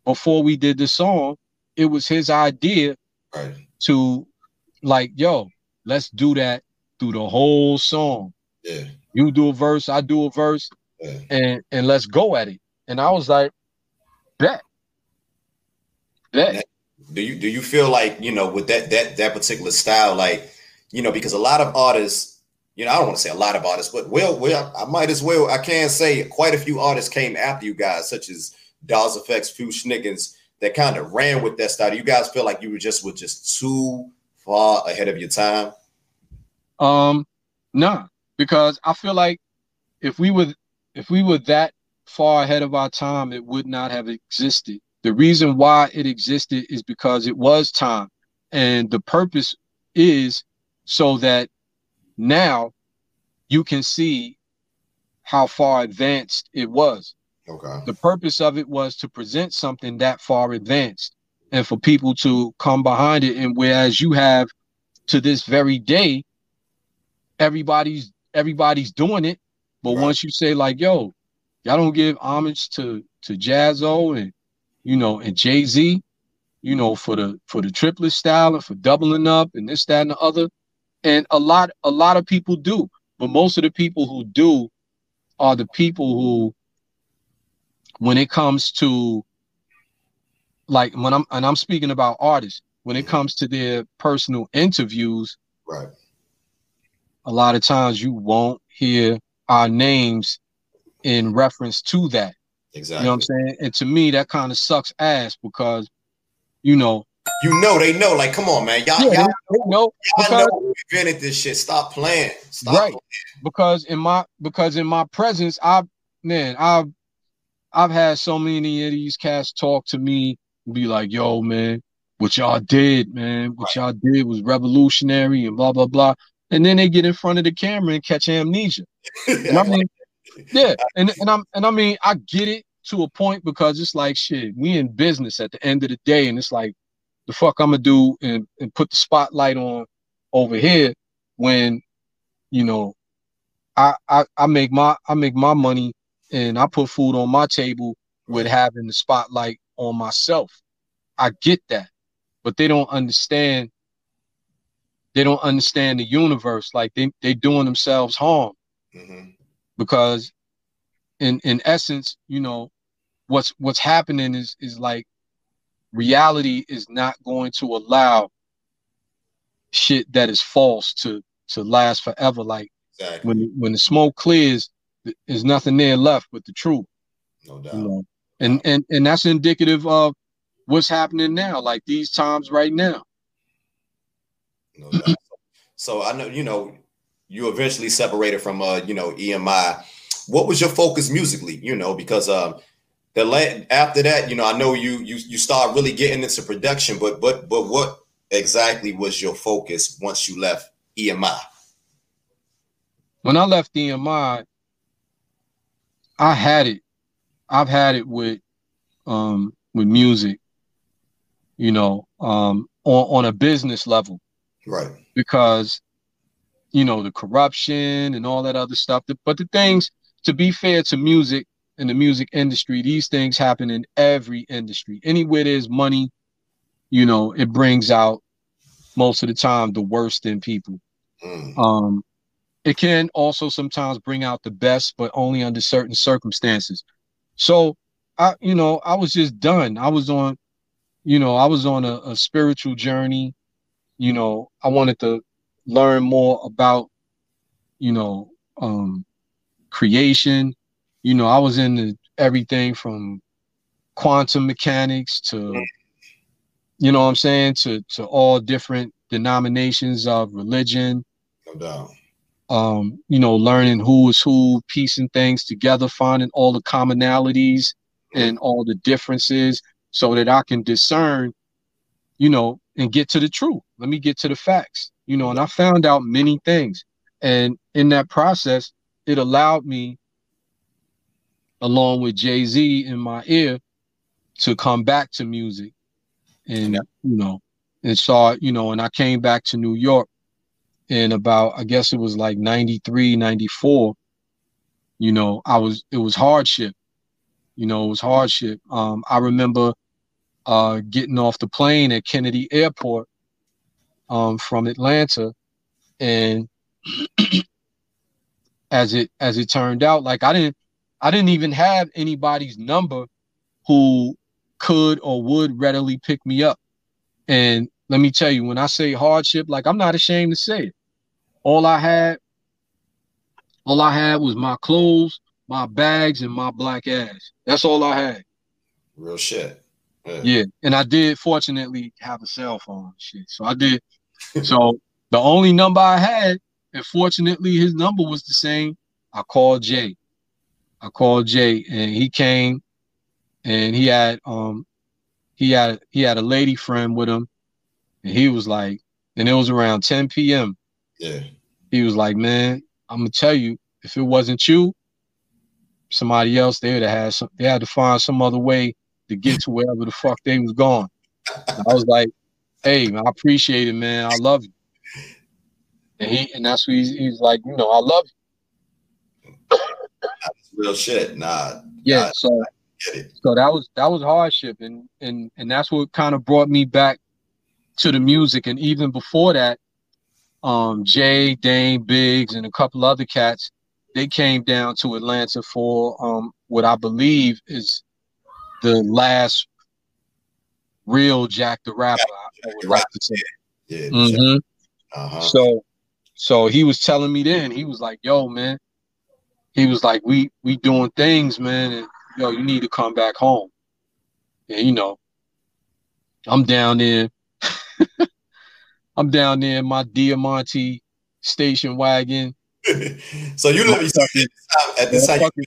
before we did the song, it was his idea right. to like, yo, let's do that through the whole song. Yeah. You do a verse, I do a verse, yeah. and and let's go at it. And I was like, bet. Do you do you feel like you know with that that that particular style, like you know, because a lot of artists, you know, I don't want to say a lot of artists, but well, well, I might as well. I can say quite a few artists came after you guys, such as Das EFX, Few Schnickens, that kind of ran with that style. Do you guys feel like you were just were just too far ahead of your time? Um, nah, because I feel like if we were if we were that far ahead of our time, it would not have existed. The reason why it existed is because it was time. And the purpose is so that now you can see how far advanced it was. Okay. The purpose of it was to present something that far advanced and for people to come behind it. And whereas you have to this very day, everybody's everybody's doing it. But right. once you say like, yo, y'all don't give homage to to Jaz-O and you know, and Jay Z, you know, for the for the triplet style and for doubling up and this, that, and the other. And a lot, a lot of people do. But most of the people who do are the people who, when it comes to like when I'm and I'm speaking about artists, when it comes to their personal interviews, right. A lot of times you won't hear our names in reference to that. Exactly. You know what I'm saying? And to me, that kind of sucks ass because, you know, you know they know. Like, come on, man, y'all, yeah, y'all, know, y'all know invented this shit. Stop playing. Stop right. playing. Because in my because in my presence, I man, I've I've had so many of these cats talk to me and be like, "Yo, man, what y'all did, man, what y'all did was revolutionary," and blah blah blah. And then they get in front of the camera and catch amnesia. [laughs] I mean, yeah, and and I'm and I mean I get it to a point because it's like shit. We in business at the end of the day, and it's like the fuck I'm gonna do and, and put the spotlight on over here when you know I, I I make my I make my money and I put food on my table with having the spotlight on myself. I get that, but they don't understand. They don't understand the universe. Like they they doing themselves harm Mhm. Because in in essence, you know, what's what's happening is is like reality is not going to allow shit that is false to to last forever. Like Exactly. when when the smoke clears, there's nothing there left but the truth. No doubt. You know? And and and that's indicative of what's happening now, like these times right now. No doubt. so I know you know you eventually separated from uh you know EMI. What was your focus musically? You know because um the la- after that you know I know you you you start really getting into production, but but but what exactly was your focus once you left EMI? When I left EMI, I had it. I've had it with um with music, you know, um on, on a business level. Right. because you know the corruption and all that other stuff. But the things to be fair to music and the music industry these things happen in every industry. Anywhere there's money you know it brings out most of the time the worst in people. Mm. um it can also sometimes bring out the best but only under certain circumstances. So i you know i was just done. I was on you know i was on a, a spiritual journey. You know i wanted to learn more about you know um creation you know i was into everything from quantum mechanics to you know what i'm saying to to all different denominations of religion No doubt. um, you know, learning who is who, piecing things together, finding all the commonalities and all the differences so that I can discern, you know, and get to the truth. Let me get to the facts, you know, and I found out many things. And in that process, it allowed me, along with Jay Z in my ear, to come back to music and, you know, and start, you know, and I came back to New York in about I guess it was like 93, 94. You know, I was it was hardship. You know, it was hardship. Um, I remember uh getting off the plane at Kennedy Airport um from Atlanta and [clears throat] as it as it turned out, like I didn't I didn't even have anybody's number who could or would readily pick me up. And let me tell you, when I say hardship, like I'm not ashamed to say it. All I had, all I had was my clothes, my bags, and my black ass. That's all I had. Real shit. Yeah. Yeah. And I did fortunately have a cell phone shit. So I did. So the only number I had, and fortunately his number was the same. I called Jay. I called Jay and he came and he had um he had he had a lady friend with him and he was like and it was around 10 p.m. Yeah. He was like, Man, I'm gonna tell you, if it wasn't you, somebody else they would have had some they had to find some other way to get to wherever the fuck they was going. And I was like, Hey man, I appreciate it, man. I love you. And he and that's what he's, he's like, you know, I love you. That's real shit. Nah. Yeah. Nah, So so that was that was hardship and and and that's what kind of brought me back to the music and even before that um, Jay, Dame, Biggs, and a couple other cats, they came down to Atlanta for um, what I believe is the last real Jack the Rapper. I would like to say. Yeah. Mhm. Uh-huh. So, so he was telling me then, he was like, "Yo, man," he was like, "We we doing things, man, and yo, you need to come back home." And you know, I'm down there. [laughs] I'm down there in my Diamante station wagon. [laughs] so you live so at this time. fucking,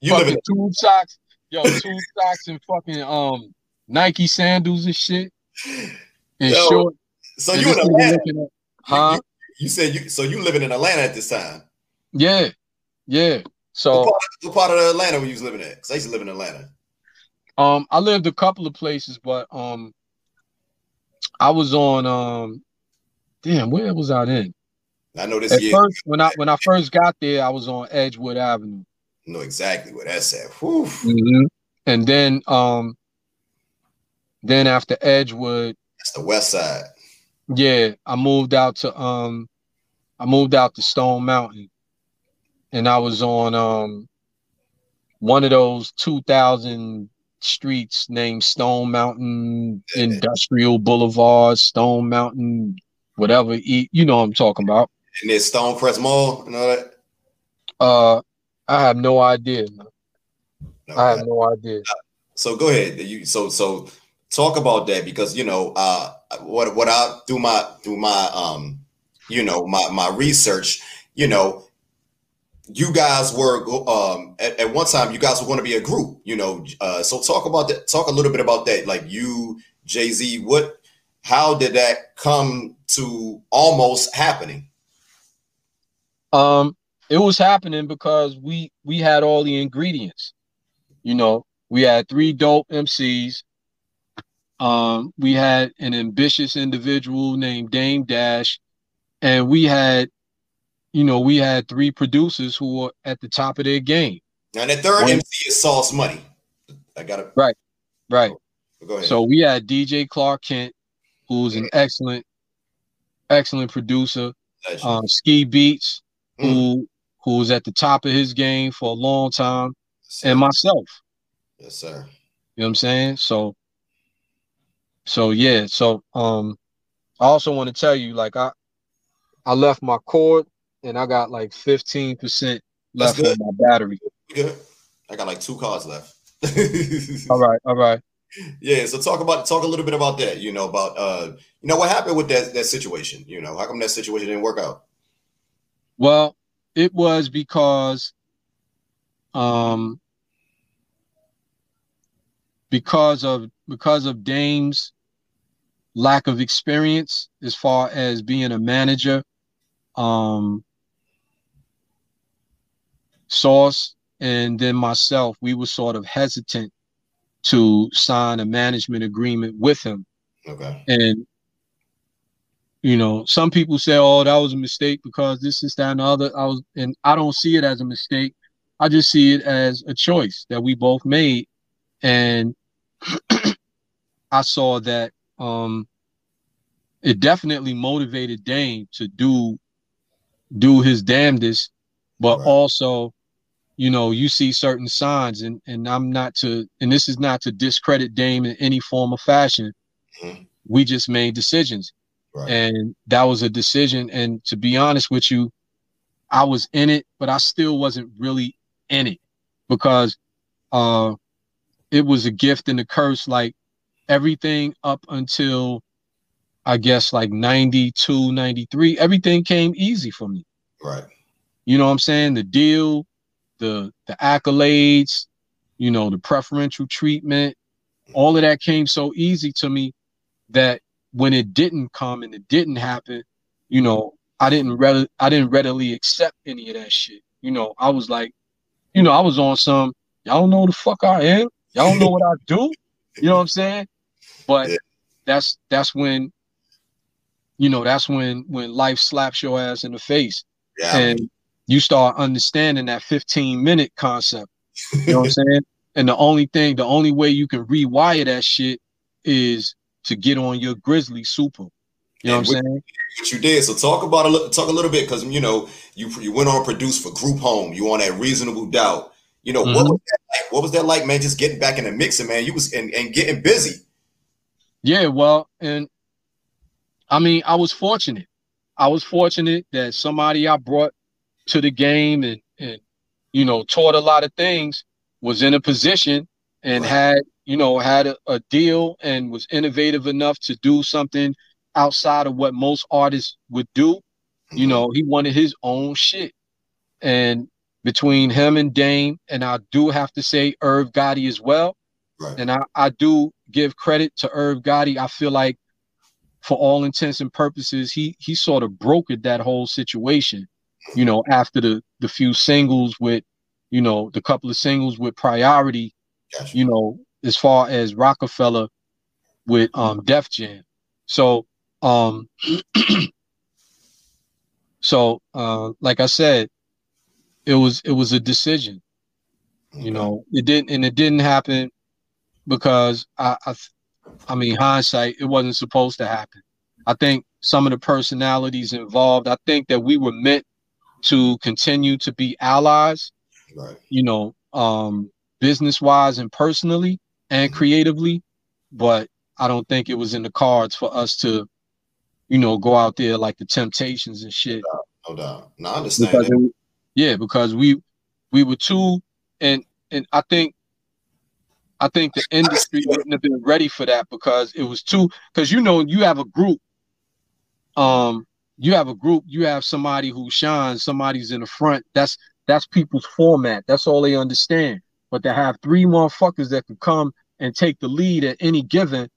You live fucking in tube socks, yo, tube socks and fucking um Nike sandals and shit, [laughs] and Yo, short. so and you in Atlanta. at- huh? You said you so you living in Atlanta at this time. Yeah, yeah. What So part, what part of Atlanta were you living at? Because I used to live in Atlanta. um, I lived a couple of places, but um, I was on um, damn, where was I then? I know this At year. first, when I when I first got there, I was on Edgewood Avenue. You know exactly where that's at. Mhm. And then um then after Edgewood, The west side. yeah, I moved out to um I moved out to Stone Mountain and I was on um one of those 2000 streets named Stone Mountain Industrial Boulevard, Stone Mountain, whatever, you know what I'm talking about. And there's Stonecrest Mall and all that. Uh I have no idea. man. I have no idea. So go ahead. You so so talk about that because you know uh what what I do my do my um you know my my research you know you guys were um at, at one time you guys were going to be a group you know uh so talk about that talk a little bit about that like you Jay-Z what how did that come to almost happening Um, it was happening because we we had all the ingredients. You know, we had three dope MCs. Um, we had an ambitious individual named Dame Dash, and we had, you know, we had three producers who were at the top of their game. and the third When- MC is Sauce Money I got it Right. right. go ahead So we had DJ Clark Kent, who's an excellent, excellent producer. Um, Ski Beatz, who who was at the top of his game for a long time, Yes, and myself. yes sir You know what I'm saying? So so yeah, so um I also want to tell you like I I left my cord and I got like 15% That's left on my battery. Good. I got like two cars left. [laughs] All right, all right. yeah. So talk about talk a little bit about that. You know about uh you know what happened with that that situation. You know how come that situation didn't work out? Well, it was because um because of because of Dame's lack of experience as far as being a manager um Sauce and then myself we were sort of hesitant to sign a management agreement with him Okay. and you know, some people say, "Oh, that was a mistake because this is that and the other." I was, and I don't see it as a mistake. I just see it as a choice that we both made, and [clears throat] I saw that um, it definitely motivated Dame to do do his damnedest, but Right. also, you know, you see certain signs, and and I'm not to, and this is not to discredit Dame in any form or fashion. Mhm. We just made decisions Right. and that was a decision and to be honest with you i was in it but i still wasn't really in it because uh it was a gift and a curse like everything up until i guess like 92 93 everything came easy for me. Right. you know what i'm saying? The deal the the accolades you know the preferential treatment all of that came so easy to me that when it didn't come and it didn't happen you know i didn't readily i didn't readily accept any of that shit. You know i was like you know i was on some y'all don't know the fuck i am? Y'all don't know what i do? You know what i'm saying but Yeah. that's that's when you know that's when when life slaps your ass in the face Yeah. and you start understanding that 15 minute concept. You know what I'm [laughs] saying? And the only thing, the only way you can rewire that shit is to get on your Grizzly Super. You know and what I'm saying? What you did. So talk about a little, talk a little bit because you know you you went on produce for Group Home. You on that Reasonable Doubt. You know mm-hmm. what was that like? What was that like, man? Just getting back in the mixing, man. You was and, and getting busy. Yeah, well, and I mean, I was fortunate. I was fortunate that somebody I brought to the game and and you know taught a lot of things was in a position and right. had you know had a, a deal and was innovative enough to do something outside of what most artists would do. Mm-hmm. You know, he wanted his own shit. And between him and Dame, and I do have to say Irv Gotti as well. Right. And I, I do give credit to Irv Gotti. I feel like for all intents and purposes, he he sort of brokered that whole situation, you know, after the the few singles with, you know, the couple of singles with priority, gotcha. you know, as far as Rockefeller with um Def Jam. So um, [clears throat] so uh, like I said, it was it was a decision. You know, it didn't and it didn't happen because I, I I mean hindsight, it wasn't supposed to happen. I think some of the personalities involved, I think that we were meant to continue to be allies, right. you know, um, business wise and personally and mm-hmm. creatively, but I don't think it was in the cards for us to you know, go out there like the Temptations and shit. No doubt. No, doubt. no I understand. Because it, yeah, because we we were too, and and I think I think the industry wouldn't have been ready for that because it was too. Because you know, you have a group. Um, you have a group. You have somebody who shines. Somebody's in the front. That's that's people's format. That's all they understand. But to have three motherfuckers that can come and take the lead at any given,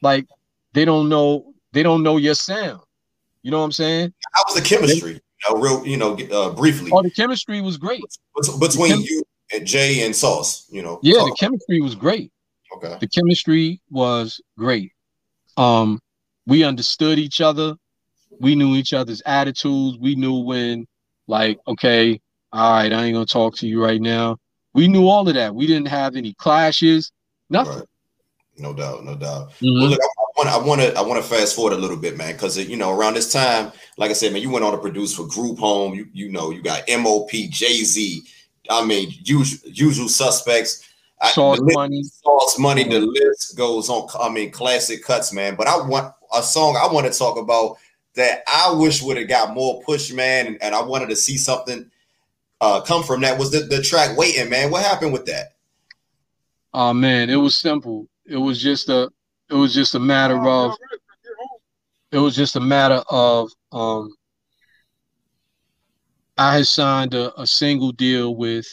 like they don't know they don't know your sound. You know what I'm saying? How was the chemistry? You know, real, you know, uh, briefly. Oh, the chemistry was great between you and Jay and Sauce. You know. Yeah, the chemistry was great. Okay. The chemistry was great. Um, we understood each other. We knew each other's attitudes. We knew when, like, okay, all right, I ain't gonna talk to you right now. We knew all of that. We didn't have any clashes. Nothing. Right. No doubt, no doubt. Mm-hmm. Well, look, I want to I want to fast forward a little bit, man, because you know around this time, like I said, man, you went on to produce for Group Home. You you know you got MOP, Jay Z. I mean, usual usual suspects. Sauce money, sauce money. The list goes on. I mean, classic cuts, man. But I want a song I want to talk about that I wish would have got more push, man, and, and I wanted to see something uh, come from that. Was the, the track waiting, man? What happened with that? Oh man, it was simple. It was just a it was just a matter of it was just a matter of um I had signed a, a single deal with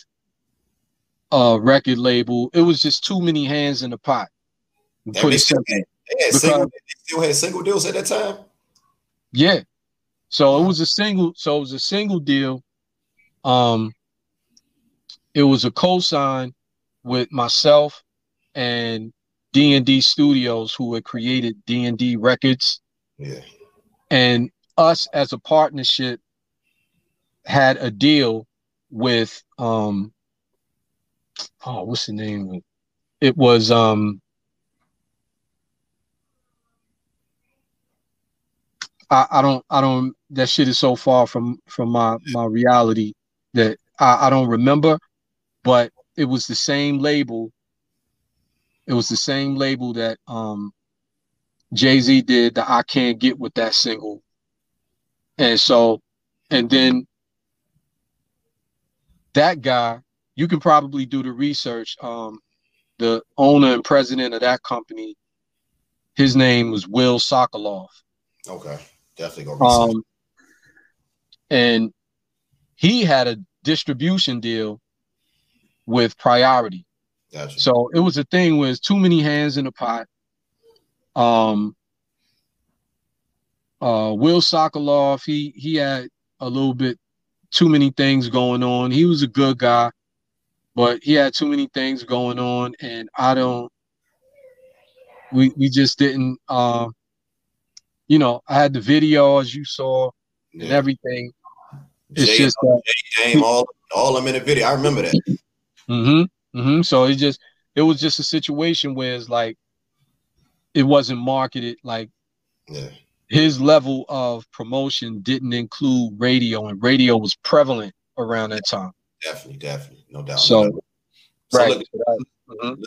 a record label. It was just too many hands in the pot. Put it still, had, single, still had single deals at that time. Yeah. So it was a single, so it was a single deal. Um it was a co-sign with myself and D&D Studios who had created D&D Records. Yeah. And us as a partnership had a deal with um oh what's the name it was um I, I don't I don't that shit is so far from from my my reality that I, I don't remember but it was the same label it was the same label that um, Jay Z did that I can't get with that single. And so, and then that guy, you can probably do the research. Um, the owner and president of that company, his name was Will Sokoloff. Okay, definitely go Um, and he had a distribution deal with Priority. Gotcha. So it was a thing where it's too many hands in the pot. Um, uh, Will Sokoloff, he he had a little bit too many things going on. He was a good guy, but he had too many things going on, and I don't. We we just didn't. Uh, you know, I had the video as you saw yeah. and everything. It's Jay, just uh, Jay all all them in the video. I remember that. Mm-hmm. Mm-hmm. So it just it was just a situation where it's like it wasn't marketed like yeah. His level of promotion didn't include radio, and radio was prevalent around that time. Definitely, definitely, no doubt. So, no doubt. so right. look, mm-hmm.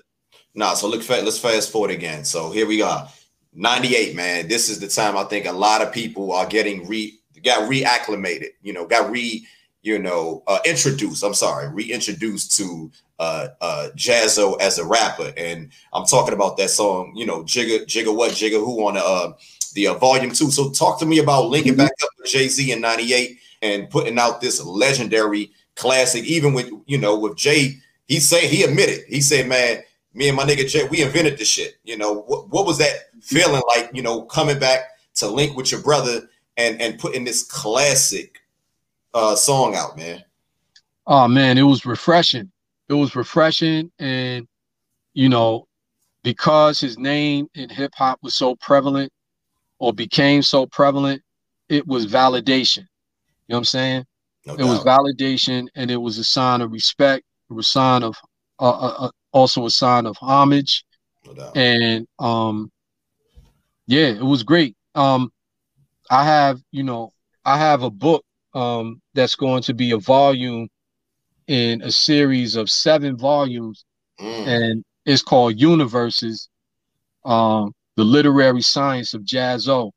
Nah, so look, let's fast forward again. So here we are, 98, man. This is the time I think a lot of people are getting re got reacclimated, you know, got re, you know, uh, introduced. I'm sorry, reintroduced to uh uh Jaz-O as a rapper. And I'm talking about that song, you know, Jigga, Jigga what, Jigga who on the uh the uh, volume two. So talk to me about linking mm-hmm. back up with Jay-Z in 98 and putting out this legendary classic, even with you know, with Jay, he said he admitted, he said, man, me and my nigga Jay, we invented this shit. You know, what, what was that feeling like, you know, coming back to link with your brother and and putting this classic uh song out, man? Oh man, it was refreshing. It was refreshing and you know, because his name in hip hop was so prevalent or became so prevalent, it was validation. You know what I'm saying? No it was validation and it was a sign of respect. It was a sign of uh, uh, uh also a sign of homage. No and um yeah, it was great. Um I have, you know, I have a book um that's going to be a volume in a series of seven volumes mm. and it's called Universes um the literary science of Jaz-O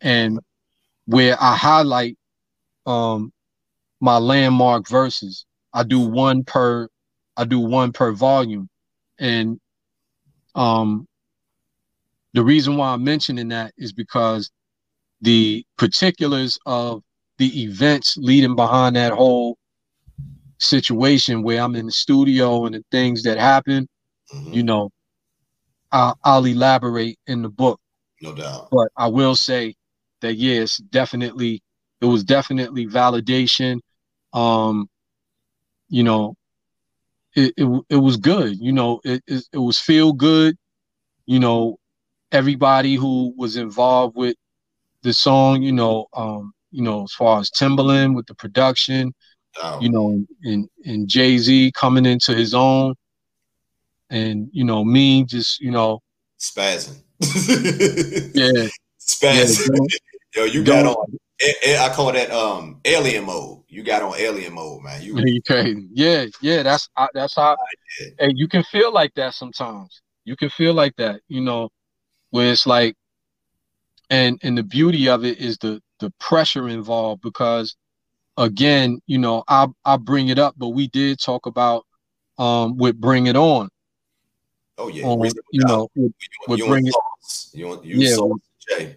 and where I highlight um my landmark verses. I do one per I do one per volume. And um the reason why I'm mentioning that is because the particulars of the events leading behind that whole situation where I'm in the studio and the things that happen, mm-hmm. you know, I'll, I'll elaborate in the book. No doubt. But I will say that yes, definitely, it was definitely validation. Um, you know, it, it, it was good. You know, it, it, it was feel good. You know, everybody who was involved with the song, you know, um, you know, as far as Timbaland with the production, you know, and and Jay Z coming into his own, and you know, me just you know, spazzing. yeah, [laughs] spazzing. Yeah, Yo, you got on. I call that um alien mode. You got on alien mode, man. You, [laughs] you crazy. Yeah, yeah. That's that's how. And you can feel like that sometimes. You can feel like that, you know, where it's like, and and the beauty of it is the the pressure involved because, again, you know, I I bring it up, but we did talk about um with bring it on. Oh yeah, um, you know, with, with bring it. You want you yeah, Jay.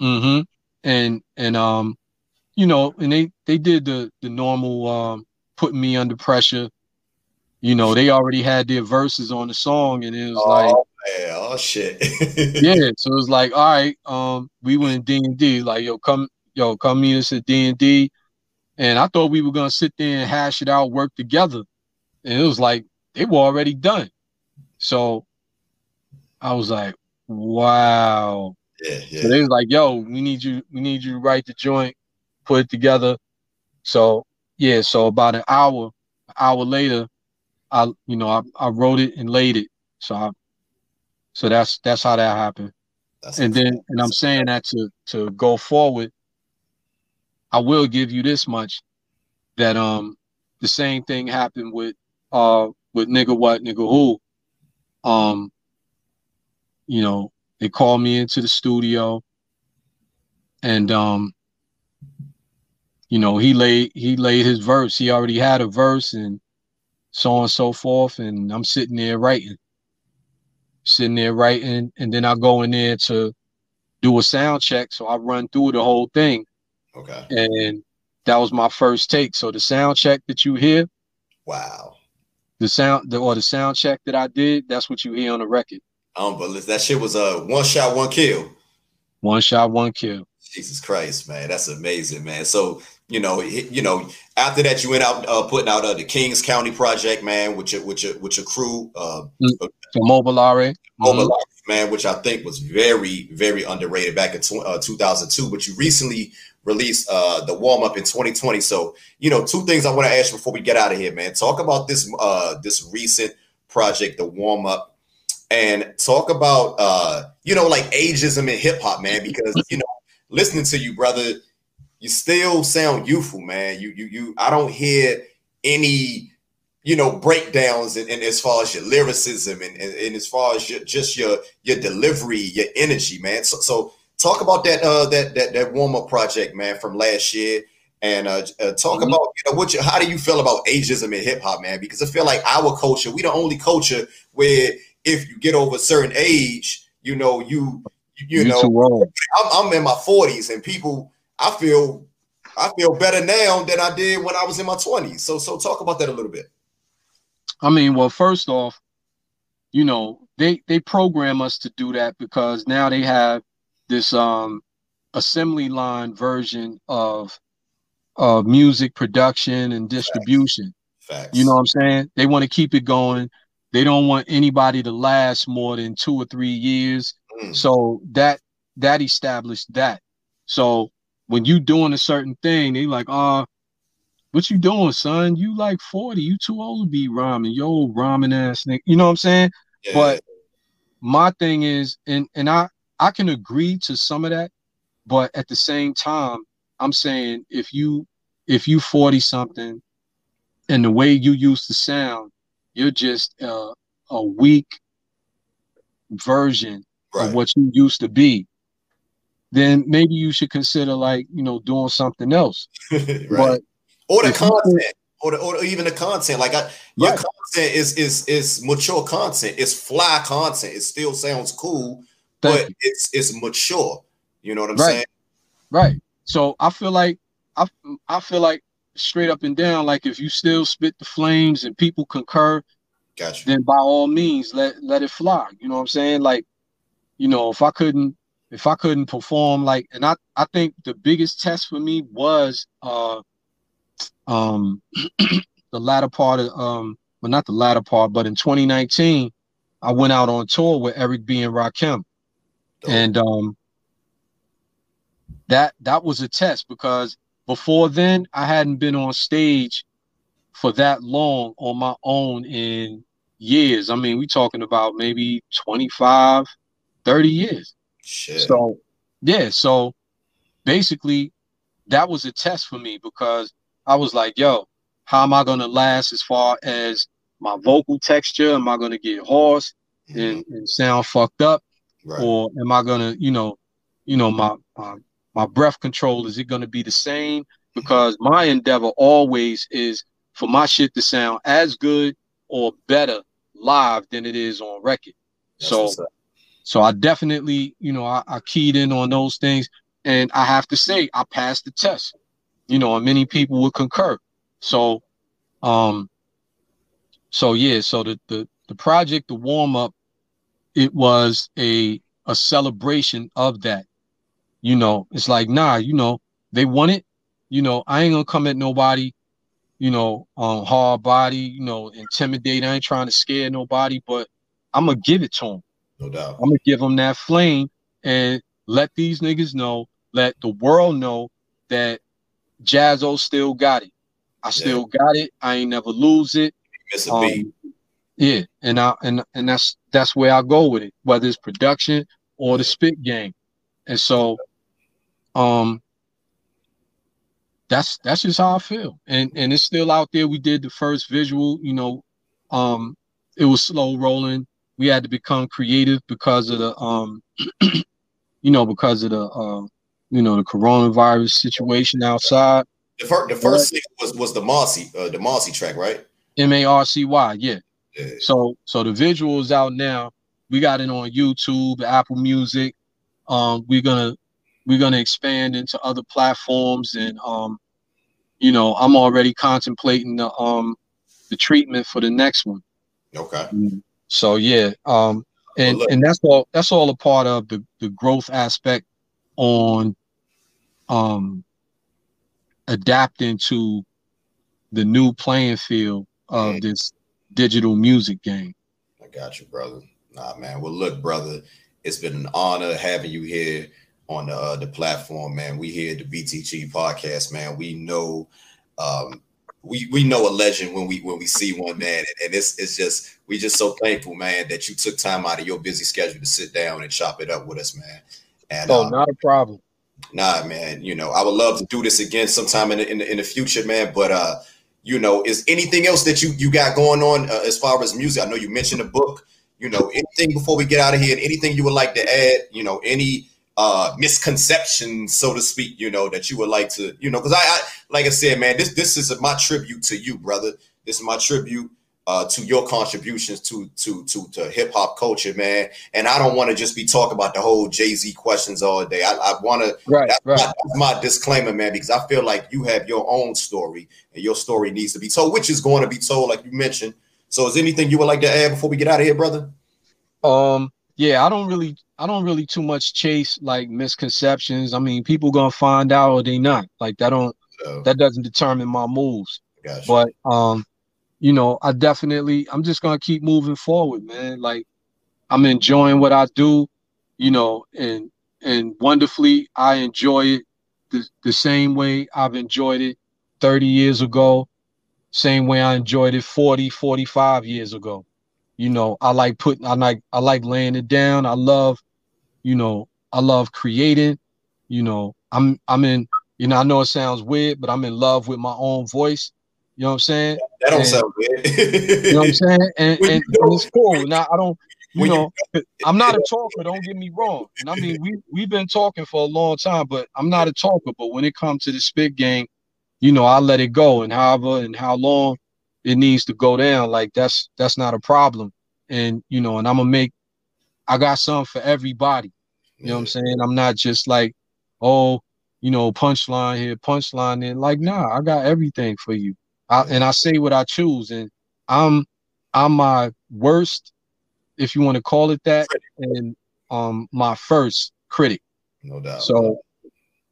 Mm-hmm. And and um you know, and they they did the the normal um, putting me under pressure. You know, they already had their verses on the song, and it was oh, like, man. oh shit, [laughs] yeah. So it was like, all right, um, we went D and D, like yo, come, yo, come meet us at D and D, and I thought we were gonna sit there and hash it out, work together, and it was like they were already done. So I was like, wow. Yeah, yeah. So they was like, yo, we need you, we need you to write the joint put it together. So yeah, so about an hour, an hour later, I you know I, I wrote it and laid it. So I, so that's that's how that happened. That's and then and I'm saying that to to go forward. I will give you this much that um the same thing happened with uh with nigga what nigga who um you know they called me into the studio and um you know, he laid he laid his verse. He already had a verse and so on and so forth. And I'm sitting there writing, sitting there writing, and then I go in there to do a sound check. So I run through the whole thing. Okay. And that was my first take. So the sound check that you hear, wow. The sound the, or the sound check that I did, that's what you hear on the record. Um, but that shit was a uh, one shot, one kill. One shot, one kill. Jesus Christ, man, that's amazing, man. So you know, you know, after that, you went out uh, putting out uh, the Kings County project, man, with your with your with your crew, uh, mm, Mobilare, Mobilare, mm-hmm. man, which I think was very very underrated back in tw- uh, 2002. But you recently released uh, the warm up in 2020. So, you know, two things I want to ask you before we get out of here, man. Talk about this uh, this recent project, the warm up, and talk about uh, you know, like ageism in hip hop, man, because you know listening to you, brother, you still sound youthful, man. You you you. I don't hear any you know breakdowns and, as far as your lyricism and, and, and as far as your, just your your delivery your energy man so, so talk about that uh that that, that warm-up project man from last year and uh, uh talk mm-hmm. about you know what you, how do you feel about ageism in hip-hop man? Because i feel like our culture we the only culture where if you get over a certain age you know you you, you know I'm, I'm in my 40s and people i feel i feel better now than i did when i was in my 20s so so talk about that a little bit. I mean, well, first off, you know, they they program us to do that because now they have this um assembly line version of uh music production and distribution. Facts. Facts. You know what I'm saying? They want to keep it going. They don't want anybody to last more than two or three years. Mm. So that that established that. So when you doing a certain thing, they like, oh, what you doing, son? You like 40. You too old to be rhyming. Yo, old rhyming ass nigga. You know what I'm saying? Yeah. But my thing is, and and I I can agree to some of that, but at the same time, I'm saying if you if you 40 something and the way you used to sound, you're just uh, a weak version right. of what you used to be then maybe you should consider like you know doing something else [laughs] right. but or the content, or, the, or even the content. Like I, your right. content is is is mature content. It's fly content. It still sounds cool, Thank but you. it's it's mature. You know what I'm right. saying? Right. So I feel like I I feel like straight up and down, like if you still spit the flames and people concur, gotcha. then by all means let let it fly. You know what I'm saying? Like, you know, if I couldn't if I couldn't perform like and I I think the biggest test for me was uh um, [clears throat] the latter part of um, well, not the latter part, but in 2019, I went out on tour with Eric B and Rakim, and um, that that was a test because before then I hadn't been on stage for that long on my own in years. I mean, we talking about maybe 25, 30 years. Shit. So yeah, so basically that was a test for me because I was like, yo, how am I gonna last as far as my vocal texture? Am I gonna get hoarse mm-hmm. and, and sound fucked up? Right. Or am I gonna, you know, you know, my, my my breath control, is it gonna be the same? Because my endeavor always is for my shit to sound as good or better live than it is on record. That's so so I definitely, you know, I, I keyed in on those things. And I have to say, I passed the test you know, and many people would concur. So, um, so yeah, so the the the project, the warm up, it was a a celebration of that. You know, it's like, nah, you know, they want it. You know, I ain't gonna come at nobody, you know, um, hard body, you know, intimidate. I ain't trying to scare nobody, but I'm gonna give it to them. No doubt. I'm gonna give them that flame and let these niggas know, let the world know that Jaz-O still got it. I still yeah. got it. I ain't never lose it. Miss a um, beat. Yeah, and I and and that's that's where I go with it, whether it's production or the spit game. And so um that's that's just how I feel. And and it's still out there. We did the first visual, you know, um it was slow rolling. We had to become creative because of the um [clears throat] you know, because of the uh you know the coronavirus situation outside. The first, the first was was the Marcy, uh, the Marcy track, right? M A R C Y, yeah. Yeah. So so the visual is out now. We got it on YouTube, Apple Music. Um, we're gonna we're gonna expand into other platforms, and um, you know, I'm already contemplating the um the treatment for the next one. Okay. So yeah, um, and well, and that's all that's all a part of the the growth aspect on um adapting to the new playing field of mm. this digital music game. I got you, brother. Nah, man. Well, look, brother, it's been an honor having you here on the uh, the platform, man. We here at the BTG podcast, man. We know um we we know a legend when we when we see one man and, and it's it's just we just so thankful man that you took time out of your busy schedule to sit down and chop it up with us man and, oh, um, not a problem. Nah, man. You know, I would love to do this again sometime in the, in the, in the future, man. But uh, you know, is anything else that you you got going on uh, as far as music? I know you mentioned a book. You know, anything before we get out of here, anything you would like to add? You know, any uh misconceptions, so to speak. You know, that you would like to, you know, because I, I like I said, man, this this is my tribute to you, brother. This is my tribute uh, to your contributions to to to, to hip hop culture, man. And I don't want to just be talking about the whole Jay Z questions all day. I, I want to. Right, that's, right. My, that's my disclaimer, man, because I feel like you have your own story, and your story needs to be told, which is going to be told, like you mentioned. So, is anything you would like to add before we get out of here, brother? Um, yeah, I don't really, I don't really too much chase like misconceptions. I mean, people gonna find out or they not. Like that don't, So, that doesn't determine my moves. gotcha. But um, you know, I definitely I'm just gonna keep moving forward, man. Like I'm enjoying what I do, you know, and and wonderfully I enjoy it the, the same way I've enjoyed it 30 years ago, same way I enjoyed it 40, 45 years ago. You know, I like putting I like I like laying it down. I love, you know, I love creating, you know, I'm I'm in, you know, I know it sounds weird, but I'm in love with my own voice. You know what I'm saying? that don't and- sound good. You know what I'm saying? And, [laughs] and, and it's cool. Now I don't, you When you- know, I'm not a talker. Don't get me wrong. And I mean, we we've been talking for a long time, but I'm not a talker. But when it comes to the spit game, you know, I let it go, and however and how long it needs to go down, like that's that's not a problem. And you know, and I'm gonna make. I got something for everybody. You know what I'm saying? I'm not just like, oh, you know, punchline here, punchline there. Like, nah, I got everything for you. I, and I say what I choose, and I'm I'm my worst, if you want to call it that, and um my first critic. no doubt. So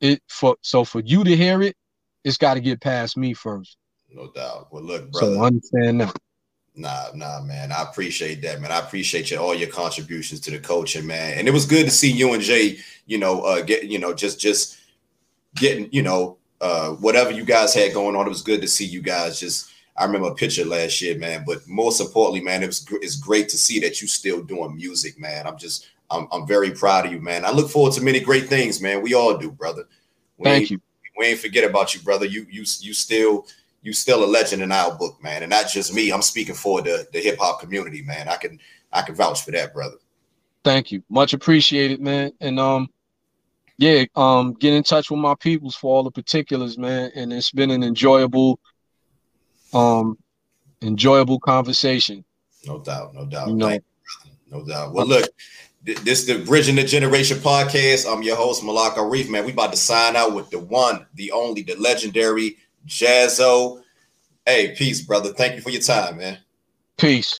it for so for you to hear it, it's got to get past me first. no doubt. Well, look, brother. So understand that. Nah, nah, man. I appreciate that, man. I appreciate you all your contributions to the coaching, man. And it was good to see you and Jay, you know, uh get, you know, just just getting, you know, uh whatever you guys had going on. It was good to see you guys just I remember a picture last year, man. But most importantly, man, it was it's great to see that you still doing music, man. I'm just I'm I'm very proud of you, man. I look forward to many great things, man. We all do, brother. We ain't- Thank you. we ain't forget about you, brother. You you you still you still a legend in our book, man. And not just me. I'm speaking for the the hip hop community, man. I can I can vouch for that, brother. Thank you. Much appreciated, man. And um, yeah, um, get in touch with my peoples for all the particulars, man. And it's been an enjoyable, um, enjoyable conversation. No doubt, no doubt. You know. No doubt. Well, look, this is the Bridging the Generation podcast. I'm your host, Malaka Reef. man. We about to sign out with the one, the only, the legendary Jaz-O. Hey, peace, brother. Thank you for your time, man. Peace.